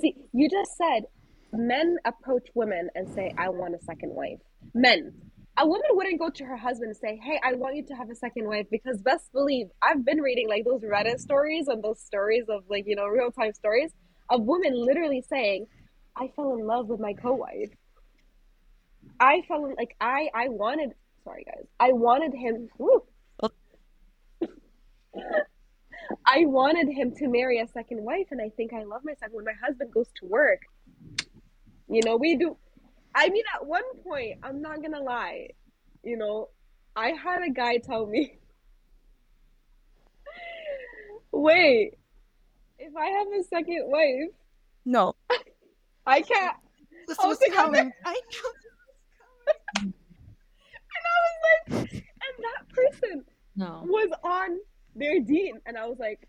See, you just said men approach women and say, I want a second wife. Men. A woman wouldn't go to her husband and say, Hey, I want you to have a second wife because best believe I've been reading like those Reddit stories and those stories of like, you know, real time stories of women literally saying, I fell in love with my co wife. I fell in like I I wanted sorry guys. I wanted him. I wanted him to marry a second wife, and I think I love my second when my husband goes to work. You know, we do. I mean, at one point, I'm not gonna lie, you know, I had a guy tell me, wait, if I have a second wife, No. I can't. This was was like, I'm coming. I know. And I was like, and that person no, was on their deen, and I was like,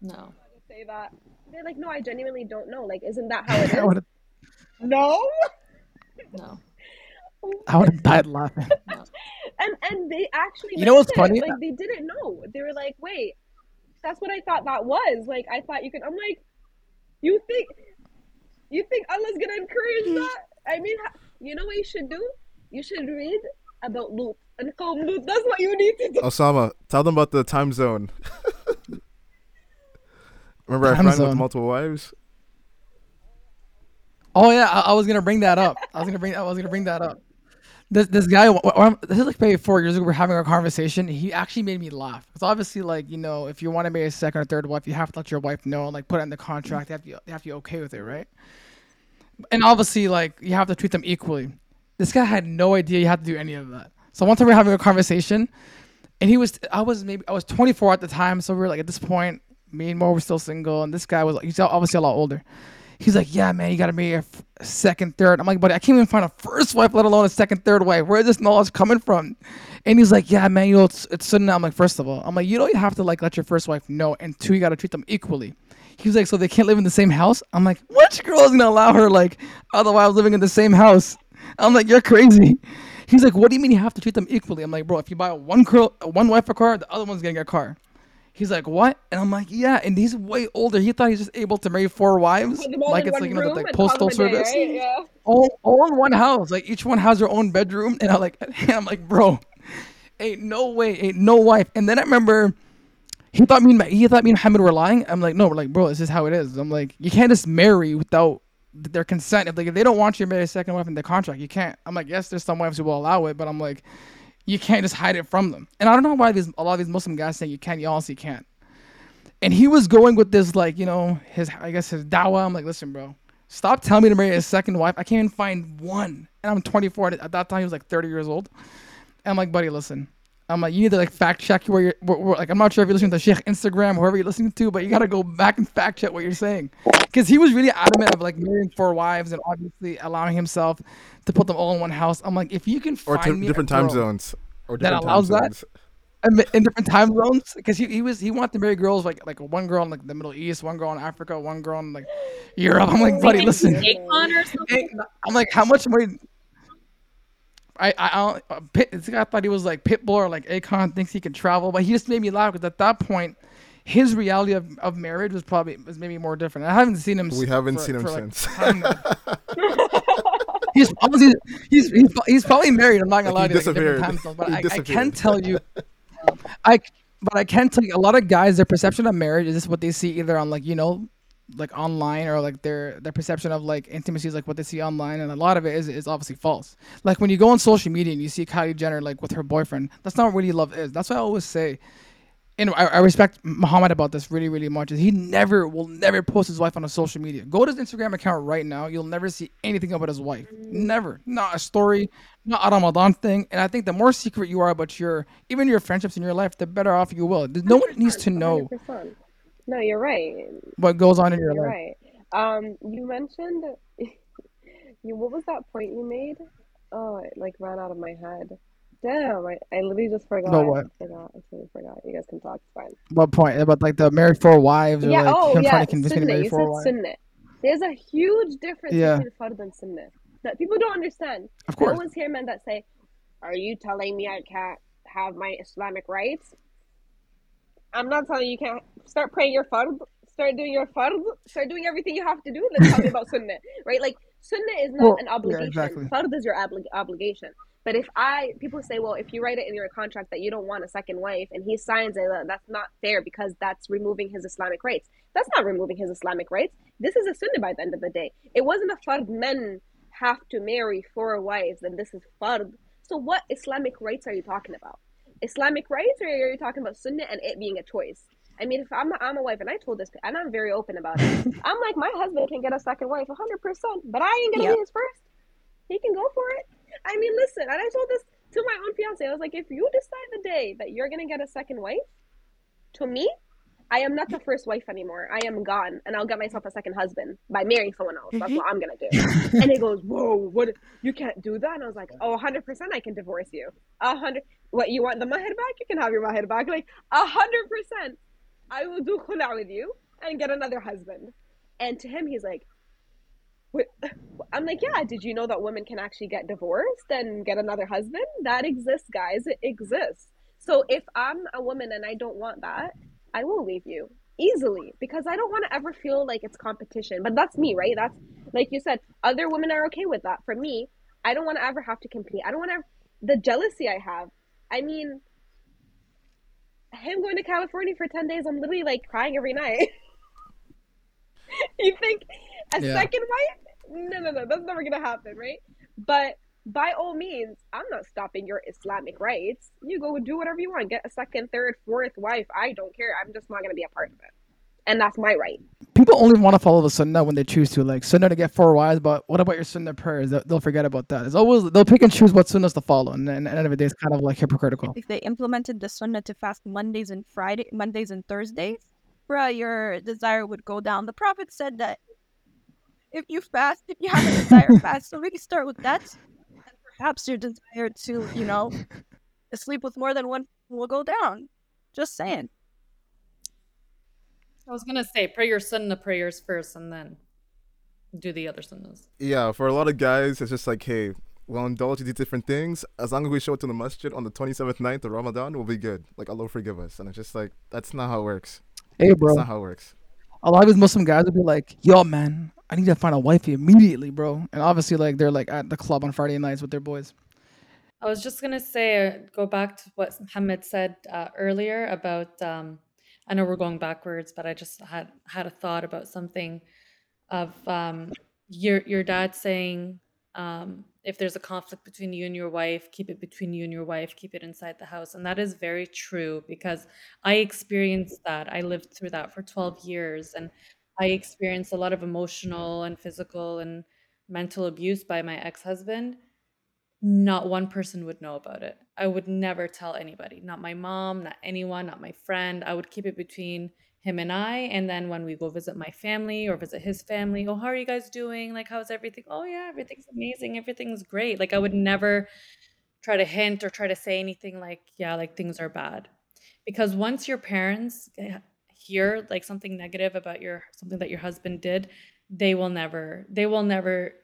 no. to say that. They're like, no, I genuinely don't know. Like, isn't that how it I is? Would have no. No. I would have died laughing. and and they actually You know what's it. funny? like they didn't know they were like wait that's what i thought that was like i thought you could i'm like you think you think allah's gonna encourage hmm. that i mean you know what you should do you should read about Lut and Qawm Lut. that's what you need to do Osama, tell them about the time zone. Remember our Time friend with multiple wives? Oh yeah, I, I was gonna bring that up. I was gonna bring. I was gonna bring that up. This this guy. This is like maybe four years ago. We're having a conversation. He actually made me laugh. It's obviously like you know, if you want to marry a second or third wife, you have to let your wife know and like put it in the contract. They have to. Be, they have to be okay with it, right? And obviously, like you have to treat them equally. This guy had no idea you had to do any of that. So one time we were having a conversation, and he was. I was maybe I was 24 at the time, so we were like at this point, me and Mo were still single, and this guy was he's obviously a lot older. He's like, yeah, man, you gotta marry a f- second, third. I'm like, buddy, I can't even find a first wife, let alone a second, third wife. Where is this knowledge coming from? And he's like, yeah, man, you know, it's it's sunnah. I'm like, first of all, I'm like, you don't have to like let your first wife know, and two, you gotta treat them equally. He was like, so they can't live in the same house. I'm like, which girl is gonna allow her like otherwise living in the same house? I'm like, you're crazy. He's like, what do you mean you have to treat them equally? I'm like, bro, if you buy one girl, one wife a car, the other one's getting a car. He's like, what? And I'm like, yeah. And he's way older. He thought he's just able to marry four wives, Put them all like it's like you know the like postal a day, service, right? yeah all, all in one house. Like each one has their own bedroom. And I'm like, and I'm like, bro, ain't no way, ain't no wife. And then I remember he thought me and he thought me and Muhammad were lying. I'm like, no, we're like, bro, this is how it is. I'm like, you can't just marry without their consent. If like if they don't want you to marry a second wife in their contract, you can't. I'm like, yes, there's some wives who will allow it, but I'm like, you can't just hide it from them. And I don't know why these a lot of these Muslim guys saying you can't. You honestly can't. And he was going with this like you know his I guess his dawah. I'm like, listen, bro, stop telling me to marry a second wife. I can't even find one, and I'm 24. At that time, he was like 30 years old. And I'm like, buddy, listen. I'm like, you need to like fact check where you're. Where, where, like, I'm not sure if you're listening to Sheikh Instagram, whoever you're listening to, but you gotta go back and fact check what you're saying, because he was really adamant of like marrying four wives and obviously allowing himself to put them all in one house. I'm like, if you can or find t- me different a time zones or that different allows time that, zones. in in different time zones, because he, he was he wanted to marry girls like like one girl in like the Middle East, one girl in Africa, one girl in like Europe. I'm like, buddy, listen. Akon or something. Hey, I'm like, how much money? I I, I don't. uh, Pit, this thought he was like Pitbull or like Akon thinks he can travel, but he just made me laugh because at that point, his reality of, of marriage was probably was maybe more different. I haven't seen him. We haven't for- seen him for, like, since. I he's, obviously, he's, he's he's probably married. I'm not gonna He lie to you, like, different disappeared. but I, I can disappeared. tell you, I but I can tell you a lot of guys their perception of marriage is just what they see either on like you know like online or like their their perception of like intimacy is like what they see online and a lot of it is is obviously false. Like when you go on social media and you see Kylie Jenner like with her boyfriend that's not really love is. That's what I always say and I, I respect Muhammad about this really really much is he never will never post his wife on a social media. Go to his Instagram account right now you'll never see anything about his wife. Never. Not a story not a Ramadan thing and I think the more secret you are about your even your friendships in your life the better off you will. No one needs to know 100%. No, you're right. what goes on in your You're life right. Um, you mentioned you. What was that point you made? Oh, it like ran out of my head. Damn, I, I literally just forgot. About what? I forgot. I totally forgot. You guys can talk. It's fine. What point? About like the married four wives or Yeah. like oh, yeah. trying to convince me to Sunnah. You said sunnah. There's a huge difference Yeah. between fard and sunnah that people don't understand. Of course. I always hear men that say, "Are you telling me I can't have my Islamic rights?" I'm not telling you you can't start praying your fard, start doing your fard, start doing everything you have to do. Then tell me about sunnah, right? Like sunnah is not Well, an yeah, obligation. exactly. Fard is your obli- obligation. But if I people say, well, if you write it in your contract that you don't want a second wife, and he signs it, uh, that's not fair because that's removing his Islamic rights. That's not removing his Islamic rights. This is a sunnah by the end of the day. It wasn't a fard men have to marry four wives, and this is fard. So what Islamic rights are you talking about? Islamic rights, or are you talking about sunnah and it being a choice? I mean, if I'm a, I'm a wife, and I told this, and I'm very open about it. I'm like, my husband can get a second wife, 100%, but I ain't gonna Yep. be his first. He can go for it. I mean, listen, and I told this to my own fiance. I was like, if you decide the day that you're gonna get a second wife, to me, I am not the first wife anymore. I am gone, and I'll get myself a second husband by marrying someone else. That's mm-hmm. what I'm gonna do. and he goes, "Whoa, what? You can't do that." And I was like, "Oh, 100 percent, I can divorce you. A hundred. What you want the mahar back? You can have your mahar back. Like a hundred percent, I will do khula with you and get another husband." And to him, he's like, Wait, I'm like, yeah. Did you know that women can actually get divorced and get another husband? That exists, guys. It exists. So if I'm a woman and I don't want that, I will leave you easily because I don't want to ever feel like it's competition. But that's me, right? That's like you said. Other women are okay with that. For me, I don't want to ever have to compete. I don't want to. The jealousy I have. I mean, him going to California for ten days. I'm literally like crying every night. you think a Yeah. second wife? No, no, no. That's never gonna happen, right? But by all means, I'm not stopping your Islamic rights. You go do whatever you want. Get a second, third, fourth wife. I don't care. I'm just not gonna be a part of it, and that's my right. People only want to follow the sunnah when they choose to. Like sunnah to get four wives, but what about your sunnah prayers? They'll, they'll forget about that. It's always they'll pick and choose what sunnahs to follow, and then at the end of the day, it's kind of like hypocritical. If they implemented the sunnah to fast Mondays and Friday, Mondays and Thursdays, bruh, your desire would go down. The Prophet said that if you fast, if you have a desire fast, so maybe start with that. And perhaps your desire to, you know, sleep with more than one will go down. Just saying. I was gonna say pray your sunnah prayers first and then do the other sunnahs. Yeah, for a lot of guys, it's just like, hey, we'll indulge in these different things. As long as we show it to the masjid on the 27th night of Ramadan, we'll be good. Like, Allah forgive us. And it's just like, that's not how it works. Hey, bro. That's not how it works. a lot of these Muslim guys would be like, "Yo, man, I need to find a wifey immediately, bro." And obviously, like they're like at the club on Friday nights with their boys. I was just gonna say, uh, go back to what Muhammad said uh, earlier about um, I know we're going backwards, but I just had had a thought about something of um, your your dad saying um, if there's a conflict between you and your wife, keep it between you and your wife, keep it inside the house. And that is very true because I experienced that. I lived through that for 12 years and I experienced a lot of emotional and physical and mental abuse by my ex husband. Not one person would know about it. I would never tell anybody, not my mom, not anyone, not my friend. I would keep it between him and I. And then when we go visit my family or visit his family, oh, how are you guys doing? Like, how's everything? Oh, yeah, everything's amazing. Everything's great. Like, I would never try to hint or try to say anything like, yeah, like things are bad. Because once your parents eh, hear like something negative about your something that your husband did, they will never, they will never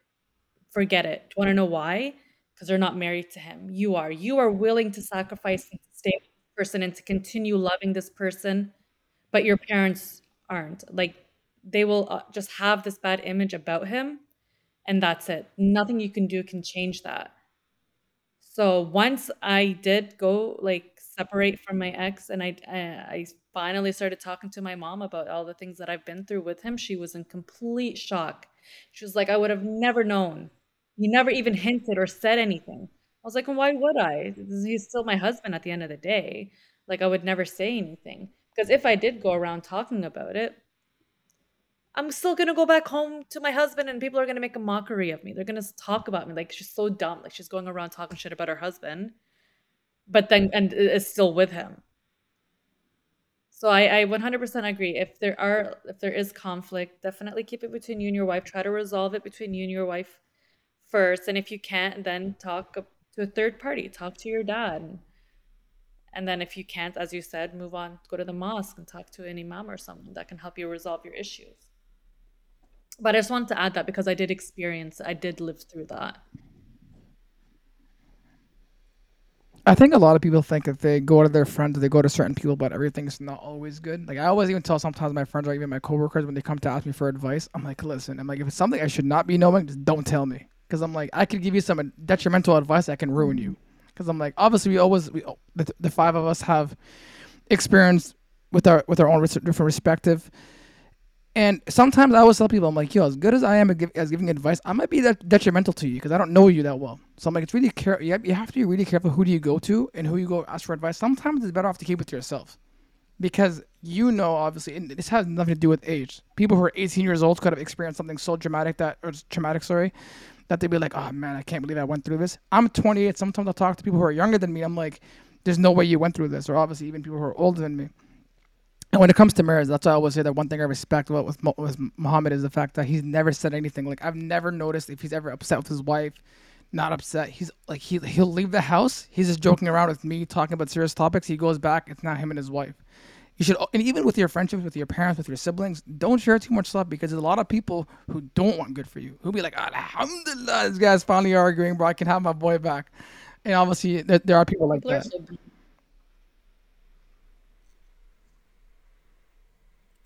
forget it. Do you want to know why? Because they're not married to him. You are. You are willing to sacrifice and stay with this person and to continue loving this person but your parents aren't. Like they will uh, just have this bad image about him and that's it. Nothing you can do can change that. So once I did go like separate from my ex and I uh, I finally started talking to my mom about all the things that I've been through with him, she was in complete shock. She was like, I would have never known. You never even hinted or said anything. I was like, well, why would I? He's still my husband at the end of the day. Like I would never say anything. Because if I did go around talking about it, I'm still gonna go back home to my husband and people are gonna make a mockery of me. They're gonna talk about me like she's so dumb, like she's going around talking shit about her husband, but then and is still with him. So I, I 100% agree. If there are if there is conflict, definitely keep it between you and your wife. Try to resolve it between you and your wife first, and if you can't, then talk to a third party. Talk to your dad and then if you can't, as you said, move on, go to the mosque and talk to an imam or someone that can help you resolve your issues. But I just wanted to add that because I did experience, I did live through that. I think a lot of people think that they go to their friends, they go to certain people, but everything's not always good. Like I always even tell sometimes my friends or even my coworkers when they come to ask me for advice, I'm like, listen, I'm like, if it's something I should not be knowing, just don't tell me, because I'm like, I could give you some detrimental advice that can ruin you because I'm like, obviously, we always we oh, the, the five of us have experience with our with our own different respective. And sometimes I always tell people, I'm like, yo, as good as I am as giving advice, I might be that detrimental to you because I don't know you that well. So I'm like, it's really care. You have to be really careful who do you go to and who you go ask for advice. Sometimes it's better off to keep it to yourself because you know, obviously, and this has nothing to do with age. People who are 18 years old could have experienced something so dramatic that, or traumatic, sorry, that they'd be like, oh man, I can't believe I went through this. I'm 28. Sometimes I'll talk to people who are younger than me. I'm like, there's no way you went through this, or obviously even people who are older than me. And when it comes to marriage, that's why I always say that one thing I respect about with, with Muhammad is the fact that he's never said anything. Like I've never noticed if he's ever upset with his wife, not upset. He's like he he'll leave the house. He's just joking around with me, talking about serious topics. He goes back. It's not him and his wife you should and even with your friendships with your parents with your siblings don't share too much stuff because there's a lot of people who don't want good for you who'll be like alhamdulillah this guy's finally arguing bro i can have my boy back and obviously there, there are people like that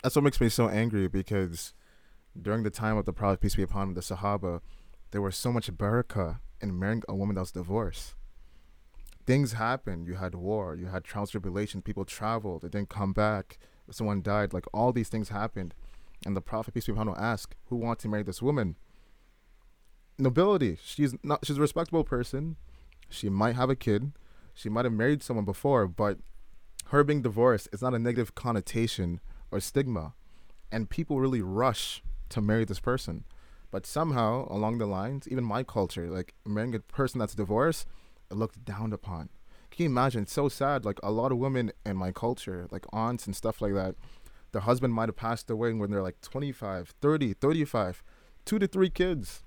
that's what makes me so angry because during the time of the prophet peace be upon him the sahaba there was so much barakah in marrying a woman that was divorced things happened. You had war, you had trials, tribulations, people traveled, they didn't come back, someone died. Like all these things happened. And the Prophet, peace be upon him, asked, Who wants to marry this woman? Nobility. She's not she's a respectable person. She might have a kid. She might have married someone before, but her being divorced is not a negative connotation or stigma. And people really rush to marry this person. But somehow along the lines, even my culture, like marrying a person that's divorced looked down upon. Can you imagine? It's so sad. Like a lot of women in my culture, like aunts and stuff like that, their husband might have passed away when they're like 25, 30, 35, two to three kids.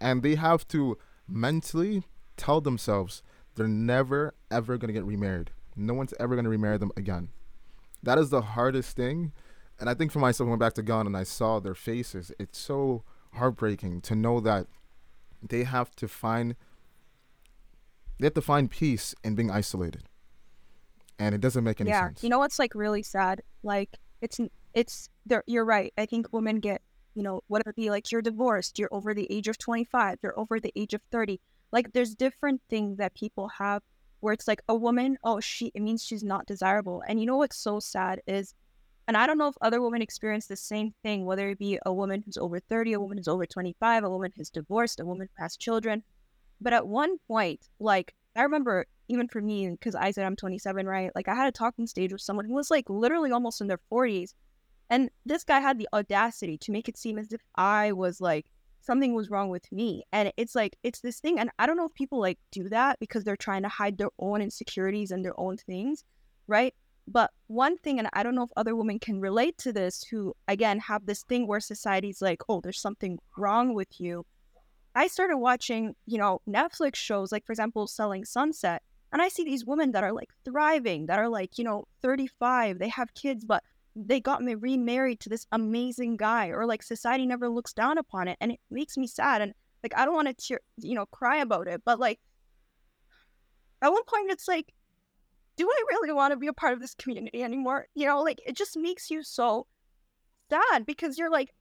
And they have to mentally tell themselves they're never, ever going to get remarried. No one's ever going to remarry them again. That is the hardest thing. And I think for myself, when I went back to Ghana and I saw their faces, it's so heartbreaking to know that they have to find they have to find peace in being isolated, and it doesn't make any yeah. sense. You know what's like really sad? Like it's it's. You're right. I think women get you know it be like you're divorced, you're over the age of 25, you're over the age of 30. Like there's different things that people have where it's like a woman, oh she it means she's not desirable. And you know what's so sad is And I don't know if other women experience the same thing, whether it be a woman who's over 30, a woman who's over 25, a woman who's divorced, a woman who has children. But at one point, like, I remember even for me, because I said I'm 27, right? Like, I had a talking stage with someone who was like literally almost in their 40s. And this guy had the audacity to make it seem as if I was like, something was wrong with me. And it's like, it's this thing. And I don't know if people like do that because they're trying to hide their own insecurities and their own things, right? But one thing, and I don't know if other women can relate to this, who again have this thing where society's like, oh, there's something wrong with you. I started watching, you know, Netflix shows, like, for example, Selling Sunset. And I see these women that are like thriving, that are like, you know, 35, they have kids, but they got me remarried to this amazing guy, or like society never looks down upon it. And it makes me sad. And like, I don't want to, you know, cry about it, but like, at one point, it's like, do I really want to be a part of this community anymore? You know, like it just makes you so sad because you're like,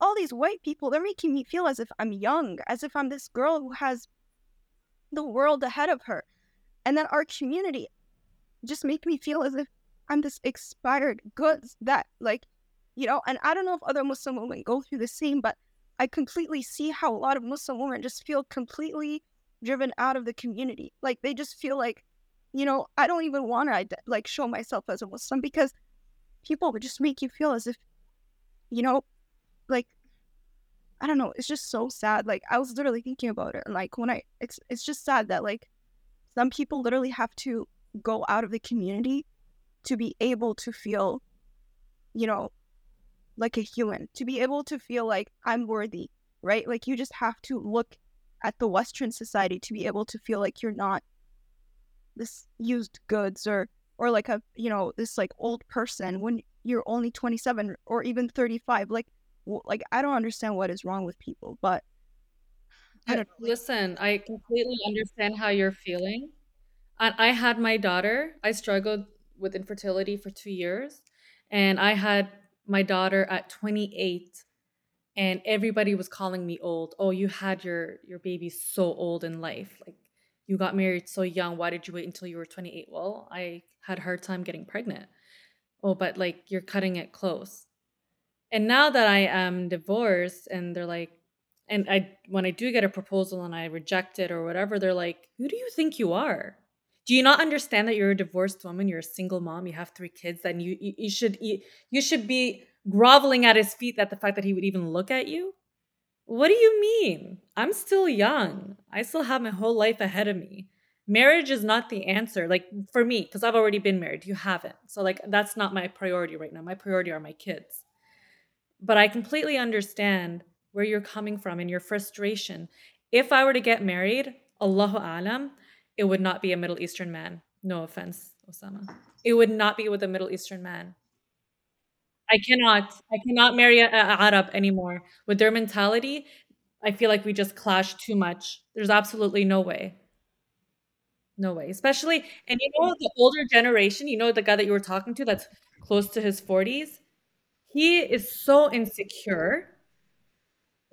all these white people, they're making me feel as if I'm young, as if I'm this girl who has the world ahead of her. And then our community just make me feel as if I'm this expired goods that like, you know, and I don't know if other Muslim women go through the same, but I completely see how a lot of Muslim women just feel completely driven out of the community. Like they just feel like you know, I don't even want to like show myself as a Muslim because people would just make you feel as if, you know, like I don't know. It's just so sad. Like I was literally thinking about it. Like when I, it's it's just sad that like some people literally have to go out of the community to be able to feel, you know, like a human. To be able to feel like I'm worthy, right? Like you just have to look at the Western society to be able to feel like you're not this used goods or or like a you know this like old person when you're only 27 or even 35 like like i don't understand what is wrong with people but I don't know. listen i completely understand how you're feeling and i had my daughter i struggled with infertility for two years and i had my daughter at 28 and everybody was calling me old oh you had your your baby so old in life like you got married so young. Why did you wait until you were 28? Well, I had a hard time getting pregnant. Oh, but like you're cutting it close. And now that I am divorced and they're like, and I when I do get a proposal and I reject it or whatever, they're like, who do you think you are? Do you not understand that you're a divorced woman? You're a single mom. You have three kids. Then you you, you should you, you should be groveling at his feet at the fact that he would even look at you. What do you mean? I'm still young. I still have my whole life ahead of me. Marriage is not the answer. Like for me, because I've already been married. You haven't. So like that's not my priority right now. My priority are my kids. But I completely understand where you're coming from and your frustration. If I were to get married, Allahu Alam, it would not be a Middle Eastern man. No offense, Osama. It would not be with a Middle Eastern man. I cannot. I cannot marry an Arab anymore. With their mentality, I feel like we just clash too much. There's absolutely no way. No way. Especially, and you know, the older generation, you know, the guy that you were talking to that's close to his 40s, he is so insecure.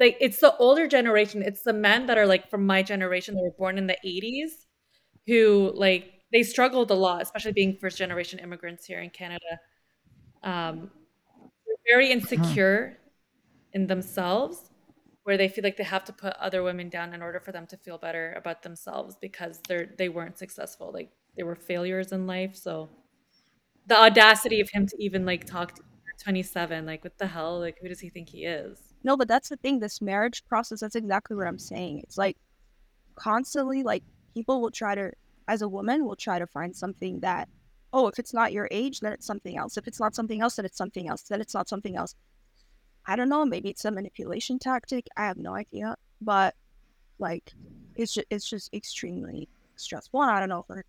Like, it's the older generation, it's the men that are like from my generation that were born in the 80s who, like, they struggled a lot, especially being first generation immigrants here in Canada. Um, very insecure in themselves where they feel like they have to put other women down in order for them to feel better about themselves because they're they weren't successful. Like they were failures in life. So the audacity of him to even like talk to 27 like what the hell? Like who does he think he is? No but that's the thing. This marriage process that's exactly what i'm saying. It's like constantly like people will try to as a woman will try to find something that oh, if it's not your age, then it's something else. If it's not something else, then it's something else. Then it's not something else. I don't know. Maybe it's a manipulation tactic. I have no idea. But like, it's just it's just extremely stressful. And I don't know if I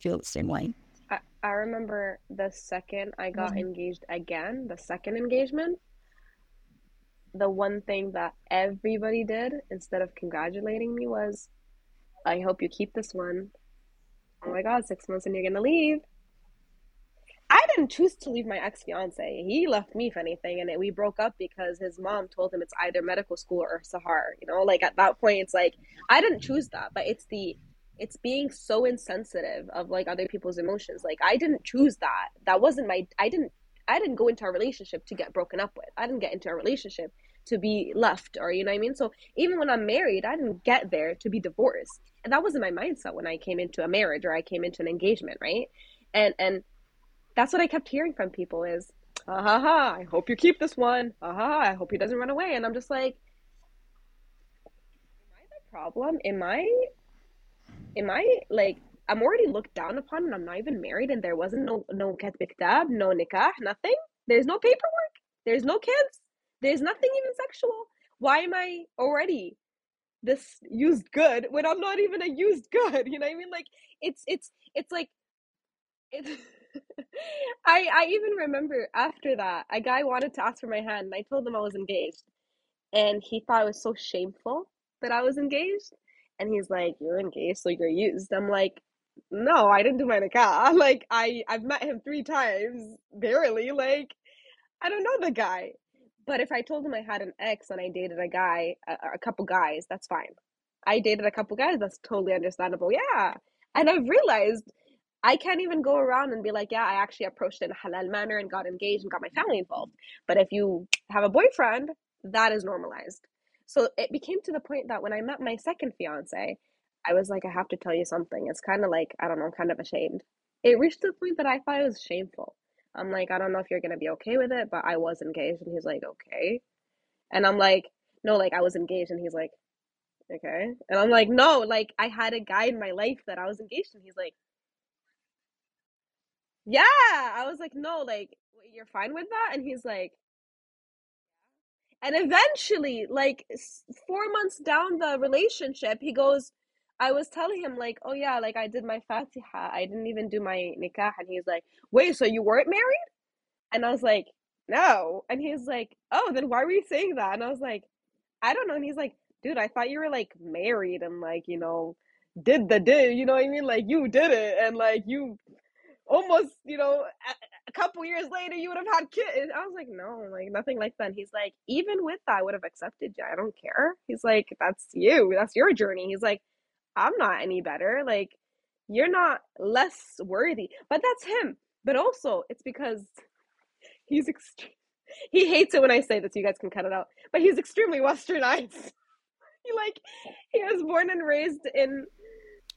feel the same way. I, I remember the second I got mm-hmm. engaged again, the second engagement. The one thing that everybody did instead of congratulating me was, "I hope you keep this one." Oh my God, six months and you're gonna leave. I didn't choose to leave my ex fiance. He left me, if anything, and we broke up because his mom told him it's either medical school or Sahar. You know, like at that point, it's like I didn't choose that, but it's the it's being so insensitive of like other people's emotions. Like I didn't choose that. That wasn't my. I didn't. I didn't go into a relationship to get broken up with. I didn't get into a relationship to be left or you know what I mean? So even when I'm married, I didn't get there to be divorced. And that wasn't my mindset when I came into a marriage or I came into an engagement, right? And and that's what I kept hearing from people is, ha ha ha, I hope you keep this one. Ha ha, I hope he doesn't run away. And I'm just like, am I the problem? Am I am I like I'm already looked down upon and I'm not even married and there wasn't no no kitab, no nikah, nothing. There's no paperwork. There's no kids. There's nothing even sexual. Why am I already this used good when I'm not even a used good? You know what I mean? Like it's it's it's like it's I I even remember after that a guy wanted to ask for my hand and I told him I was engaged and he thought it was so shameful that I was engaged and he's like you're engaged so you're used I'm like no I didn't do my nikah like I I've met him three times barely like I don't know the guy but if I told him I had an ex and I dated a guy, a, a couple guys, that's fine. I dated a couple guys, that's totally understandable. Yeah. And I've realized I can't even go around and be like, yeah, I actually approached in a halal manner and got engaged and got my family involved. But if you have a boyfriend, that is normalized. So it became to the point that when I met my second fiance, I was like, I have to tell you something. It's kind of like, I don't know, I'm kind of ashamed. It reached the point that I thought it was shameful. I'm like, I don't know if you're gonna be okay with it, but I was engaged, and he's like, okay, and I'm like, no, like I was engaged, and he's like, okay, and I'm like, no, like I had a guy in my life that I was engaged, and he's like, yeah, I was like, no, like you're fine with that, and he's like, and eventually, like four months down the relationship, he goes, I was telling him like, oh yeah, like I did my Fatiha. I didn't even do my nikah. And he's like, wait, so you weren't married? And I was like, no. And he's like, oh, then why were you saying that? And I was like, I don't know. And he's like, dude, I thought you were like married and like, you know, did the did, you know what I mean? Like you did it and like you almost, you know, a, a couple years later you would have had kids. I was like, no, like nothing like that. And he's like, even with that, I would have accepted you. I don't care. He's like, that's you. That's your journey. He's like, I'm not any better. Like, you're not less worthy. But that's him. But also, it's because he's extreme. He hates it when I say this. You guys can cut it out. But he's extremely westernized. he like he was born and raised in.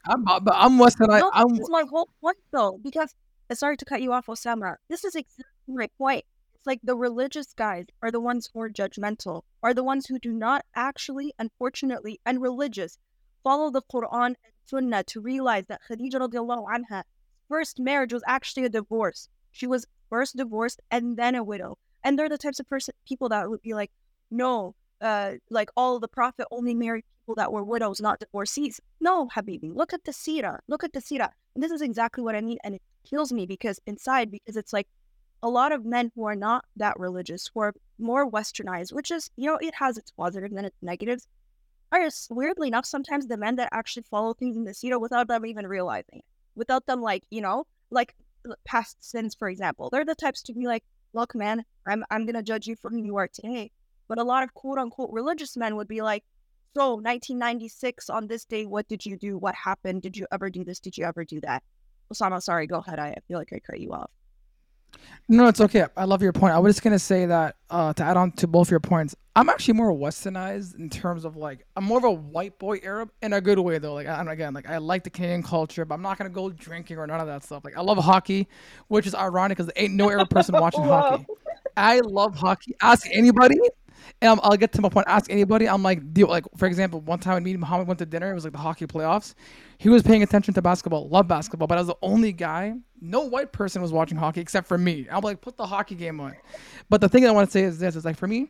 I'm but I'm westernized. No, I'm this is my whole point though, because uh, sorry to cut you off, Osama. This is exactly my point. It's like the religious guys are the ones who are judgmental, are the ones who do not actually, unfortunately, and religious follow the Quran and Sunnah to realize that Khadija radiallahu anha first marriage was actually a divorce. She was first divorced and then a widow. And they're the types of person people that would be like, no, uh, like all the Prophet only married people that were widows, not divorcees. No, Habibi, look at the Sira. Look at the Sira. And this is exactly what I mean. And it kills me because inside, because it's like a lot of men who are not that religious, who are more westernized, which is, you know, it has its positives and its negatives are weirdly enough sometimes the men that actually follow things in the Sira without them even realizing it. Without them like, you know, like past sins, for example. They're the types to be like, look, man, I'm I'm gonna judge you for who you are today. But a lot of quote unquote religious men would be like, so 1996 on this day, what did you do? What happened? Did you ever do this? Did you ever do that? Osama, sorry, go ahead. I feel like I cut you off. No, it's okay. I love your point. I was just gonna say that uh, to add on to both your points. I'm actually more westernized in terms of like I'm more of a white boy Arab in a good way though. Like I'm again like I like the Canadian culture, but I'm not gonna go drinking or none of that stuff. Like I love hockey, which is ironic because there ain't no Arab person watching hockey. I love hockey. Ask anybody, and i will get to my point. Ask anybody. I'm like, deal. Like for example, one time me and Muhammad went to dinner, it was like the hockey playoffs. He was paying attention to basketball, love basketball, but I was the only guy. No white person was watching hockey except for me. I'm like, put the hockey game on. But the thing I want to say is this: is like for me,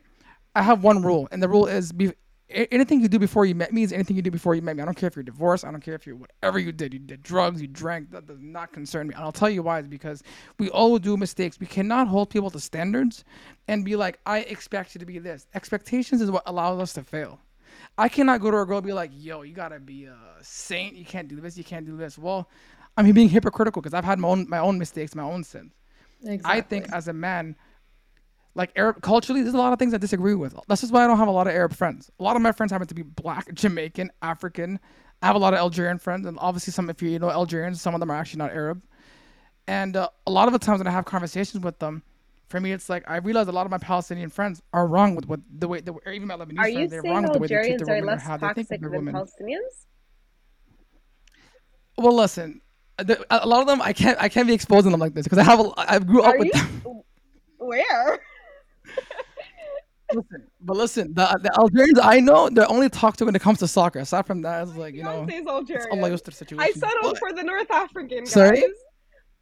I have one rule, and the rule is be anything you do before you met me is anything you do before you met me. I don't care if you're divorced. I don't care if you're whatever you did. You did drugs, you drank. That does not concern me. And I'll tell you why. Is because we all do mistakes. We cannot hold people to standards and be like, I expect you to be this. Expectations is what allows us to fail. I cannot go to a girl and be like, yo, you gotta be a saint. You can't do this. You can't do this. Well, I'm being hypocritical because I've had my own my own mistakes, my own sins. Exactly. I think as a man, like Arab culturally, there's a lot of things I disagree with. This is why I don't have a lot of Arab friends. A lot of my friends happen to be black, Jamaican, African. I have a lot of Algerian friends, and obviously some, if you know Algerians, some of them are actually not Arab. And uh, a lot of the times when I have conversations with them, For me, it's like I realize a lot of my Palestinian friends are wrong with what the way, the, or even my Lebanese Are friends, they're wrong with the way they treat their are women or how they think toxic of their than women. Palestinians? Well, listen, the, a lot of them I can't I can't be exposing them like this because I have a, I grew up Are with you? them. Where? Listen, but listen, the, the Algerians I know they're only talk to when it comes to soccer. Aside from that, it's like you know, it's Algerian. Yusr situation. I settled But- for the North African guys. Sorry?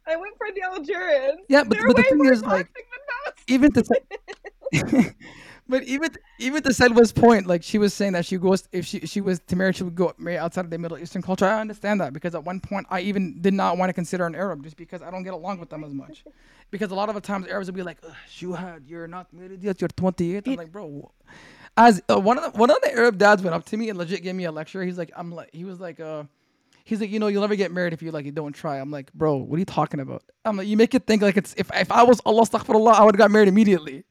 I went for the Algerians. Yeah, but- They're but the thing is, like, toxic than us. even to but even even to Salwa's point, like she was saying that she goes if she she was to marry, she would go marry outside of the Middle Eastern culture. I understand that because at one point I even did not want to consider an Arab just because I don't get along with them as much. Because a lot of the times Arabs would be like, "Ugh, "Shuhad, you're not married yet. You're 28." I'm like, bro. As uh, one of the, one of the Arab dads went up to me and legit gave me a lecture. He's like, I'm like, he was like, uh, he's like, you know, you'll never get married if you like you don't try. I'm like, bro, what are you talking about? I'm like, you make it think like it's if if I was Allah astaghfirullah, I would have got married immediately.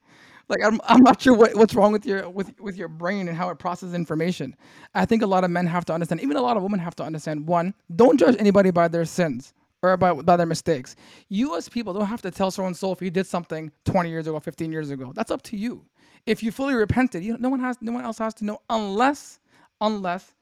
Like I'm, I'm not sure what, what's wrong with your with with your brain and how it processes information. I think a lot of men have to understand, even a lot of women have to understand. One, don't judge anybody by their sins or by, by their mistakes. You as people don't have to tell so and so if you did something 20 years ago, 15 years ago. That's up to you. If you fully repented, you no one has no one else has to know unless unless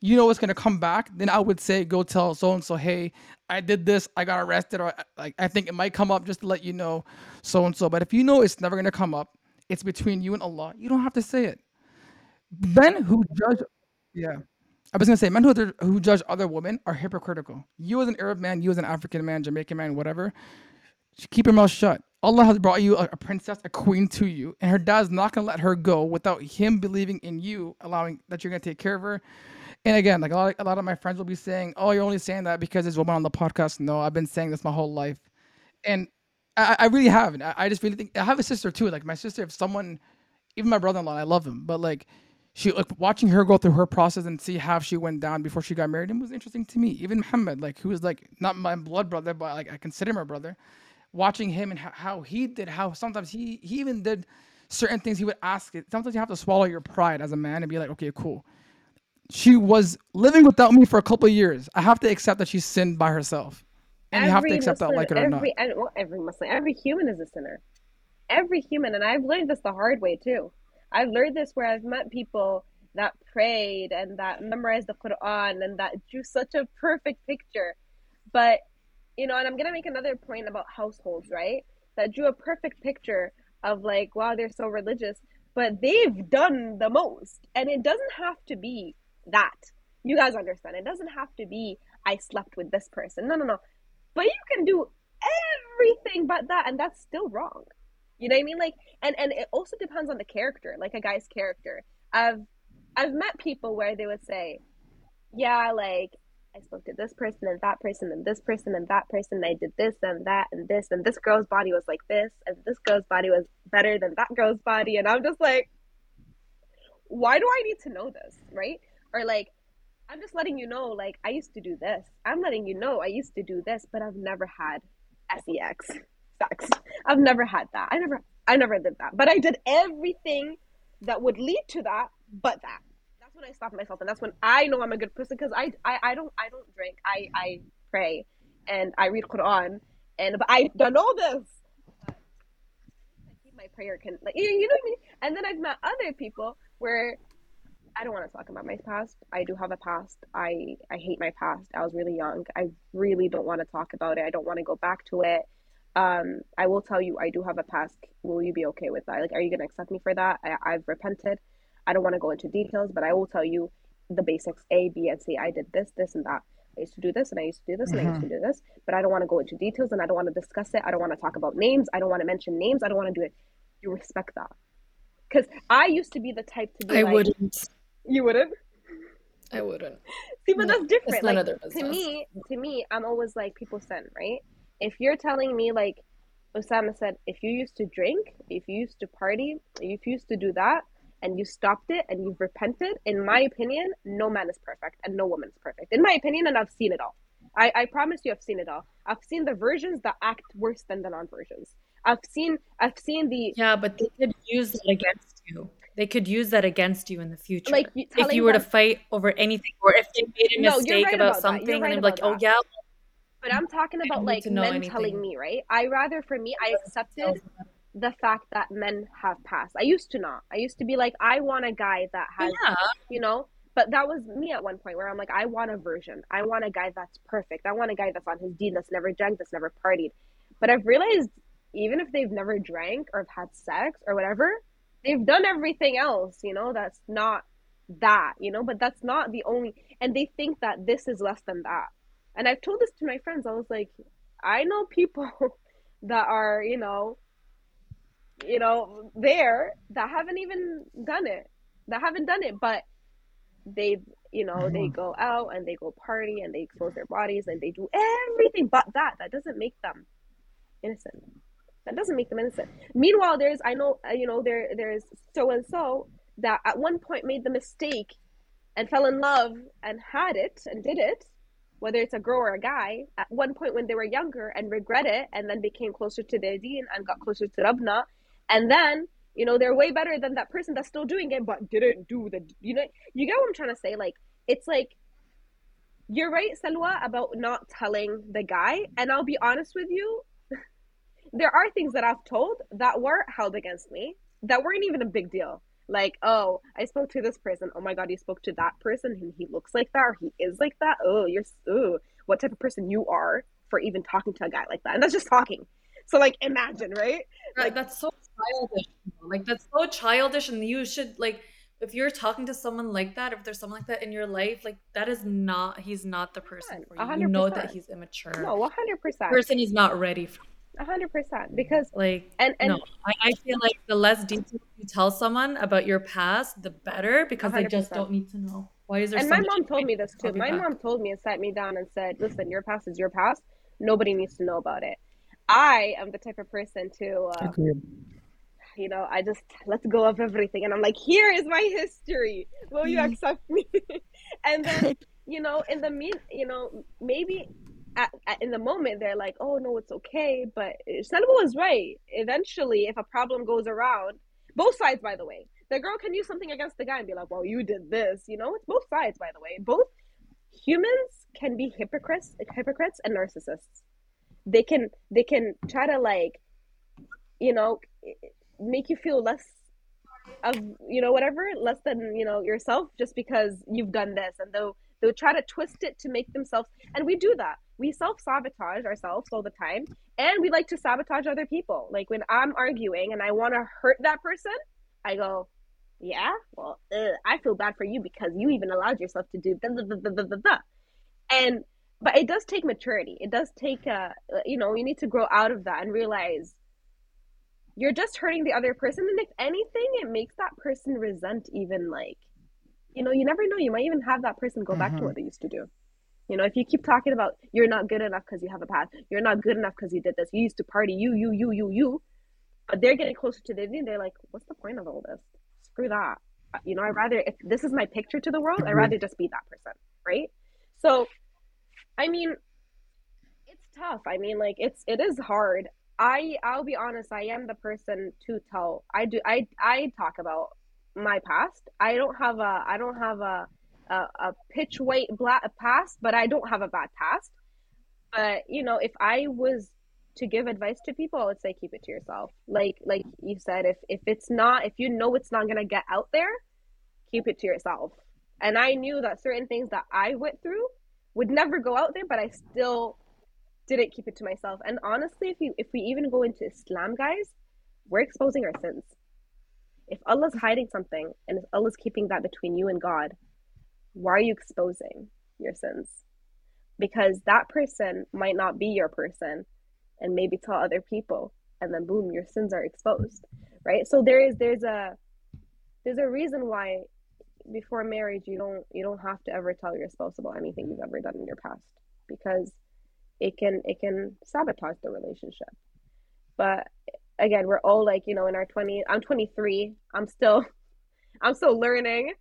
you know what's gonna come back, then I would say go tell so and so, hey, I did this, I got arrested, or like I think it might come up just to let you know, so and so. But if you know it's never gonna come up, it's between you and Allah. You don't have to say it. Men who judge, yeah, I was gonna say men who who judge other women are hypocritical. You as an Arab man, you as an African man, Jamaican man, whatever, keep your mouth shut. Allah has brought you a, a princess, a queen to you, and her dad's not gonna let her go without him believing in you, allowing that you're gonna take care of her. And again, like a lot, of, a lot of my friends will be saying, "Oh, you're only saying that because there's a woman on the podcast." No, I've been saying this my whole life, and I, I really haven't. I, I just really think I have a sister too. Like my sister, if someone, even my brother-in-law, I love him, but like she, like watching her go through her process and see how she went down before she got married, it was interesting to me. Even Muhammad, like who was like not my blood brother, but like I consider him my brother. Watching him and how, how he did, how sometimes he he even did certain things he would ask it. Sometimes you have to swallow your pride as a man and be like, okay, cool she was living without me for a couple years. I have to accept that she sinned by herself, and you have to accept that, like it or not. every, and, well, every Muslim, every human is a sinner. Every human, and I've learned this the hard way too. I've learned this where I've met people that prayed and that memorized the Quran and that drew such a perfect picture. But, you know, and I'm going to make another point about households, right? That drew a perfect picture of like, wow, they're so religious, but they've done the most. And it doesn't have to be that. You guys understand. It doesn't have to be, I slept with this person. No, no, no. But you can do everything but that, and that's still wrong. You know what I mean? Like, and and it also depends on the character, like a guy's character. I've I've met people where they would say, "Yeah, like I spoke to this person and that person and this person and that person. And I did this and that and this and this girl's body was like this and this girl's body was better than that girl's body." And I'm just like, "Why do I need to know this?" Right? Or like, I'm just letting you know, like I used to do this. I'm letting you know I used to do this, but I've never had sex sex. I've never had that. I never I never did that. But I did everything that would lead to that, but that. That's when I stopped myself and that's when I know I'm a good person because I, I I don't I don't drink. I I pray and I read Quran and but I done all this. But I keep my prayer can like you know what I mean? And then I've met other people where I don't want to talk about my past. I do have a past. I I hate my past. I was really young. I really don't want to talk about it. I don't want to go back to it. Um, I will tell you, I do have a past. Will you be okay with that? Like, are you gonna accept me for that? I, I've repented. I don't want to go into details, but I will tell you the basics: A, B, and C. I did this, this, and that. I used to do this, and I used to do this, and I used to do this. But I don't want to go into details, and I don't want to discuss it. I don't want to talk about names. I don't want to mention names. I don't want to do it. You respect that, because I used to be the type to be I like, wouldn't. You wouldn't. I wouldn't. See, but No, that's different. like, to me, to me, I'm always like people send, right? If you're telling me like Osama said, if you used to drink, if you used to party, if you used to do that, and you stopped it and you've repented, in my opinion, no man is perfect and no woman is perfect. In my opinion, and I've seen it all. I, I promise you, I've seen it all. I've seen the versions that act worse than the non-versions. I've seen, I've seen the Yeah, but they could use that against you. They could use that against you in the future. Like, if you were to fight over anything, or if they made a No, right mistake about about something, You're and they'd be like, "Oh that. yeah, But I'm talking about like men anything. telling me, right? I rather for me, I accepted the fact that men have passed. I used to not. I used to be like, I want a guy that has, yeah. you know, but that was me at one point where I'm like, I want a version. I want a guy that's perfect. I want a guy that's on his deen, that's never drank, that's never partied. But I've realized even if they've never drank or have had sex or whatever, they've done everything else, you know, that's not that, you know, but that's not the only, and they think that this is less than that. And I've told this to my friends. I was like, I know people that are, you know, you know, there that haven't even done it, that haven't done it, but they've, you know, mm-hmm. they go out and they go party and they expose their bodies and they do everything but that. That doesn't make them innocent. That doesn't make them innocent. Meanwhile, there's I know uh, you know there there's so and so that at one point made the mistake and fell in love and had it and did it, whether it's a girl or a guy, at one point when they were younger and regret it and then became closer to their deen and got closer to Rabna. And then, you know, they're way better than that person that's still doing it but didn't do the you know you get what I'm trying to say? Like it's like you're right, Salwa, about not telling the guy. And I'll be honest with you, there are things that I've told that were held against me that weren't even a big deal. Like, oh, I spoke to this person. Oh my god, you spoke to that person and he looks like that or he is like that. Oh, you're oh, what type of person you are for even talking to a guy like that. And that's just talking. So like imagine, right? Like that's so childish. Like that's so childish and you should like if you're talking to someone like that, if there's someone like that in your life, like that is not he's not the person for you. 100%. You know that he's immature. No, one hundred percent. Person is not ready for hundred percent because like and, and no I, I, feel like the less details you tell someone about your past the better because 100%. they just don't need to know. Why is there and so my mom told me this too. my back. mom told me and sat me down and said listen your past is your past. Nobody needs to know about it. I am the type of person to uh, you know i just let go of everything. And i'm like here is my history. Will you mm-hmm. accept me? And then you know in the mean you know maybe at, at, in the moment they're like, oh no, it's okay. But Salwa was right. Eventually, if a problem goes around, both sides, by the way, the girl can use something against the guy and be like, well, you did this. You know, it's both sides, by the way. Both humans can be hypocrites, hypocrites and narcissists. They can they can try to like, you know, make you feel less of you know whatever less than you know yourself just because you've done this and they'll they'll try to twist it to make themselves and we do that we self sabotage ourselves all the time and we like to sabotage other people. Like when I'm arguing and I want to hurt that person, I go, yeah, well, ugh, I feel bad for you because you even allowed yourself to do da, da, da, da, And, but it does take maturity. It does take, uh, you know, you need to grow out of that and realize you're just hurting the other person. And if anything, it makes that person resent even like, you know, you never know. You might even have that person go mm-hmm. back to mm-hmm. what they used to do. You know, if you keep talking about you're not good enough because you have a past, you're not good enough because you did this, you used to party, you, you, you, you, you, but they're getting closer to the end, they're like, what's the point of all this? Screw that. You know, I'd rather, if this is my picture to the world, I'd rather mm-hmm. just be that person, right? So, I mean, it's tough. I mean, like, it's, it is hard. I, I'll be honest, I am the person to tell. I do, I, I talk about my past. I don't have a, I don't have a, a, a pitch weight past, but I don't have a bad past. But you know, if I was to give advice to people, I would say keep it to yourself. Like like you said, if if it's not, if you know it's not gonna get out there, keep it to yourself. And I knew that certain things that I went through would never go out there, but I still didn't keep it to myself. And honestly, if you if we even go into Islam, guys, we're exposing our sins. If Allah's hiding something and if Allah's keeping that between you and God, why are you exposing your sins? Because that person might not be your person and maybe tell other people and then boom, your sins are exposed. Right? So there is there's a there's a reason why before marriage you don't you don't have to ever tell your spouse about anything you've ever done in your past because it can it can sabotage the relationship. But again, we're all like, you know, in our 20s. I'm 23. I'm still I'm still learning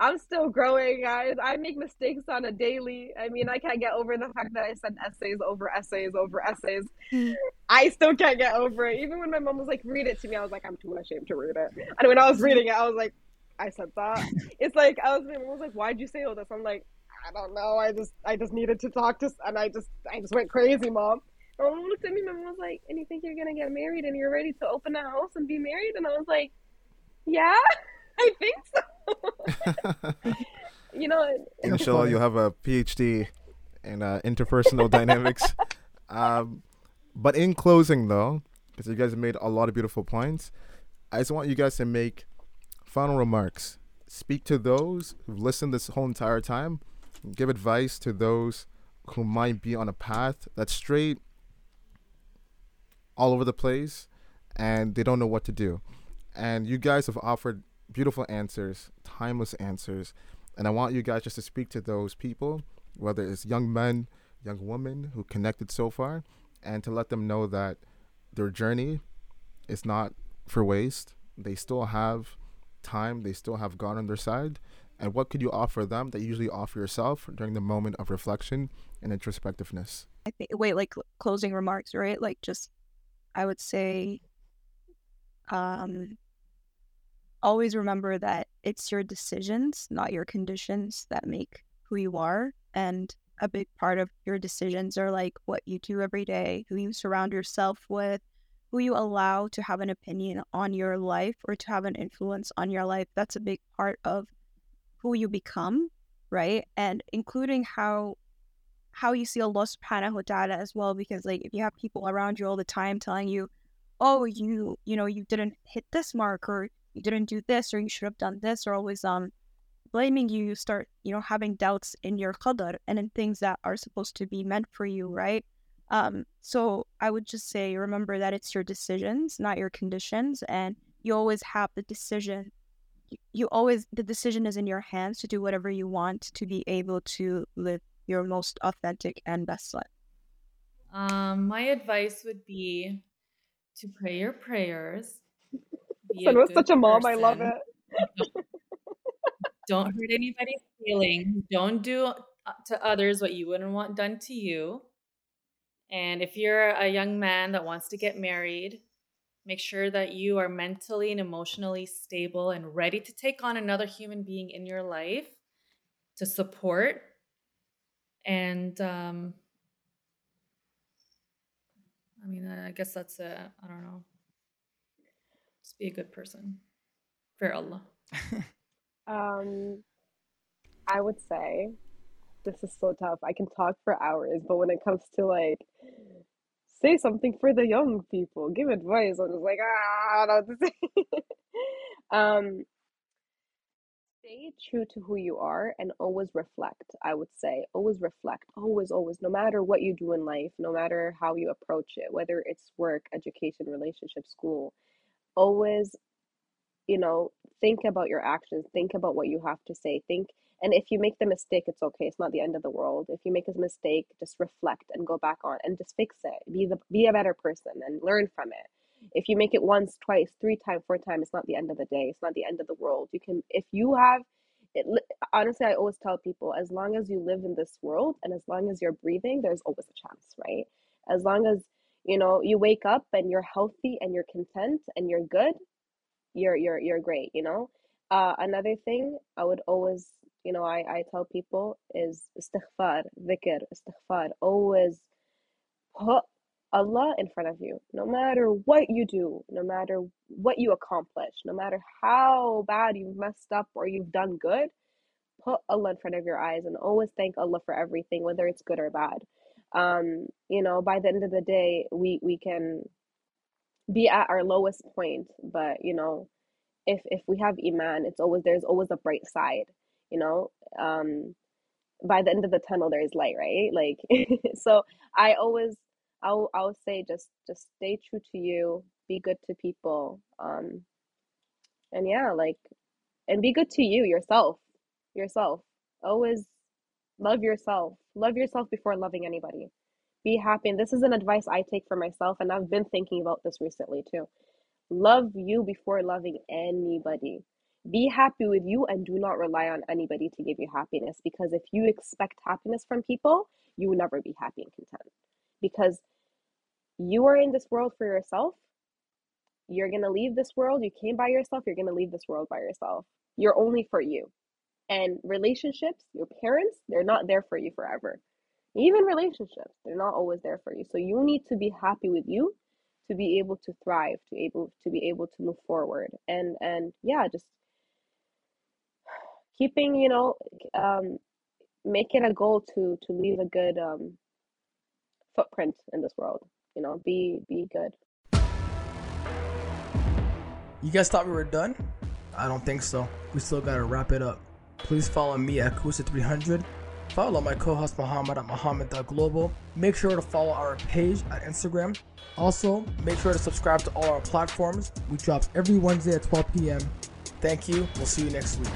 I'm still growing, guys. I make mistakes on a daily. I mean, I can't get over the fact that I send essays over essays over essays. Mm. I still can't get over it. Even when my mom was like, read it to me, I was like, I'm too ashamed to read it. And when I was reading it, I was like, I said that. It's like I was, my mom was like, why'd you say all this? I'm like, I don't know. I just, I just needed to talk to, and I just, I just went crazy, mom. my mom looked at me. My mom was like, "And you think you're gonna get married and you're ready to open a house and be married?" And I was like, "Yeah, I think so." you know, Inshallah, you'll have a PhD in uh, interpersonal dynamics. Um, but in closing, though, because you guys have made a lot of beautiful points, I just want you guys to make final remarks. Speak to those who've listened this whole entire time. Give advice to those who might be on a path that's straight all over the place and they don't know what to do. And you guys have offered beautiful answers, timeless answers. And I want you guys just to speak to those people, whether it's young men, young women who connected so far, and to let them know that their journey is not for waste. They still have time, they still have God on their side. And what could you offer them that you usually offer yourself during the moment of reflection and introspectiveness? I think wait, like closing remarks, right? Like just I would say um always remember that it's your decisions, not your conditions that make who you are and a big part of your decisions are like what you do every day, who you surround yourself with, who you allow to have an opinion on your life or to have an influence on your life. That's a big part of who you become, right? And including how how you see Allah subhanahu wa ta'ala as well, because like if you have people around you all the time telling you, Oh, you you know, you didn't hit this mark or you didn't do this or you should have done this or always um blaming you, you start, you know, having doubts in your qadr and in things that are supposed to be meant for you, right? Um, so I would just say remember that it's your decisions, not your conditions, and you always have the decision. You always the decision is in your hands to do whatever you want to be able to live your most authentic and best life. Um, my advice would be to pray your prayers. Be such a mom. I love it. don't hurt anybody's feelings. Don't do uh, to others what you wouldn't want done to you. And if you're a young man that wants to get married, make sure that you are mentally and emotionally stable and ready to take on another human being in your life to support. And um, I mean, I guess that's it. I don't know. Just be a good person. For Allah. Um, I would say this is so tough. I can talk for hours, but when it comes to like say something for the young people, give advice, I'm just like ah, I don't know what to say. um, stay true to who you are and always reflect. I would say always reflect, always, always, no matter what you do in life, no matter how you approach it, whether it's work, education, relationship, school, always you know, think about your actions, think about what you have to say, think and if you make the mistake, it's okay. It's not the end of the world. If you make a mistake, just reflect and go back on and just fix it. Be the be a better person and learn from it. If you make it once, twice, three times, four times, it's not the end of the day. It's not the end of the world. You can if you have it honestly I always tell people as long as you live in this world and as long as you're breathing, there's always a chance, right? As long as you know you wake up and you're healthy and you're content and you're good, you're you're you're great you know? Uh, another thing i would always you know i i tell people is istighfar dhikr istighfar. Always put allah in front of you no matter what you do no matter what you accomplish no matter how bad you've messed up or you've done good put allah in front of your eyes and always thank allah for everything whether it's good or bad um you know by the end of the day we we can be at our lowest point but you know if if we have iman it's always there's always a bright side you know? Um by the end of the tunnel there is light right? Like so i always i'll i'll say just just stay true to you be good to people um and yeah like and be good to you yourself yourself. Always love yourself. Love yourself before loving anybody. Be happy. And this is an advice i take for myself and i've been thinking about this recently too. Love you before loving anybody. Be happy with you and do not rely on anybody to give you happiness because if you expect happiness from people you will never be happy and content. Because you are in this world for yourself. You're going to leave this world. You came by yourself. You're going to leave this world by yourself. You're only for you and relationships your parents they're not there for you forever even relationships they're not always there for you so you need to be happy with you to be able to thrive to able to be able to move forward and and yeah just keeping you know um make it a goal to to leave a good um footprint in this world you know be be good You guys thought we were done? I don't think so. We still gotta wrap it up. Please follow me at Kusa300. Follow my co-host Muhammad at Muhammad.global. Make sure to follow our page at Instagram. Also, make sure to subscribe to all our platforms. We drop every Wednesday at 12 p.m. Thank you. We'll see you next week.